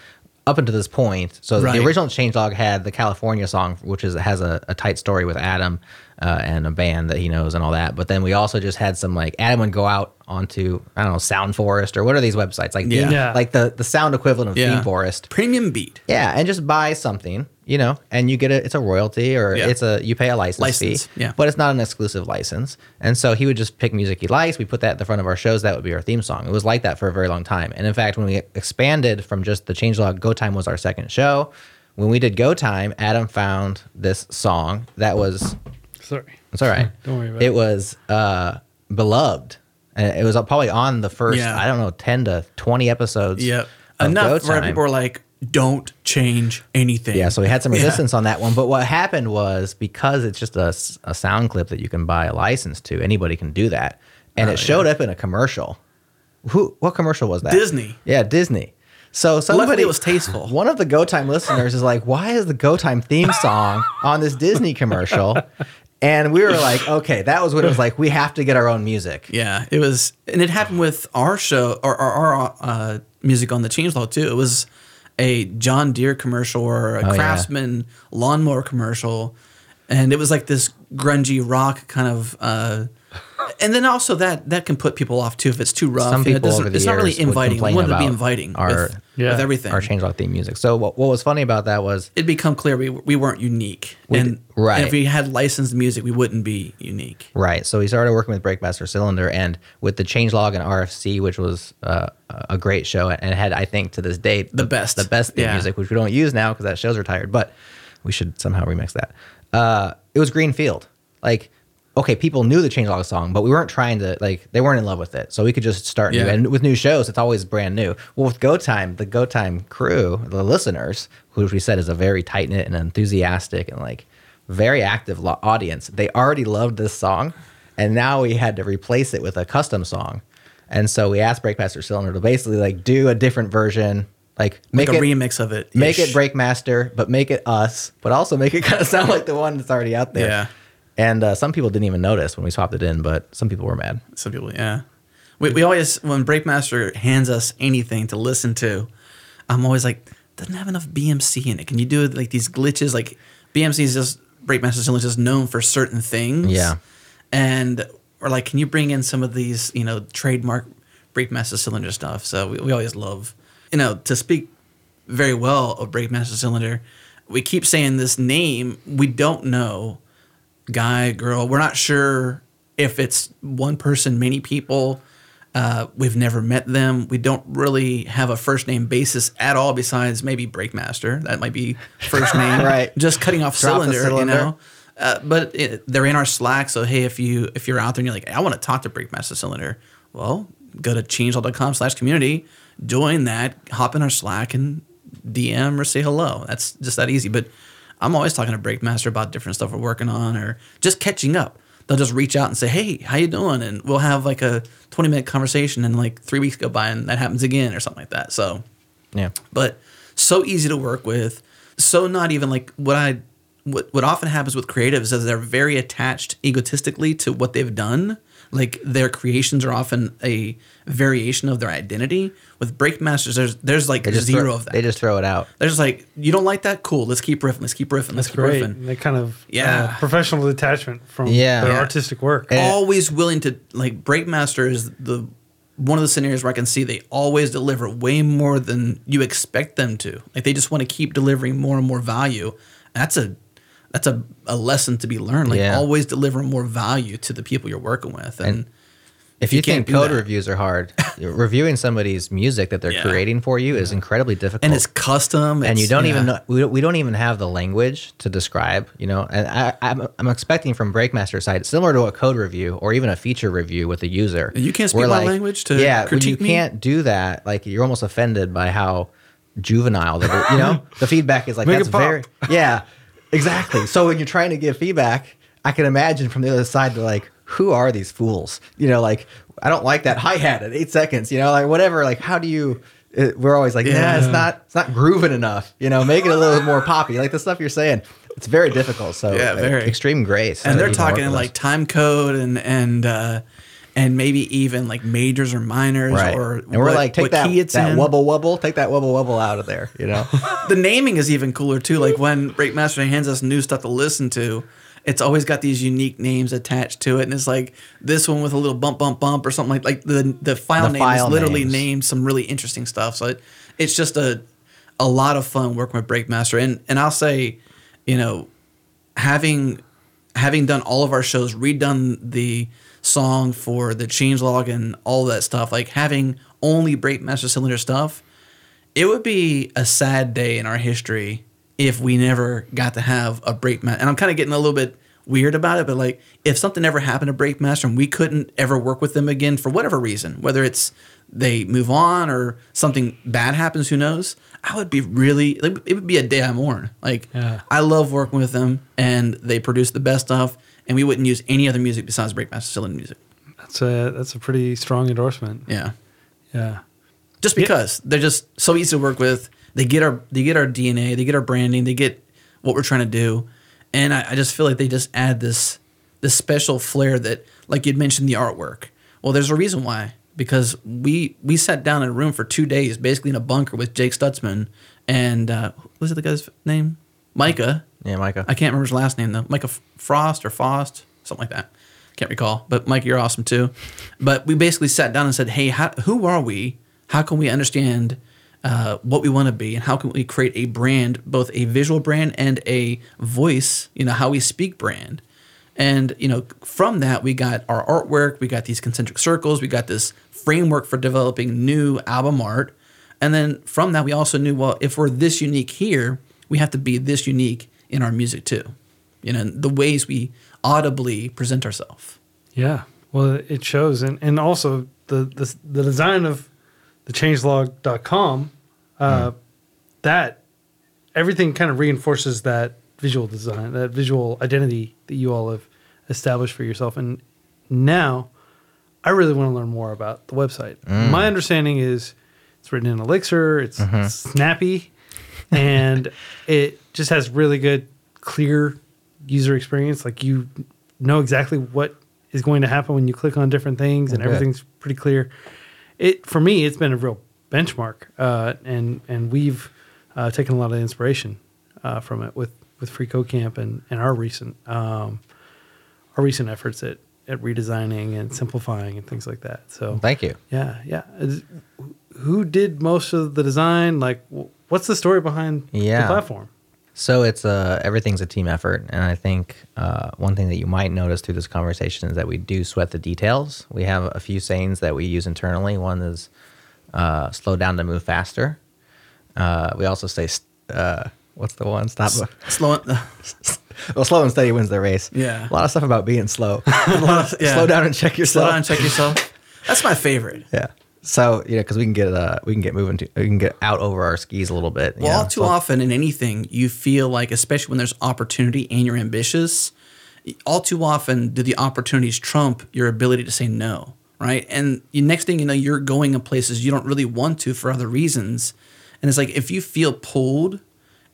up until this point, so Right. the original Changelog had the California song, which is has a, a tight story with Adam uh, and a band that he knows and all that. But then we also just had some like Adam would go out onto I don't know Sound Forest or what are these websites like? Yeah. Theme- Yeah. like the the sound equivalent of Yeah. Theme Forest. Premium Beat. Yeah, and just buy something, you know, and you get a it's a royalty or Yeah. it's a you pay a license, License, fee, yeah. but it's not an exclusive license. And so he would just pick music he likes. We put that at the front of our shows. That would be our theme song. It was like that for a very long time. And in fact, when we expanded from just the changelog, Go Time was our second show. When we did Go Time, Adam found this song that was Sorry. it's all right. Don't worry about it. it. was uh, beloved. And it was probably on the first, Yeah. I don't know, ten to twenty episodes. Yep. of Go Enough where Time. people were like, "Don't change anything." Yeah, so we had some resistance on that one. But what happened was because it's just a, s- a sound clip that you can buy a license to, anybody can do that. And Oh, it showed up in a commercial. Who? What commercial was that? Disney. Yeah, Disney. So somebody it was tasteful. One of the Go Time listeners is like, "Why is the Go Time theme song on this Disney commercial?" And we were like, "Okay, that was what it was like. We have to get our own music." Yeah, it was, and it happened with our show or our, our uh, music on the Changelog too. It was a John Deere commercial or a Oh, yeah. Craftsman lawnmower commercial, and it was like this grungy rock kind of. Uh, and then also that that can put people off too if it's too rough. Some You know, it people doesn't- over the it's not really years would inviting. We complain wanted to be inviting our- with, Yeah. with everything. Our changelog theme music. So what, what was funny about that was It'd become clear we, we weren't unique, and d- right. if we had licensed music, we wouldn't be unique. Right. So we started working with Breakmaster Cylinder and with the Changelog and RFC, which was uh, a great show and had, I think, to this date, The best. the best theme Yeah. music, which we don't use now because that show's retired. But we should somehow remix that. Uh, it was Greenfield. Like, okay, people knew the Changelog song, but we weren't trying to like they weren't in love with it, so we could just start new. And with new shows, it's always brand new. Well, with Go Time, the Go Time crew, the listeners, which we said is a very tight knit and enthusiastic and like very active lo- audience, they already loved this song, and now we had to replace it with a custom song. And so we asked Breakmaster Cylinder to basically like do a different version, like make Like a it remix of it. make it. Breakmaster, but make it us, but also make it kind of sound like the one that's already out there. Yeah. And uh, some people didn't even notice when we swapped it in, but some people were mad. Some people, yeah. We, we always, when Breakmaster hands us anything to listen to, I'm always like, doesn't have enough BMC in it. Can you do like these glitches? Like BMC is just Breakmaster still is just known for certain things. Yeah. And or like, can you bring in some of these, you know, trademark Breakmaster cylinder stuff? So we, we always love, you know, to speak very well of Breakmaster cylinder. We keep saying this name. We don't know guy, girl. We're not sure if it's one person, many people. Uh, we've never met them. We don't really have a first name basis at all, besides maybe Breakmaster. That might be first name, Right. Just cutting off the cylinder, you know. Uh, but it, they're in our Slack, so hey, if you if you're out there and you're like, I want to talk to Breakmaster Cylinder, well, go to changelog.com slash community, join that, hop in our Slack and DM or say hello. That's just that easy. But I'm always talking to Breakmaster about different stuff we're working on or just catching up. They'll just reach out and say, "Hey, how you doing?" And we'll have like a 20 minute conversation, and like three weeks go by, and that happens again or something like that. So, Yeah. but so easy to work with, so not even like what I what what often happens with creatives is they're very attached egotistically to what they've done. Like their creations are often a variation of their identity. With breakmasters, there's there's like They just zero throw, of that. They just throw it out. They're just like, you don't like that? Cool. Let's keep riffing. Let's keep riffing. Let's keep Great. riffing. They kind of Yeah. uh, professional detachment from Yeah. their Yeah. artistic work. And- always willing to like breakmaster is the one of the scenarios where I can see they always deliver way more than you expect them to. Like they just want to keep delivering more and more value. That's a that's a, a lesson to be learned. Like Yeah. always deliver more value to the people you're working with. And, And If you you, think code that- reviews are hard, reviewing somebody's music that they're Yeah. creating for you is incredibly difficult. and it's custom. and you don't even know we don't, we don't even have the language to describe you know and I, I'm, I'm expecting from breakmaster side similar to a code review or even a feature review with a user You can't speak my language to yeah when you me? can't do that like you're almost offended by how juvenile that you know the feedback is like Make that's very yeah exactly so when you're trying to give feedback i can imagine from the other side they're like who are these fools you know like i don't like that hi-hat at eight seconds you know like whatever like how do you it, we're always like yeah. Yeah. it's not it's not grooving enough you know make it a little more poppy like the stuff you're saying it's very difficult so Yeah, uh, very. extreme grace and they're can work talking with like time code and and uh and maybe even like majors or minors right or and we're what- like take that key it's that in. wubble wubble take that wubble wubble out of there you know the naming is even cooler too. Like when Breakmaster hands us new stuff to listen to, it's always got these unique names attached to it, and it's like this one with a little bump, bump, bump, or something like like the the file The name file is literally names. named some really interesting stuff. So it, it's just a a lot of fun working with Breakmaster, and and I'll say, you know, having having done all of our shows, redone the song for the changelog and all that stuff, like having only Breakmaster Cylinder stuff, it would be a sad day in our history if we never got to have a Breakmaster. And I'm kind of getting a little bit weird about it, but like if something ever happened to Breakmaster and we couldn't ever work with them again for whatever reason, whether it's they move on or something bad happens, who knows? I would be really, it would be a day I mourn. Like, Yeah. I love working with them and they produce the best stuff, and we wouldn't use any other music besides Breakmaster Cylinder music. That's a that's a pretty strong endorsement. Yeah. Yeah. just because they're just so easy to work with. They get our they get our DNA, they get our branding, they get what we're trying to do, and I, I just feel like they just add this this special flair that, like you'd mentioned, the artwork. Well, there's a reason why because we we sat down in a room for two days, basically in a bunker with Jake Stutzman and uh, what was it the guy's name? Micah. Yeah micah I can't remember his last name though. Micah Frost or Fost, something like that. Can't recall. But Mike, you're awesome too. But we basically sat down and said, "Hey, how, who are we? How can we understand uh, what we want to be, and how can we create a brand, both a visual brand and a voice? You know, how we speak brand." And you know, from that we got our artwork, we got these concentric circles, we got this framework for developing new album art, and then from that we also knew, well, if we're this unique here, we have to be this unique in our music too. You know, the ways we audibly present ourselves. Yeah. Well, it shows, and and also the the, the design of the changelog.com, uh, hmm. that everything kind of reinforces that visual design, that visual identity that you all have established for yourself. And now, I really want to learn more about the website. Mm. My understanding is it's written in Elixir, it's mm-hmm. snappy, and it just has really good, clear user experience. Like you know exactly what is going to happen when you click on different things, and everything's pretty clear. It for me, it's been a real benchmark, uh, and and we've uh, taken a lot of inspiration uh, from it with with Free Code Camp and and our recent um, our recent efforts at at redesigning and simplifying and things like that. So thank you yeah, yeah. Is- Who did most of the design? Like, what's the story behind the platform? So it's a everything's a team effort, and I think uh, one thing that you might notice through this conversation is that we do sweat the details. We have a few sayings that we use internally. One is uh, "slow down to move faster." Uh, we also say, uh, "What's the one? Stop." Slow, well, slow and steady wins the race. Yeah. a lot of stuff about being slow. yeah. Slow down and check yourself. slow down, and check yourself. That's my favorite. Yeah. So you know, because we can get uh, we can get moving to we can get out over our skis a little bit. Well, all know, too so- often in anything, you feel like, especially when there's opportunity and you're ambitious, all too often do the opportunities trump your ability to say no, right? And the next thing you know, you're going in places you don't really want to for other reasons. And it's like if you feel pulled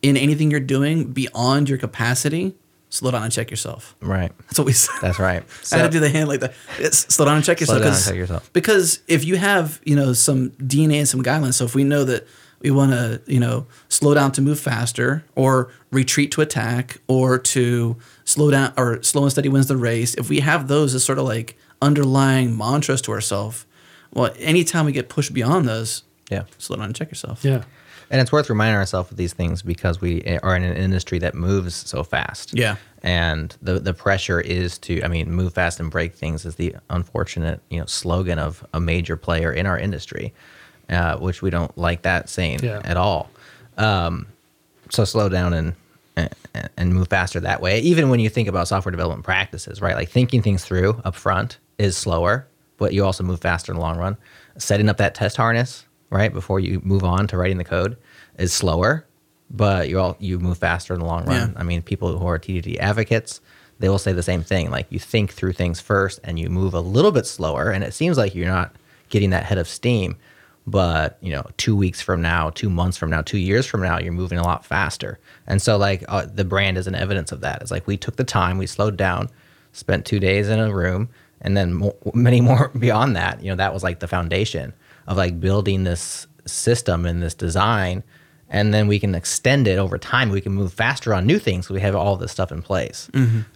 in anything you're doing beyond your capacity, slow down and check yourself. Right. That's what we said. That's right. I had to do the hand like that. It's, slow down and check yourself. Slow down and 'cause- check yourself. Because if you have, you know, some DNA and some guidelines, so if we know that we want to, you know, slow down to move faster, or retreat to attack, or to slow down, or slow and steady wins the race. If we have those as sort of like underlying mantras to ourselves, well, anytime we get pushed beyond those, Yeah. slow down and check yourself. Yeah. And it's worth reminding ourselves of these things because we are in an industry that moves so fast. Yeah. And the the pressure is to, I mean, move fast and break things is the unfortunate, you know, slogan of a major player in our industry, uh, which we don't like that saying Yeah. at all. Um, so slow down and and- and move faster that way. Even when you think about software development practices, right? Like thinking things through up front is slower, but you also move faster in the long run. Setting up that test harness, right, before you move on to writing the code is slower, but you all you move faster in the long run. Yeah. I mean, people who are TDD advocates, they will say the same thing. Like you think through things first and you move a little bit slower, and it seems like you're not getting that head of steam. But you know, two weeks from now, two months from now, two years from now, you're moving a lot faster. And so, like uh, the brand is an evidence of that. It's like we took the time, we slowed down, spent two days in a room, and then mo- many more beyond that. You know, that was like the foundation of like building this system and this design and then we can extend it over time. We can move faster on new things. We have all this stuff in place,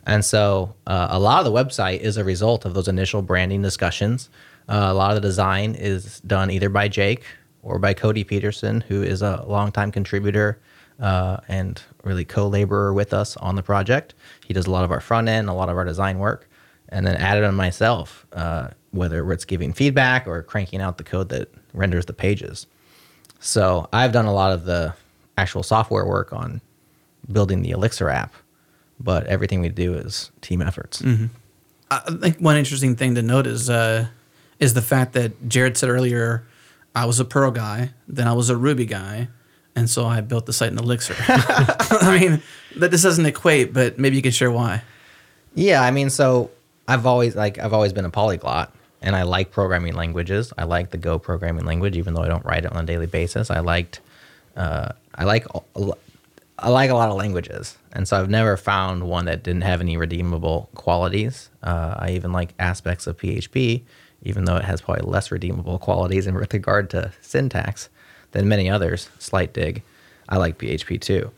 and so uh, a lot of the website is a result of those initial branding discussions. Uh, a lot of the design is done either by Jake or by Cody Peterson, who is a longtime contributor uh, and really co-laborer with us on the project. He does a lot of our front end, a lot of our design work, and then added on myself, uh, whether it's giving feedback or cranking out the code that renders the pages. So I've done a lot of the actual software work on building the Elixir app, but everything we do is team efforts. I think one interesting thing to note is uh, is the fact that Jerod said earlier, I was a Perl guy, then I was a Ruby guy, and so I built the site in Elixir. I mean, that this doesn't equate, but maybe you can share why. Yeah, I mean, so I've always like I've always been a polyglot, and I like programming languages. I like the Go programming language, even though I don't write it on a daily basis. I liked, uh, I like, I like a lot of languages, and so I've never found one that didn't have any redeemable qualities. Uh, I even like aspects of PHP, even though it has probably less redeemable qualities in regard to syntax than many others. Slight dig. I like PHP too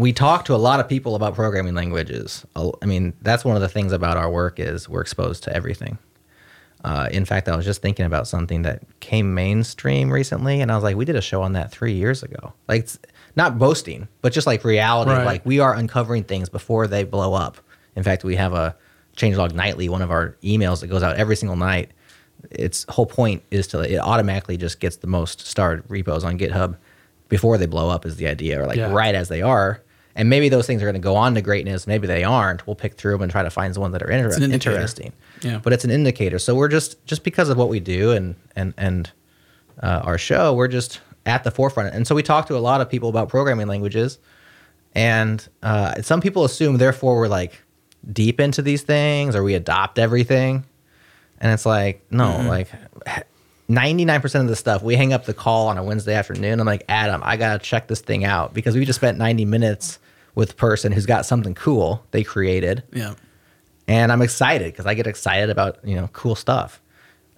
we talk to a lot of people about programming languages. I mean, that's one of the things about our work is we're exposed to everything. Uh, in fact, I was just thinking about something that came mainstream recently, and I was like, we did a show on that three years ago. Like, it's not boasting, but just like reality. Right. Like, we are uncovering things before they blow up. In fact, we have a changelog nightly, one of our emails that goes out every single night. Its whole point is to it automatically just gets the most starred repos on GitHub before they blow up is the idea, or like Yeah. right as they are. And maybe those things are going to go on to greatness. Maybe they aren't. We'll pick through them and try to find the ones that are inter- interesting. Yeah. But it's an indicator. So we're just just because of what we do and and and uh, our show, we're just at the forefront. And so we talk to a lot of people about programming languages, and uh, some people assume therefore we're like deep into these things or we adopt everything. And it's like no, Mm-hmm. like. 99% of the stuff we hang up the call on a wednesday afternoon i'm like adam i gotta check this thing out because we just spent 90 minutes with a person who's got something cool they created Yeah. And I'm excited because I get excited about you know cool stuff.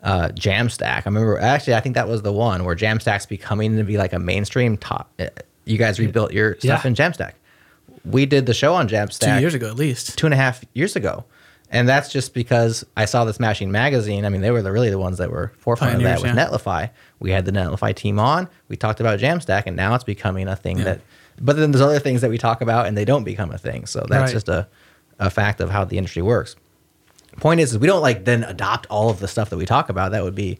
Uh, Jamstack, I remember actually I think that was the one where Jamstack's becoming to be like a mainstream top. uh, You guys rebuilt your stuff Yeah. in Jamstack. We did the show on Jamstack Two years ago, at least. two and a half years ago, and that's just because I saw the Smashing magazine. I mean, they were the, really the ones that were forefront of that with yeah. Netlify. We had the Netlify team on. We talked about Jamstack, and now it's becoming a thing Yeah. that. But then there's other things that we talk about, and they don't become a thing. So that's Right. just a, a fact of how the industry works. Point is, is we don't like then adopt all of the stuff that we talk about. That would be,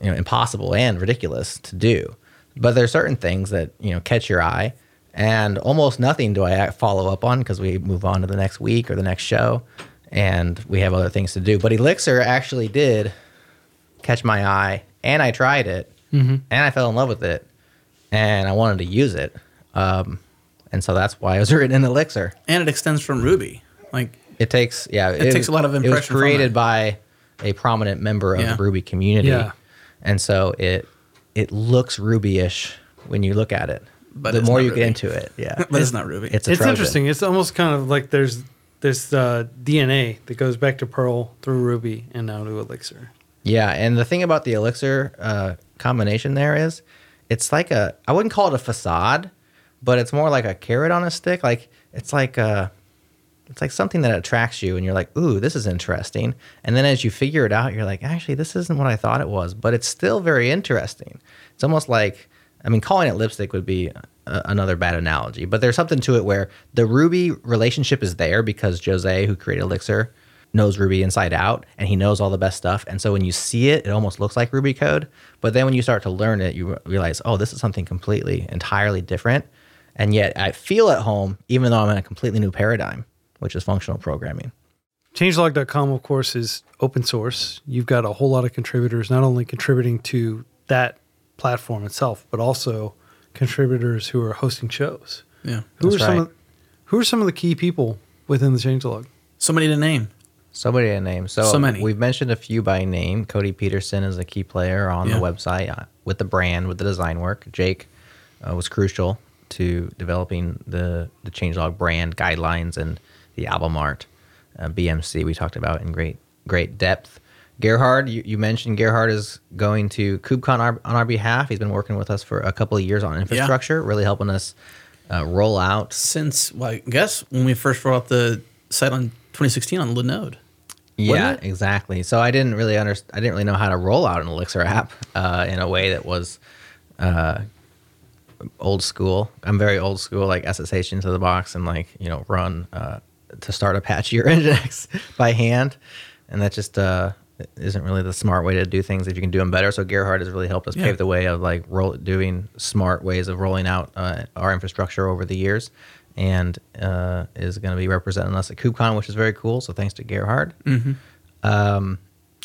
you know, impossible and ridiculous to do. But there are certain things that you know catch your eye, and almost nothing do I follow up on because we move on to the next week or the next show, and we have other things to do. But Elixir actually did catch my eye, and I tried it, and I fell in love with it, and I wanted to use it, um, and so that's why it was written in Elixir. And it extends from Ruby. Like, It takes yeah. It, takes a lot of It was impression from created by a prominent member of Yeah. the Ruby community, Yeah. and so it it looks Ruby-ish when you look at it. But the it's more not you Ruby. get into it, yeah, But it's not Ruby. It's a it's Trojan. interesting. It's almost kind of like there's this uh, DNA that goes back to Perl through Ruby and now to Elixir. Yeah, and the thing about the elixir uh, combination there is, it's like a I wouldn't call it a facade, but it's more like a carrot on a stick. Like it's like a, it's like something that attracts you, and you're like, ooh, this is interesting. And then as you figure it out, you're like, actually, this isn't what I thought it was, but it's still very interesting. It's almost like, I mean, calling it lipstick would be a, another bad analogy, but there's something to it where the Ruby relationship is there because Jose, who created Elixir, knows Ruby inside out and he knows all the best stuff. And so when you see it, it almost looks like Ruby code. But then when you start to learn it, you realize, oh, this is something completely, entirely different. And yet I feel at home, even though I'm in a completely new paradigm, which is functional programming. Changelog.com, of course, is open source. You've got a whole lot of contributors, not only contributing to that platform itself, but also contributors who are hosting shows. yeah. Who That's are some right. of who are some of the key people within the changelog? Somebody to name. Somebody to name. So, So many. We've mentioned a few by name. Cody Peterson is a key player on Yeah. the website uh, with the brand, with the design work. Jake uh, was crucial to developing the the changelog brand guidelines and the album art. Uh, BMC we talked about in great great depth. Gerhard, you, you mentioned Gerhard is going to KubeCon our, on our behalf. He's been working with us for a couple of years on infrastructure, really helping us uh, roll out Since, well, I guess when we first rolled out the site on 2016 on Linode. Yeah, exactly. So I didn't really understand. I didn't really know how to roll out an Elixir app uh, in a way that was uh, old school. I'm very old school, like SSH into the box and like you know run uh, to start Apache or Nginx by hand, and that just uh, isn't really the smart way to do things if you can do them better. So Gerhard has really helped us Yeah. pave the way of like roll doing smart ways of rolling out uh, our infrastructure over the years. And uh, is going to be representing us at KubeCon, which is very cool. So thanks to Gerhard. Um,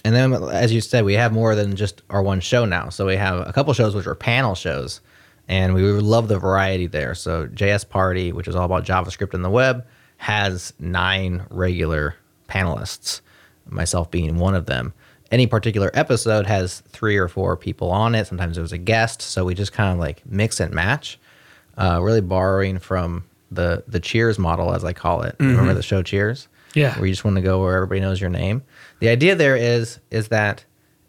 and then, as you said, we have more than just our one show now. So we have a couple shows which are panel shows, and we love the variety there. So JS Party, which is all about JavaScript and the web, has nine regular panelists, myself being one of them. Any particular episode has three or four people on it. Sometimes there was a guest, so we just kind of like mix and match, uh, really borrowing from the the Cheers model, as I call it. Remember the show Cheers? Yeah. where you just want to go where everybody knows your name. The idea there is is that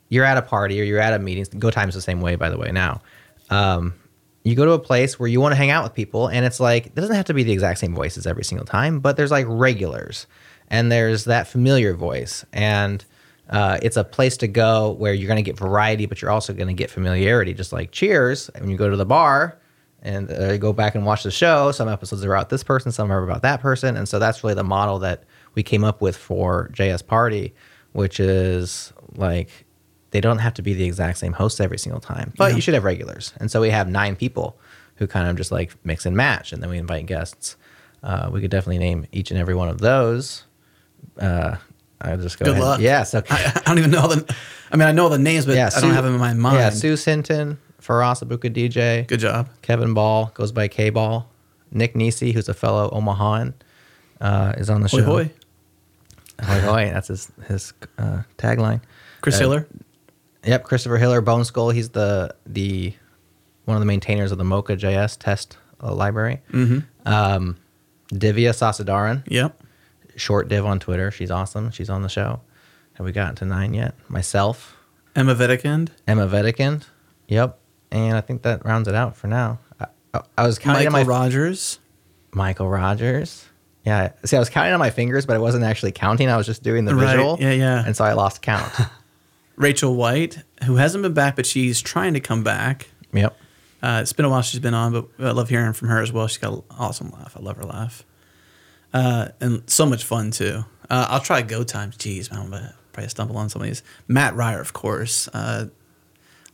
you're at a party or you're at a meeting. Go time's the same way, by the way. Now, um, you go to a place where you want to hang out with people, and it's like it doesn't have to be the exact same voices every single time, but there's like regulars, and there's that familiar voice, and uh, it's a place to go where you're going to get variety, but you're also going to get familiarity, just like Cheers. When you go to the bar, and uh, go back and watch the show. Some episodes are about this person, some are about that person, and so that's really the model that we came up with for JS Party, which is like they don't have to be the exact same hosts every single time, but you should have regulars. And so we have nine people who kind of just like mix and match, and then we invite guests. Uh, we could definitely name each and every one of those. Uh, I'll just go Good ahead. luck. Yes. Okay. I, I don't even know the. I mean, I know the names, but yeah, I don't Sue- have them in my mind. Yeah, Suz Hinton, Faraz Abuka DJ, Good job. Kevin Ball goes by K Ball. Nick Nisi, who's a fellow Omahan, uh, is on the Hoy show. hoy. Hoy hoy. That's his his uh, tagline. Chris Uh, Hiller. Yep, Christopher Hiller, Bone Skull. He's the the one of the maintainers of the Mocha JS test uh, library. Mm-hmm. Um, Divya Sasidharan, Yep. short div on Twitter. She's awesome. She's on the show. Have we gotten to nine yet? Myself, Emma Wedekind. Emma Wedekind. Yep. And I think that rounds it out for now. I, I, I was counting Michael on my Rogers. Michael Rogers. Yeah. See, I was counting on my fingers, but I wasn't actually counting. I was just doing the Right. visual. Yeah, yeah. And so I lost count. Rachel White, who hasn't been back, but she's trying to come back. yep. Uh, it's been a while she's been on, but I love hearing from her as well. She's got an awesome laugh. I love her laugh. Uh, and so much fun, too. Uh, I'll try Go Times. Jeez, man, I'm gonna probably stumble on some of these. Mat Ryer, of course. Uh,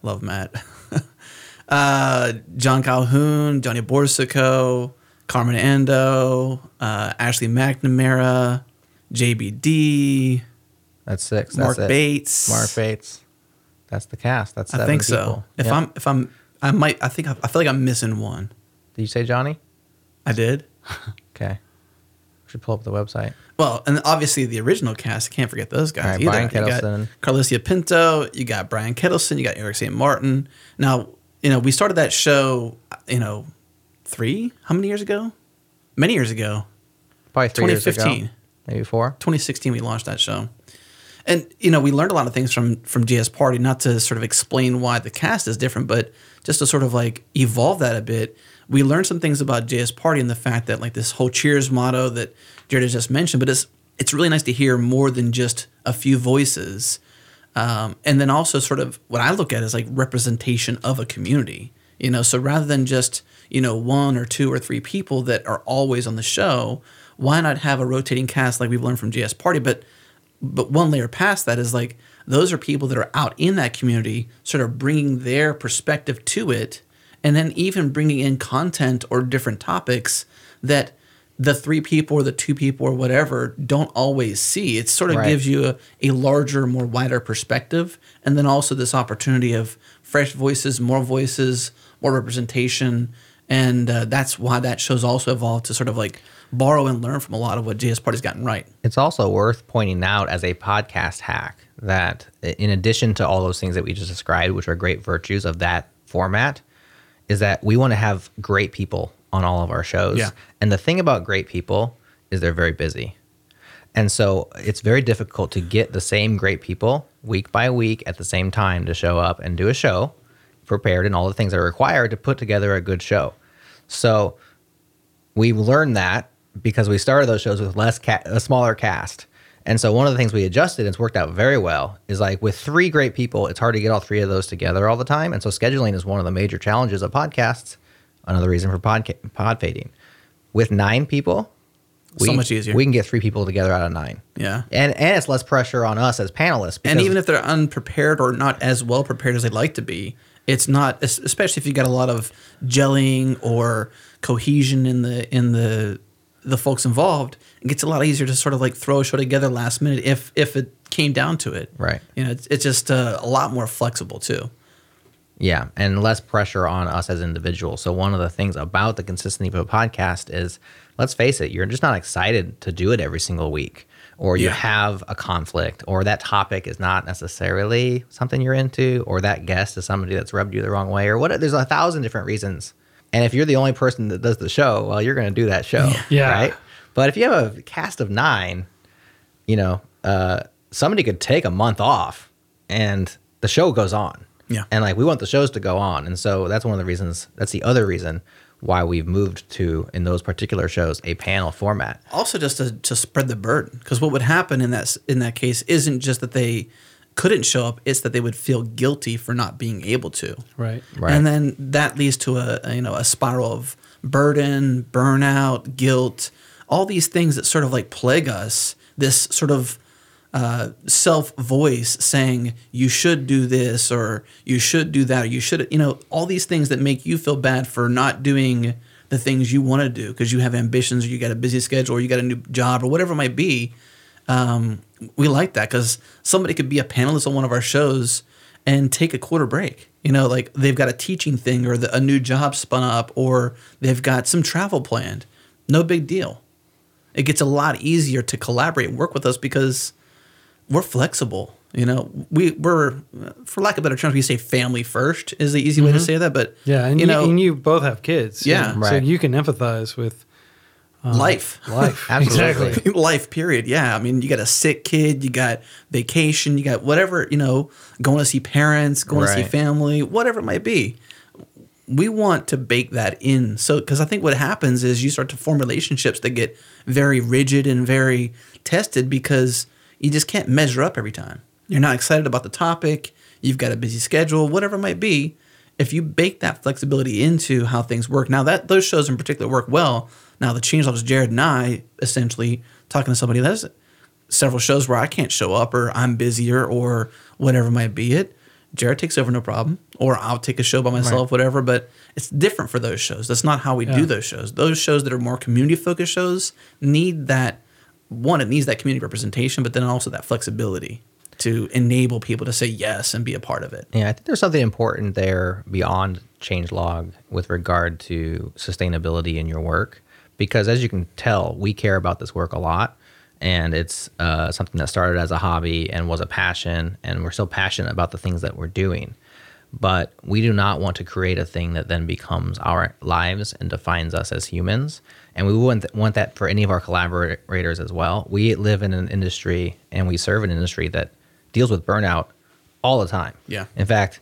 love Matt. uh, Jon Calhoun, Johnny Boursiquot, Carmen Andoh, uh, Ashley McNamara, JBD, That's six. Mark it. Bates. Mark Bates. That's the cast. That's I think so. people. If Yep. I'm, if I'm, I might. I think I, I feel like I'm missing one. Did you say Johnny? I did. Okay. We should pull up the website. Well, and obviously the original cast. Can't forget those guys right, either. Brian You Ketelsen. Carlisia Pinto. You got Brian Ketelsen. You got Erik St. Martin. Now, you know, we started that show. You know, three. How many years ago? Many years ago. Probably three years ago. 2015. Maybe four. 2016 we launched that show and you know we learned a lot of things from from gs party not to sort of explain why the cast is different but just to sort of like evolve that a bit. We learned some things about js party and the fact that like this whole cheers motto that Jerod just mentioned but it's it's really nice to hear more than just a few voices. Um, and then also sort of what i look at is like representation of a community you know? So rather than just you know one or two or three people that are always on the show why not have a rotating cast like we've learned from JS Party? But but one layer past that is like those are people that are out in that community, sort of bringing their perspective to it, and then even bringing in content or different topics that the three people or the two people or whatever don't always see. It sort of Right. gives you a, a larger, more wider perspective, and then also this opportunity of fresh voices, more voices, more representation, and uh, that's why that show's also evolved to sort of like borrow and learn from a lot of what JS Party's gotten right. It's also worth pointing out as a podcast hack that in addition to all those things that we just described, which are great virtues of that format, is that we want to have great people on all of our shows. Yeah. And the thing about great people is they're very busy. And so it's very difficult to get the same great people week by week at the same time to show up and do a show prepared and all the things that are required to put together a good show. So we learned that because we started those shows with less ca- a smaller cast. And so one of the things we adjusted and it's worked out very well is like with three great people, it's hard to get all three of those together all the time. And so scheduling is one of the major challenges of podcasts. Another reason for podca- pod fading. With nine people, So much easier. We can get three people together out of nine. Yeah. And and it's less pressure on us as panelists. And even if they're unprepared or not as well prepared as they'd like to be, it's not especially if you got a lot of gelling or cohesion in the in the the folks involved. It gets a lot easier to sort of like throw a show together last minute if if it came down to it. Right. You know, it's, it's just uh, a lot more flexible too. Yeah, and less pressure on us as individuals. So one of the things about the consistency of a podcast is, let's face it, you're just not excited to do it every single week, or you Yeah. have a conflict, or that topic is not necessarily something you're into, or that guest is somebody that's rubbed you the wrong way, or what. There's a thousand different reasons. And if you're the only person that does the show, well, you're going to do that show, Yeah. right? But if you have a cast of nine, you know, uh, somebody could take a month off, and the show goes on. Yeah. And like we want the shows to go on. And so that's one of the reasons, that's the other reason why we've moved to, in those particular shows, a panel format. also just to, to spread the burden because what would happen in that in that case isn't just that they couldn't show up it's that they would feel guilty for not being able to Right. Right. and then that leads to a, a, you know a spiral of burden burnout guilt all these things that sort of like plague us this sort of uh, self voice saying you should do this or you should do that or you should you know all these things that make you feel bad for not doing the things you want to do because you have ambitions or you got a busy schedule or you got a new job or whatever it might be um, we like that because somebody could be a panelist on one of our shows and take a quarter break. You know, like they've got a teaching thing or the, a new job spun up or they've got some travel planned. No big deal. It gets a lot easier to collaborate and work with us because we're flexible. You know, we we're for lack of better terms, we say family first is the easy way to mm-hmm. say that. But Yeah, and you you, know, and you both have kids. Yeah. so Right. you can empathize with Uh, life. life. Absolutely. Exactly. life period yeah i mean you got a sick kid you got vacation you got whatever you know going to see parents going to see family whatever it might be we want to bake that in so because i think what happens is you start to form relationships that get very rigid and very tested because you just can't measure up every time you're not excited about the topic you've got a busy schedule whatever it might be if you bake that flexibility into how things work now that those shows in particular work well now the changelogs Jerod and i essentially talking to somebody that's several shows where i can't show up or i'm busier or whatever might be it. Jerod takes over no problem. Or i'll take a show by myself whatever but it's different for those shows. That's not how we Yeah. do those shows. Those shows that are more community focused shows need that one it needs that community representation but then also that flexibility to enable people to say yes and be a part of it. Yeah, I think there's something important there beyond changelog with regard to sustainability in your work. Because as you can tell, we care about this work a lot. And it's uh, something that started as a hobby and was a passion. And we're still passionate about the things that we're doing. but we do not want to create a thing that then becomes our lives and defines us as humans. And we wouldn't want that for any of our collaborators as well. We live in an industry and we serve an industry that deals with burnout all the time. Yeah. In fact,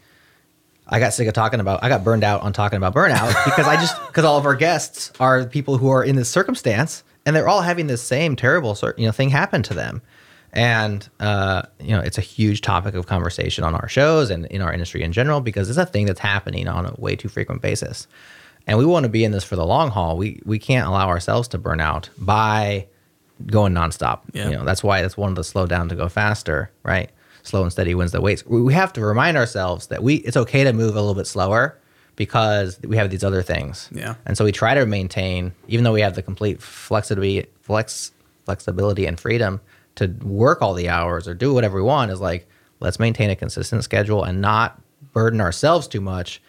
I got sick of talking about. I got burned out on talking about burnout because I just because all of our guests are people who are in this circumstance and they're all having this same terrible you know thing happen to them, and uh, you know it's a huge topic of conversation on our shows and in our industry in general because it's a thing that's happening on a way too frequent basis, and we want to be in this for the long haul. We we can't allow ourselves to burn out by going nonstop. Yeah. You know that's why that's one of the slow down to go faster, right? Slow and steady wins the weights. We have to remind ourselves that we it's okay to move a little bit slower because we have these other things. Yeah. And so we try to maintain, even though we have the complete flexibility, flex, flexibility and freedom to work all the hours or do whatever we want, is like let's maintain a consistent schedule and not burden ourselves too much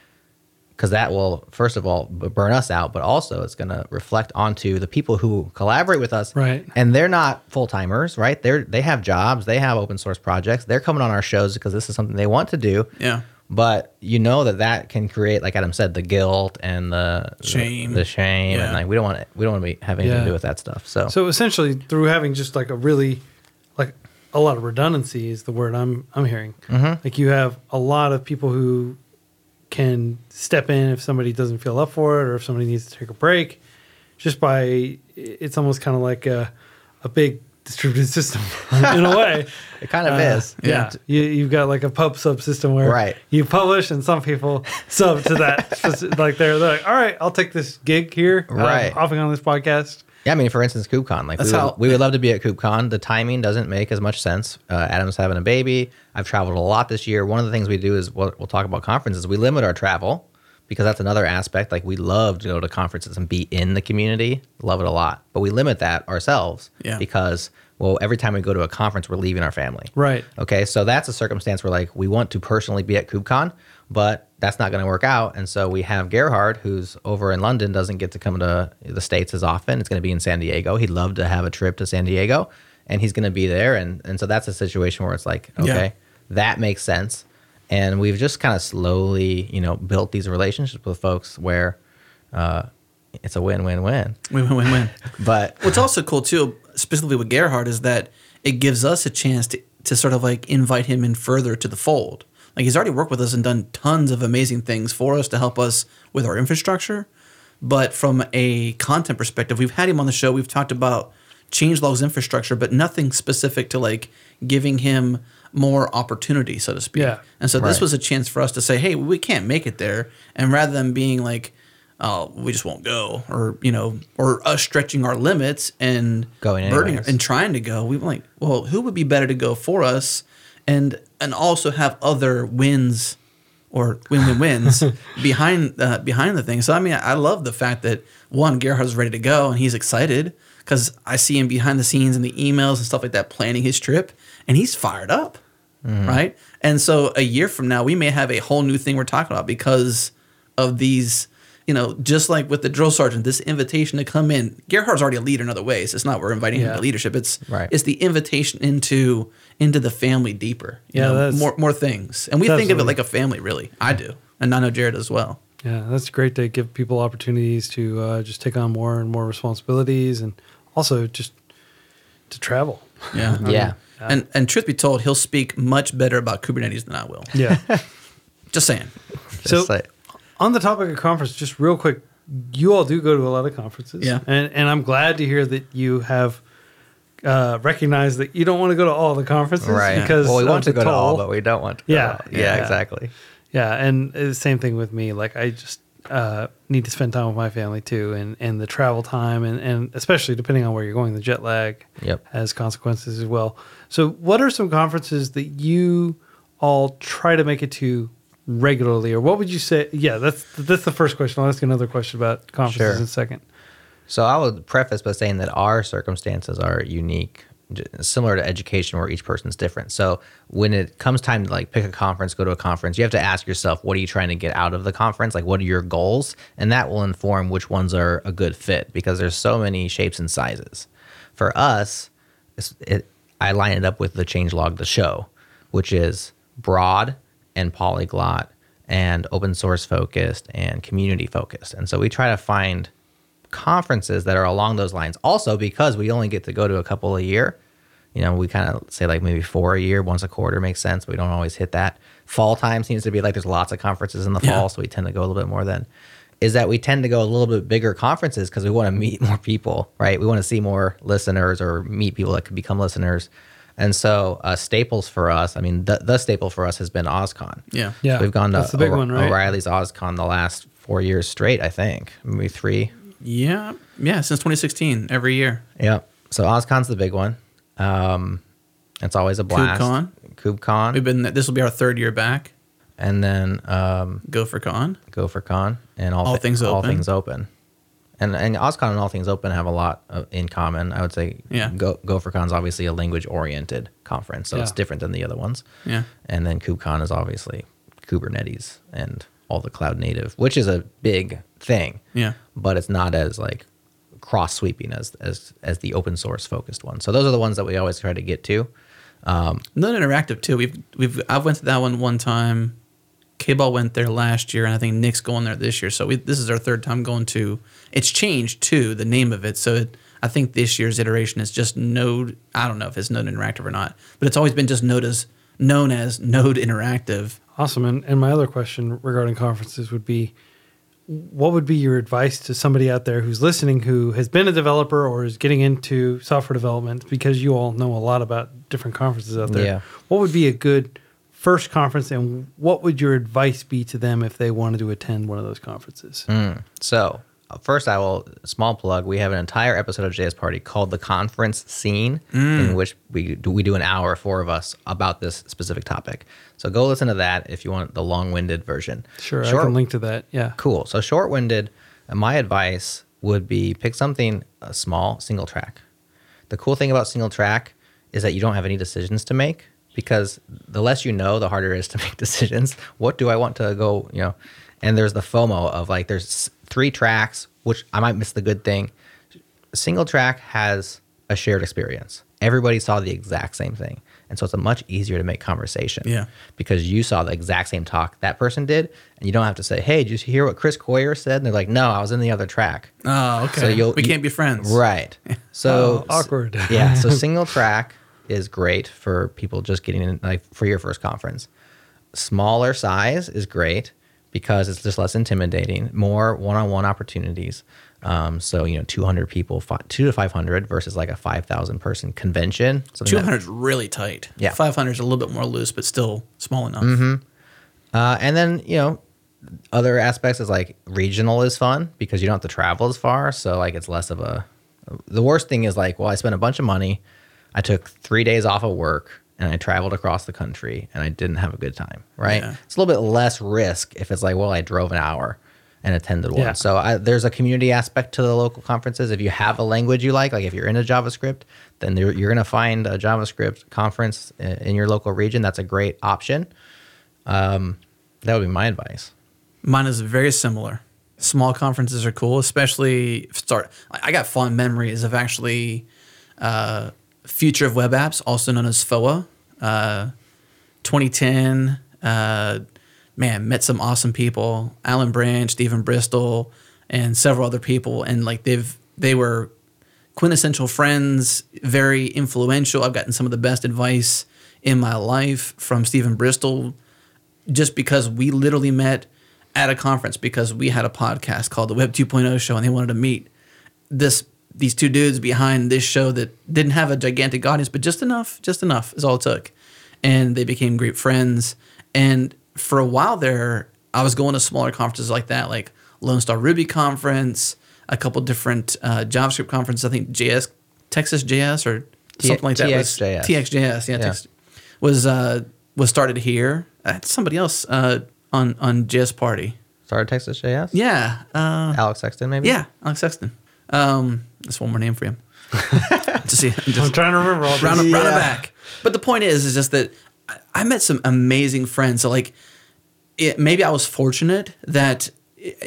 because that will first of all burn us out but also it's going to reflect onto the people who collaborate with us Right. and they're not full-timers right they're they have jobs they have open source projects they're coming on our shows because this is something they want to do Yeah. but you know that that can create like adam said the guilt and the Shame. the, the shame and like we don't want to we don't want to be have anything Yeah. to do with that stuff so, So essentially, through having just like a really, like a lot of redundancy is the word I'm I'm hearing. Mm-hmm. Like you have a lot of people who can step in if somebody doesn't feel up for it or if somebody needs to take a break. Just by it's almost kind of like a a big distributed system in a way. it kind of Uh, is Yeah, you, you've got like a pub sub system where Right. you publish and some people sub to that. like they're, they're like, all right, I'll take this gig here. uh, Right. offering on this podcast. Yeah, I mean, for instance, KubeCon. Like, we would, how- we would love to be at KubeCon. The timing doesn't make as much sense. Uh, Adam's having a baby. I've traveled a lot this year. One of the things we do is we'll, we'll talk about conferences. We limit our travel because that's another aspect. Like, we love to go to conferences and be in the community. Love it a lot. But we limit that ourselves Yeah. because, well, every time we go to a conference, we're leaving our family. Right. Okay, so that's a circumstance where like we want to personally be at KubeCon, but that's not going to work out. And so we have Gerhard, who's over in London, doesn't get to come to the states as often. It's going to be in San Diego. He'd love to have a trip to San Diego, and he's going to be there. And and so that's a situation where it's like, okay, Yeah. that makes sense. And we've just kind of slowly, you know, built these relationships with folks where uh, it's a win-win-win. Win, win, win, win. But What's also cool too, specifically with Gerhard, is that it gives us a chance to, to sort of like invite him in further to the fold. Like he's already worked with us and done tons of amazing things for us to help us with our infrastructure. But from a content perspective, we've had him on the show. We've talked about changelog's infrastructure, but nothing specific to like giving him more opportunity, so to speak. Yeah. And so this was a chance for us to say, hey, we can't make it there. And rather than being like, oh, we just won't go, or, you know, or us stretching our limits and Going burdening- anyways. and trying to go, we were like, well, who would be better to go for us and and also have other wins or win-win wins behind uh, behind the thing. So I mean, I love the fact that one Gerhard's ready to go and he's excited because I see him behind the scenes and the emails and stuff like that planning his trip, and he's fired up, right? And so a year from now, we may have a whole new thing we're talking about because of these. You know, just like with the drill sergeant, this invitation to come in. Gerhard's already a leader in other ways. It's not we're inviting him to leadership. It's Right. it's the invitation into into the family deeper. You Yeah, know, that's- more more things, and we think of it like a family. Really, I do, and I know Jerod as well. Yeah, that's great to give people opportunities to uh, just take on more and more responsibilities, and also just to travel. Yeah, yeah, And and truth be told, he'll speak much better about Kubernetes than I will. Yeah. Just saying. so Just like- on the topic of conference, just real quick, you all do go to a lot of conferences, Yeah. and and I'm glad to hear that you have. Uh, recognized that you don't want to go to all the conferences right. because well, we want to go to all, but we don't want to. Go Yeah, yeah, yeah. exactly. Yeah, and the same thing with me. Like I just uh, need to spend time with my family too, and, and the travel time, and, and especially depending on where you're going, the jet lag Yep. has consequences as well. So, what are some conferences that you all try to make it to regularly, or what would you say? Yeah, that's that's the first question. I'll ask another question about conferences Sure. in a second. So I would preface by saying that our circumstances are unique, similar to education, where each person's different. So when it comes time to like pick a conference, go to a conference, you have to ask yourself, what are you trying to get out of the conference? Like, what are your goals? And that will inform which ones are a good fit because there's so many shapes and sizes. For us, it, I line it up with the change changelog, the show, which is broad and polyglot and open source focused and community focused. And so we try to find conferences that are along those lines. Also, because we only get to go to a couple a year, you know, we kind of say like maybe four a year, once a quarter makes sense. But we don't always hit that. Fall time seems to be like there's lots of conferences in the Yeah. fall, so we tend to go a little bit more then. Is that we tend to go a little bit bigger conferences because we want to meet more people, right? We want to see more listeners or meet people that could become listeners. And so, uh, staples for us, I mean, the, the staple for us has been OSCON. Yeah. Yeah, We've gone to that's the big O'Re- one, right? O'Reilly's OSCON the last four years straight, I think. Maybe three. Yeah. Yeah. Since 2016, every year. Yeah. So OSCON's the big one. Um, it's always a blast. KubeCon. KubeCon. We've been, this will be our third year back. and then um, Go for con. GopherCon and all, All thi- Things all Open. things open. And and OSCON and All Things Open have a lot of, in common. I would say Yeah. Go, GopherCon's obviously a language oriented conference, so it's different than the other ones. Yeah. And then KubeCon is obviously Kubernetes and all the cloud native, which is a big thing. Yeah. But it's not as like cross sweeping as as as the open source focused one. So those are the ones that we always try to get to. Um, not interactive too. We've we've I went to that one one time. K-Ball went there last year, and I think Nick's going there this year. So we, this is our third time going to. It's changed too, the name of it. So it, I think this year's iteration is just Node. I don't know if it's Node Interactive or not, but it's always been just Node as known as Node Interactive. Awesome. And, and my other question regarding conferences would be what would be your advice to somebody out there who's listening who has been a developer or is getting into software development because you all know a lot about different conferences out there? Yeah. What would be a good first conference and what would your advice be to them if they wanted to attend one of those conferences? So uh, first, I will small plug. We have an entire episode of JS Party called the Conference Scene, in which we do, we do an hour, four of us, about this specific topic. So go listen to that if you want the long-winded version. Sure, Short- I can link to that. Yeah. Cool. So short-winded. My advice would be pick something uh, small, single track. The cool thing about single track is that you don't have any decisions to make because the less you know, the harder it is to make decisions. What do I want to go? You know, and there's the FOMO of like there's three tracks, which I might miss the good thing. Single track has a shared experience. Everybody saw the exact same thing. And so it's a much easier to make conversation. Yeah. Because you saw the exact same talk that person did, and you don't have to say, Hey, did you hear what Chris Coyier said? And they're like, No, I was in the other track. Oh, okay. So you'll- we you- can't be friends, Right. So Oh, awkward. yeah. So single track is great for people just getting in, like for your first conference. Smaller size is great because it's just less intimidating. More one-on-one opportunities. Um, so you know, 200 people, two to 500 versus like a 5,000 person convention. something Two that- hundred is really tight. Yeah. Five hundred is a little bit more loose, but still small enough. Uh, and then you know, other aspects is like regional is fun because you don't have to travel as far. So like it's less of a. The worst thing is like, well, I spent a bunch of money. I took three days off of work and I traveled across the country and I didn't have a good time. Right? Yeah. It's a little bit less risk if it's like, well, I drove an hour and attended one. Yeah. So I, there's a community aspect to the local conferences. If you have a language you like, like if you're into JavaScript, then you're, you're going to find a JavaScript conference i- in your local region. That's a great option. Um, that would be my advice. Mine is very similar. Small conferences are cool, especially start. I got fond memories of actually uh, Future of Web Apps, also known as FOWA, uh, 2010. Uh, man, met some awesome people: Alan Branch, Stephen Bristol, and several other people. And like they've they were quintessential friends, very influential. I've gotten some of the best advice in my life from Stephen Bristol just because we literally met at a conference because we had a podcast called the Web 2.0 show and they wanted to meet this these two dudes behind this show that didn't have a gigantic audience but just enough just enough is all it took and they became great friends and for a while there I was going to smaller conferences like that like Lone Star Ruby conference a couple different uh, JavaScript conferences I think JS Texas JS or T- something like that was TXJS. TXJS yeah, Yeah. Tex- was uh, was started here. Somebody else uh, on on JS Party. Started Texas JS? Yeah, uh, Alex Sexton, maybe? yeah, Alex Sexton. Um, that's one more name for him. to see, I'm just trying to remember all round, this. round it back. But the point is, is just that I, I met some amazing friends. So like, it, maybe I was fortunate that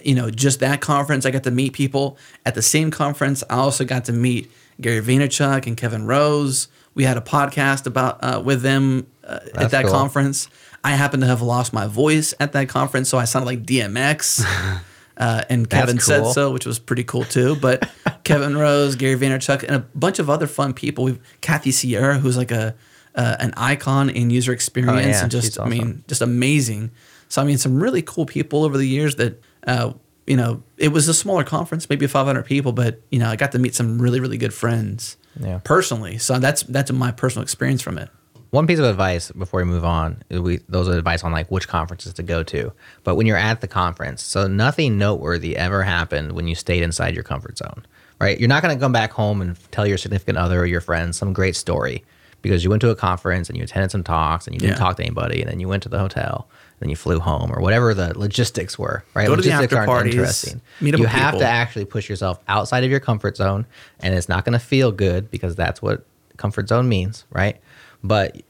you know just that conference I got to meet people. At the same conference, I also got to meet Gary Vaynerchuk and Kevin Rose. We had a podcast about uh, with them uh, at that cool. conference. I happen to have lost my voice at that conference, so I sounded like DMX. Uh, and Kevin said so, which was pretty cool too. But Kevin Rose, Gary Vaynerchuk, and a bunch of other fun people. We've Kathy Sierra, who's like a uh, an icon in user experience, Oh, yeah, and just she's I mean, just amazing. So I mean, some really cool people over the years that uh, you know. It was a smaller conference, maybe 500 people, but you know, I got to meet some really really good friends Yeah. personally. So that's that's my personal experience from it. One piece of advice before we move on, we those are advice on like which conferences to go to. But when you're at the conference, so nothing noteworthy ever happened when you stayed inside your comfort zone, right? You're not going to come back home and tell your significant other or your friends some great story because you went to a conference and you attended some talks and you didn't Yeah. talk to anybody and then you went to the hotel and then you flew home or whatever the logistics were, right? Go to the after aren't parties, interesting. meet up you have people. to actually push yourself outside of your comfort zone and it's not going to feel good because that's what comfort zone means, right? But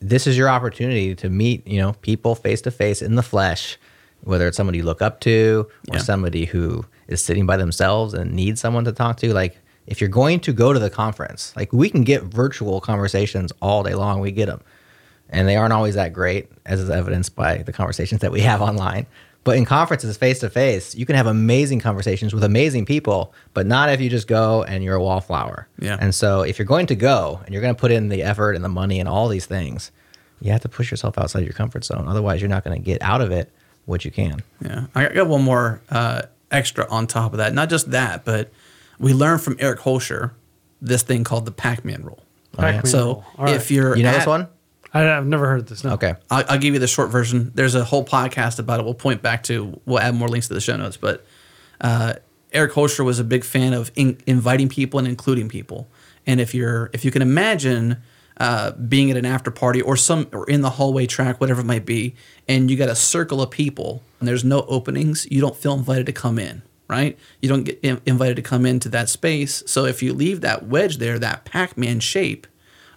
this is your opportunity to meet, you know, people face to face in the flesh, whether it's somebody you look up to or Yeah. somebody who is sitting by themselves and needs someone to talk to. Like, if you're going to go to the conference, like we can get virtual conversations all day long. We get them, and they aren't always that great, as is evidenced by the conversations that we have online. But in conferences, face to face, you can have amazing conversations with amazing people, but not if you just go and you're a wallflower. Yeah. And so, if you're going to go and you're going to put in the effort and the money and all these things, you have to push yourself outside your comfort zone. Otherwise, you're not going to get out of it what you can. Yeah, I got one more uh, extra on top of that. Not just that, but we learned from Eric Holscher this thing called the Pac-Man rule. Pac-Man So rule. All if you're You know at- this one? I, I've never heard this. No. Okay. I'll, I'll give you the short version. There's a whole podcast about it. We'll point back to. We'll add more links to the show notes. But uh, Eric Holscher was a big fan of in, inviting people and including people. And if you're, if you can imagine uh, being at an after party or some or in the hallway track, whatever it might be, and you got a circle of people and there's no openings, you don't feel invited to come in. Right? You don't get in- invited to come into that space. So if you leave that wedge there, that Pac-Man shape,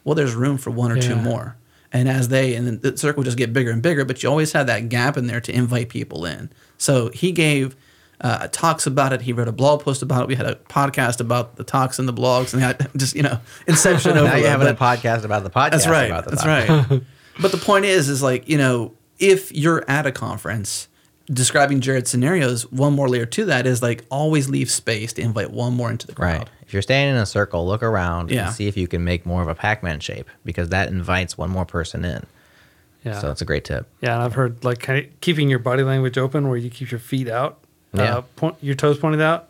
well, there's room for one or two more. And as they and the circle just get bigger and bigger, but you always have that gap in there to invite people in. So he gave uh, talks about it. He wrote a blog post about it. We had a podcast about the talks and the blogs, and had just you know inception over. Now you're having a podcast about the podcast. that's right. About the That's right. but the point is, is like you know, if you're at a conference describing Jerod's scenarios, one more layer to that is like always leave space to invite one more into the crowd. Right. If you're standing in a circle, look around Yeah. and see if you can make more of a Pac-Man shape because that invites one more person in. Yeah. So that's a great tip. Yeah, and I've heard like kind of keeping your body language open, where you keep your feet out, Yeah. uh, point, your toes pointed out.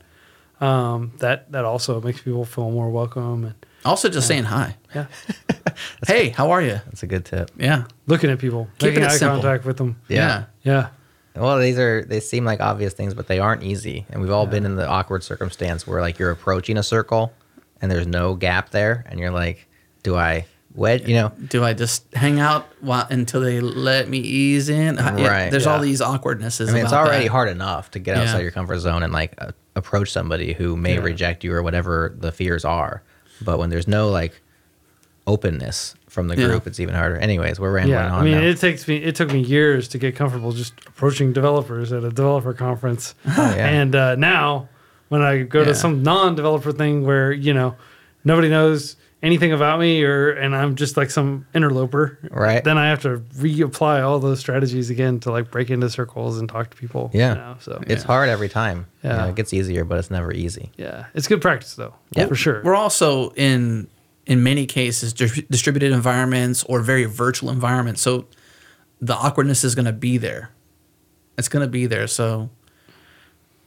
Um, that that also makes people feel more welcome and Also, just saying hi. yeah, Hey, how are you? That's a good tip. Yeah. looking at people, Keeping making eye simple. contact with them. Yeah. Yeah, Well, these are they seem like obvious things, but they aren't easy. And we've all been in the awkward circumstance where like you're approaching a circle and there's no gap there, and you're like, do I wedge? You know, do I just hang out while, until they let me ease in? Uh, yeah, Right, there's all these awkwardnesses. I mean, it's already that. hard enough to get Yeah. outside your comfort zone and like uh, approach somebody who may Yeah. reject you or whatever the fears are. But when there's no like openness from the Yeah. group, it's even harder. Anyways, we're rambling yeah. on I mean, now. it takes me. It took me years to get comfortable just approaching developers at a developer conference, Oh, yeah. and uh, now when I go Yeah. to some non-developer thing where you know nobody knows anything about me, or and I'm just like some interloper, Right. Then I have to reapply all those strategies again to like break into circles and talk to people. Yeah. you know, so It's hard every time. You Yeah. know, it gets easier, but it's never easy. yeah, it's good practice though. Yeah. for sure. We're also in in many cases dis- distributed environments or very virtual environments. So the awkwardness is going to be there. It's going to be there. So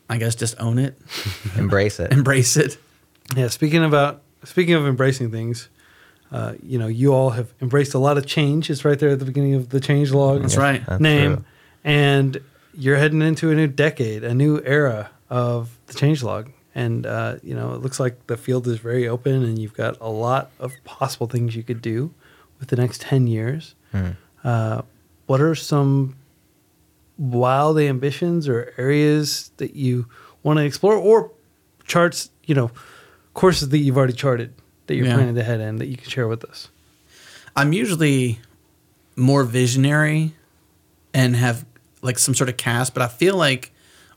I guess just own it, Embrace it. embrace it. Yeah, speaking about speaking of embracing things, uh, you know, you all have embraced a lot of change. It's right there at the beginning of the change log. That's right. That's name, true. and you're heading into a new decade, a new era of the change log. And uh, you know, it looks like the field is very open, and you've got a lot of possible things you could do with the next ten years. Hmm. Uh, what are some wild ambitions or areas that you want to explore, or charts? You know, courses that you've already charted that you're Yeah. planning to head in that you can share with us. I'm usually more visionary and have like some sort of cast, but I feel like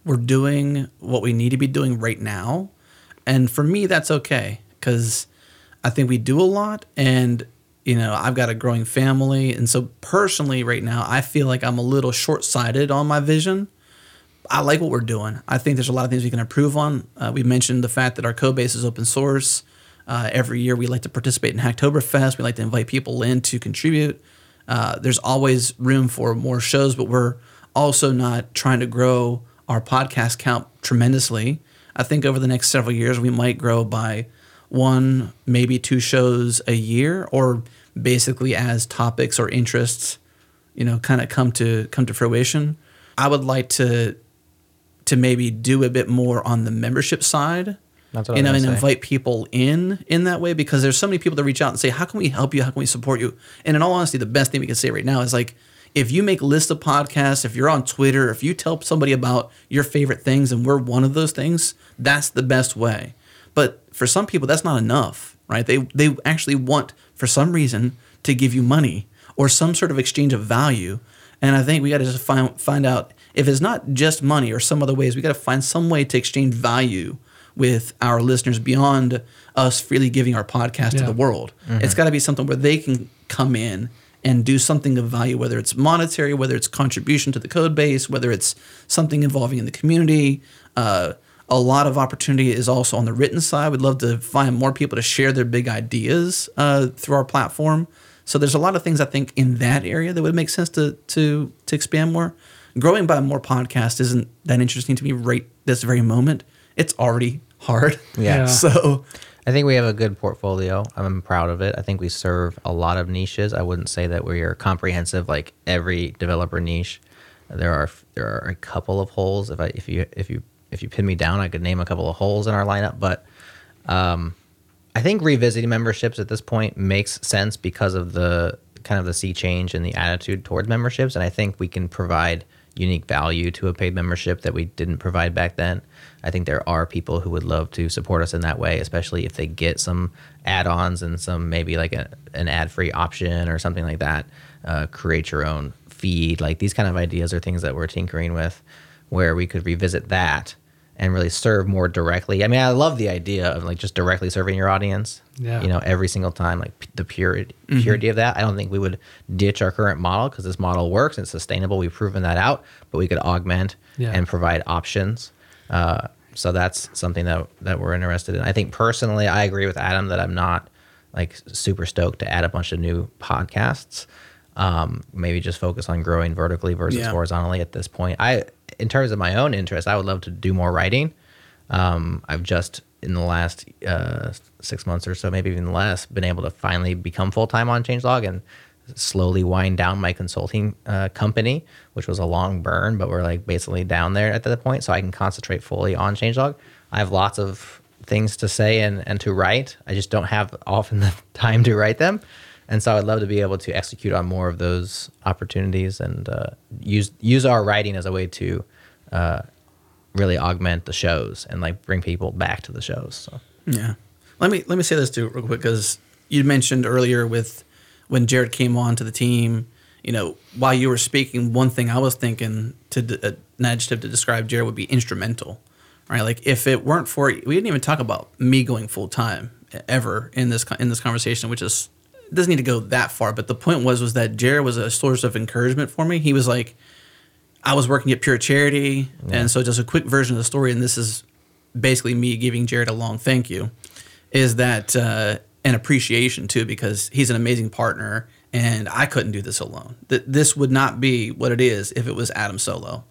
we're doing what we need to be doing right now. And for me, that's okay because I think we do a lot. And you know, I've got a growing family. And so personally, right now, I feel like I'm a little short sighted on my vision. I like what we're doing. I think there's a lot of things we can improve on. Uh, we mentioned the fact that our code base is open source. Uh, every year we like to participate in Hacktoberfest. We like to invite people in to contribute. Uh, there's always room for more shows, but we're also not trying to grow our podcast count tremendously. I think over the next several years we might grow by one, maybe two shows a year, or basically as topics or interests, you know, kind of come to come to fruition. I would like to to maybe do a bit more on the membership side. That's what you know, and say. invite people in in that way because there's so many people that reach out and say, "How can we help you? How can we support you?" And in all honesty, the best thing we can say right now is like, if you make lists of podcasts, if you're on Twitter, if you tell somebody about your favorite things, and we're one of those things, that's the best way. But for some people, that's not enough, right? They they actually want, for some reason, to give you money or some sort of exchange of value. And I think we got to just find find out if it's not just money or some other ways. We got to find some way to exchange value with our listeners beyond us freely giving our podcast to the world. It's mm-hmm. got to be something where they can come in and do something of value, whether it's monetary, whether it's contribution to the code base, whether it's something involving in the community. Uh, a lot of opportunity is also on the written side. We'd love to find more people to share their big ideas uh, through our platform. So there's a lot of things I think in that area that would make sense to to to expand more. Growing by more podcasts isn't that interesting to me right this very moment. It's already hard. Yeah. Yeah. So I think we have a good portfolio. I'm proud of it. I think we serve a lot of niches. I wouldn't say that we are comprehensive like every developer niche. There are there are a couple of holes. If I if you if you if you pin me down, I could name a couple of holes in our lineup. But um, I think revisiting memberships at this point makes sense because of the kind of the sea change and the attitude towards memberships. And I think we can provide unique value to a paid membership that we didn't provide back then. I think there are people who would love to support us in that way, especially if they get some add-ons and some maybe like a, an ad-free option or something like that. Uh, create your own feed, like these kind of ideas are things that we're tinkering with, where we could revisit that and really serve more directly. I mean, I love the idea of like just directly serving your audience. Yeah. You know, every single time, like p- the purity purity of that. I don't think we would ditch our current model because this model works and it's sustainable. We've proven that out, but we could augment Yeah. and provide options. Uh, so that's something that that we're interested in. I think personally, I agree with Adam that I'm not like super stoked to add a bunch of new podcasts. Um, maybe just focus on growing vertically versus Yeah. horizontally at this point. I, in terms of my own interest, I would love to do more writing. Um, I've just in the last uh, six months or so, maybe even less, been able to finally become full time on ChangeLog and slowly wind down my consulting uh, company, which was a long burn, but we're like basically down there at that point, so I can concentrate fully on ChangeLog. I have lots of things to say and, and to write. I just don't have often the time to write them. And so I'd love to be able to execute on more of those opportunities and uh, use use our writing as a way to uh, really augment the shows and like bring people back to the shows. So Yeah. Let me let me say this too real quick because you mentioned earlier with when Jerod came on to the team. You know, while you were speaking, one thing I was thinking to d- uh, an adjective to describe Jerod would be instrumental, right? Like if it weren't for we didn't even talk about me going full time ever in this in this conversation, which is doesn't need to go that far. But the point was was that Jerod was a source of encouragement for me. He was like, I was working at Pure Charity, and so just a quick version of the story, and this is basically me giving Jerod a long thank you, is that uh, an appreciation too because he's an amazing partner, and I couldn't do this alone. Th- this would not be what it is if it was Adam solo.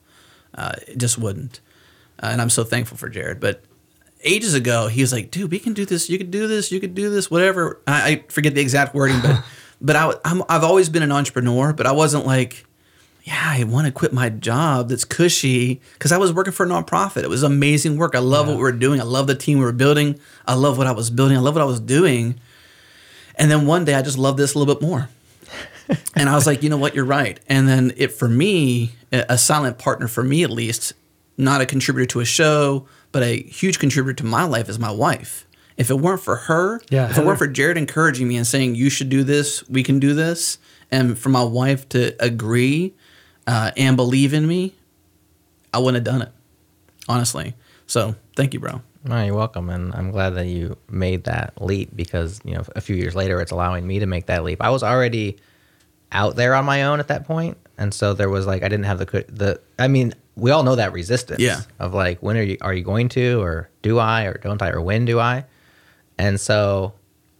Uh, it just wouldn't, uh, and I'm so thankful for Jerod. But ages ago, he was like, "Dude, we can do this. You could do this. You could do this. Whatever." I, I forget the exact wording, but but I, I'm, I've always been an entrepreneur, but I wasn't like yeah, I want to quit my job that's cushy because I was working for a nonprofit. It was amazing work. I love what we were doing. I love the team we were building. I love what I was building. I love what I was doing. And then one day I just loved this a little bit more. and I was like, you know what, you're right. And then it for me, a silent partner for me at least, not a contributor to a show, but a huge contributor to my life is my wife. If it weren't for her, Yeah, if it weren't for Jerod encouraging me and saying you should do this, we can do this, and for my wife to agree uh, and believe in me, I wouldn't have done it, honestly. So thank you, bro. Oh, you're welcome, and I'm glad that you made that leap because you know a few years later, it's allowing me to make that leap. I was already out there on my own at that point, and so there was like I didn't have the the. I mean, we all know that resistance. Yeah. Of like, when are you are you going to, or do I, or don't I, or when do I? And so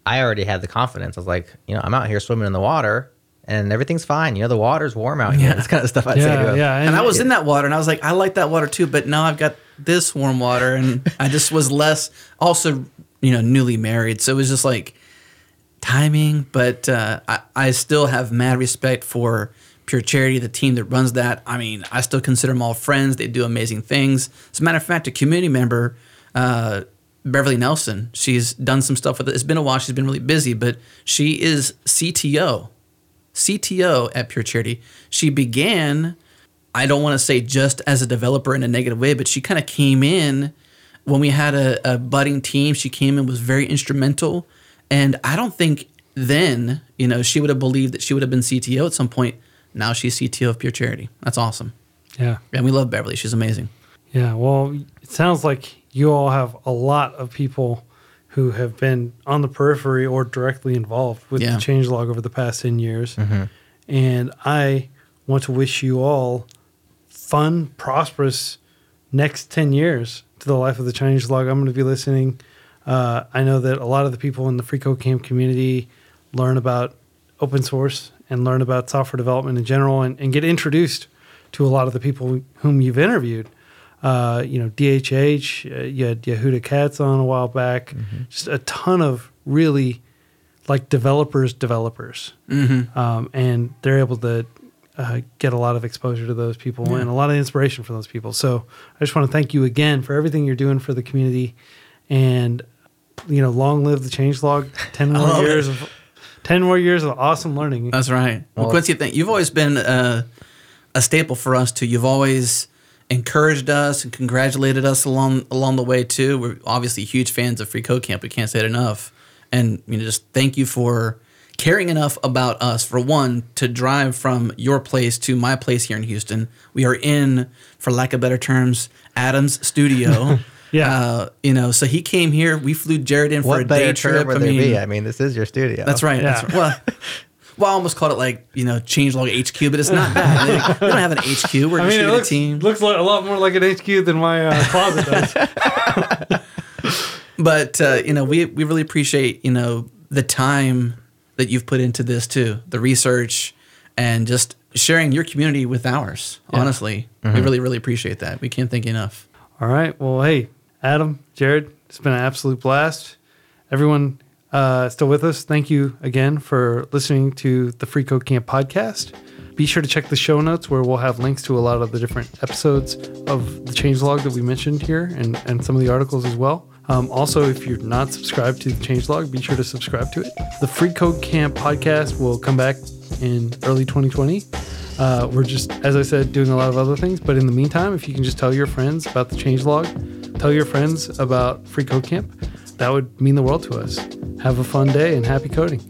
I already had the confidence. I was like, you know, I'm out here swimming in the water and everything's fine. You know, the water's warm out here. Yeah. This kind of stuff I'd say to Yeah, him. yeah. And, I was in that water and I was like, I like that water too, but now I've got this warm water and I just was less also, you know, newly married. So it was just like timing, but uh, I, I still have mad respect for Pure Charity, the team that runs that. I mean, I still consider them all friends. They do amazing things. As a matter of fact, a community member, uh, Beverly Nelson, she's done some stuff with it. It's been a while. She's been really busy, but she is CTO, CTO at Pure Charity. She began I don't want to say just as a developer in a negative way, but she kind of came in when we had a, a budding team. She came in was very instrumental, and I don't think then you know she would have believed that she would have been CTO at some point. Now she's CTO of Pure Charity. That's awesome, Yeah. and we love Beverly. She's amazing. Yeah. Well, it sounds like you all have a lot of people who have been on the periphery or directly involved with Yeah. the changelog over the past 10 years. Mm-hmm. And I want to wish you all fun, prosperous next 10 years to the life of the changelog. I'm going to be listening. Uh, I know that a lot of the people in the freeCodeCamp community learn about open source and learn about software development in general and, and get introduced to a lot of the people whom you've interviewed. Uh, you know, DHH, uh, you had Yehuda Katz on a while back. Just a ton of really like developers, developers. Um, and they're able to uh, get a lot of exposure to those people and a lot of inspiration for those people. So I just want to thank you again for everything you're doing for the community. And, you know, long live the changelog. 10 more love years of 10 more years of awesome learning. That's right. Well, Well- Quincy, thank you've always been a, a staple for us too. You've always encouraged us and congratulated us along along the way too. We're obviously huge fans of freeCodeCamp. We can't say it enough. And you know, just thank you for caring enough about us for one to drive from your place to my place here in Houston. We are in, for lack of better terms, Adam's studio. Yeah. Uh, you know, so he came here. We flew Jerod in for a What day better trip. term would there be? I mean, this is your studio. That's right. That's right. Well, well, I almost called it like you know changelog HQ, but it's not that. we don't have an HQ. We're I just mean, it a looks, team. looks like a lot more like an HQ than my uh, closet does. But uh, you know, we we really appreciate you know the time that you've put into this too, the research, and just sharing your community with ours. Honestly, we really really appreciate that. We can't thank you enough. All right. Well, hey, Adam, Jerod, it's been an absolute blast. Everyone uh, still with us, thank you again for listening to the freeCodeCamp podcast. Be sure to check the show notes where we'll have links to a lot of the different episodes of the changelog that we mentioned here and, and some of the articles as well. Um, also, if you're not subscribed to the changelog, be sure to subscribe to it. The freeCodeCamp podcast will come back in early 2020. Uh, we're just, as I said, doing a lot of other things. But in the meantime, if you can just tell your friends about the changelog, tell your friends about freeCodeCamp, that would mean the world to us. Have a fun day and happy coding.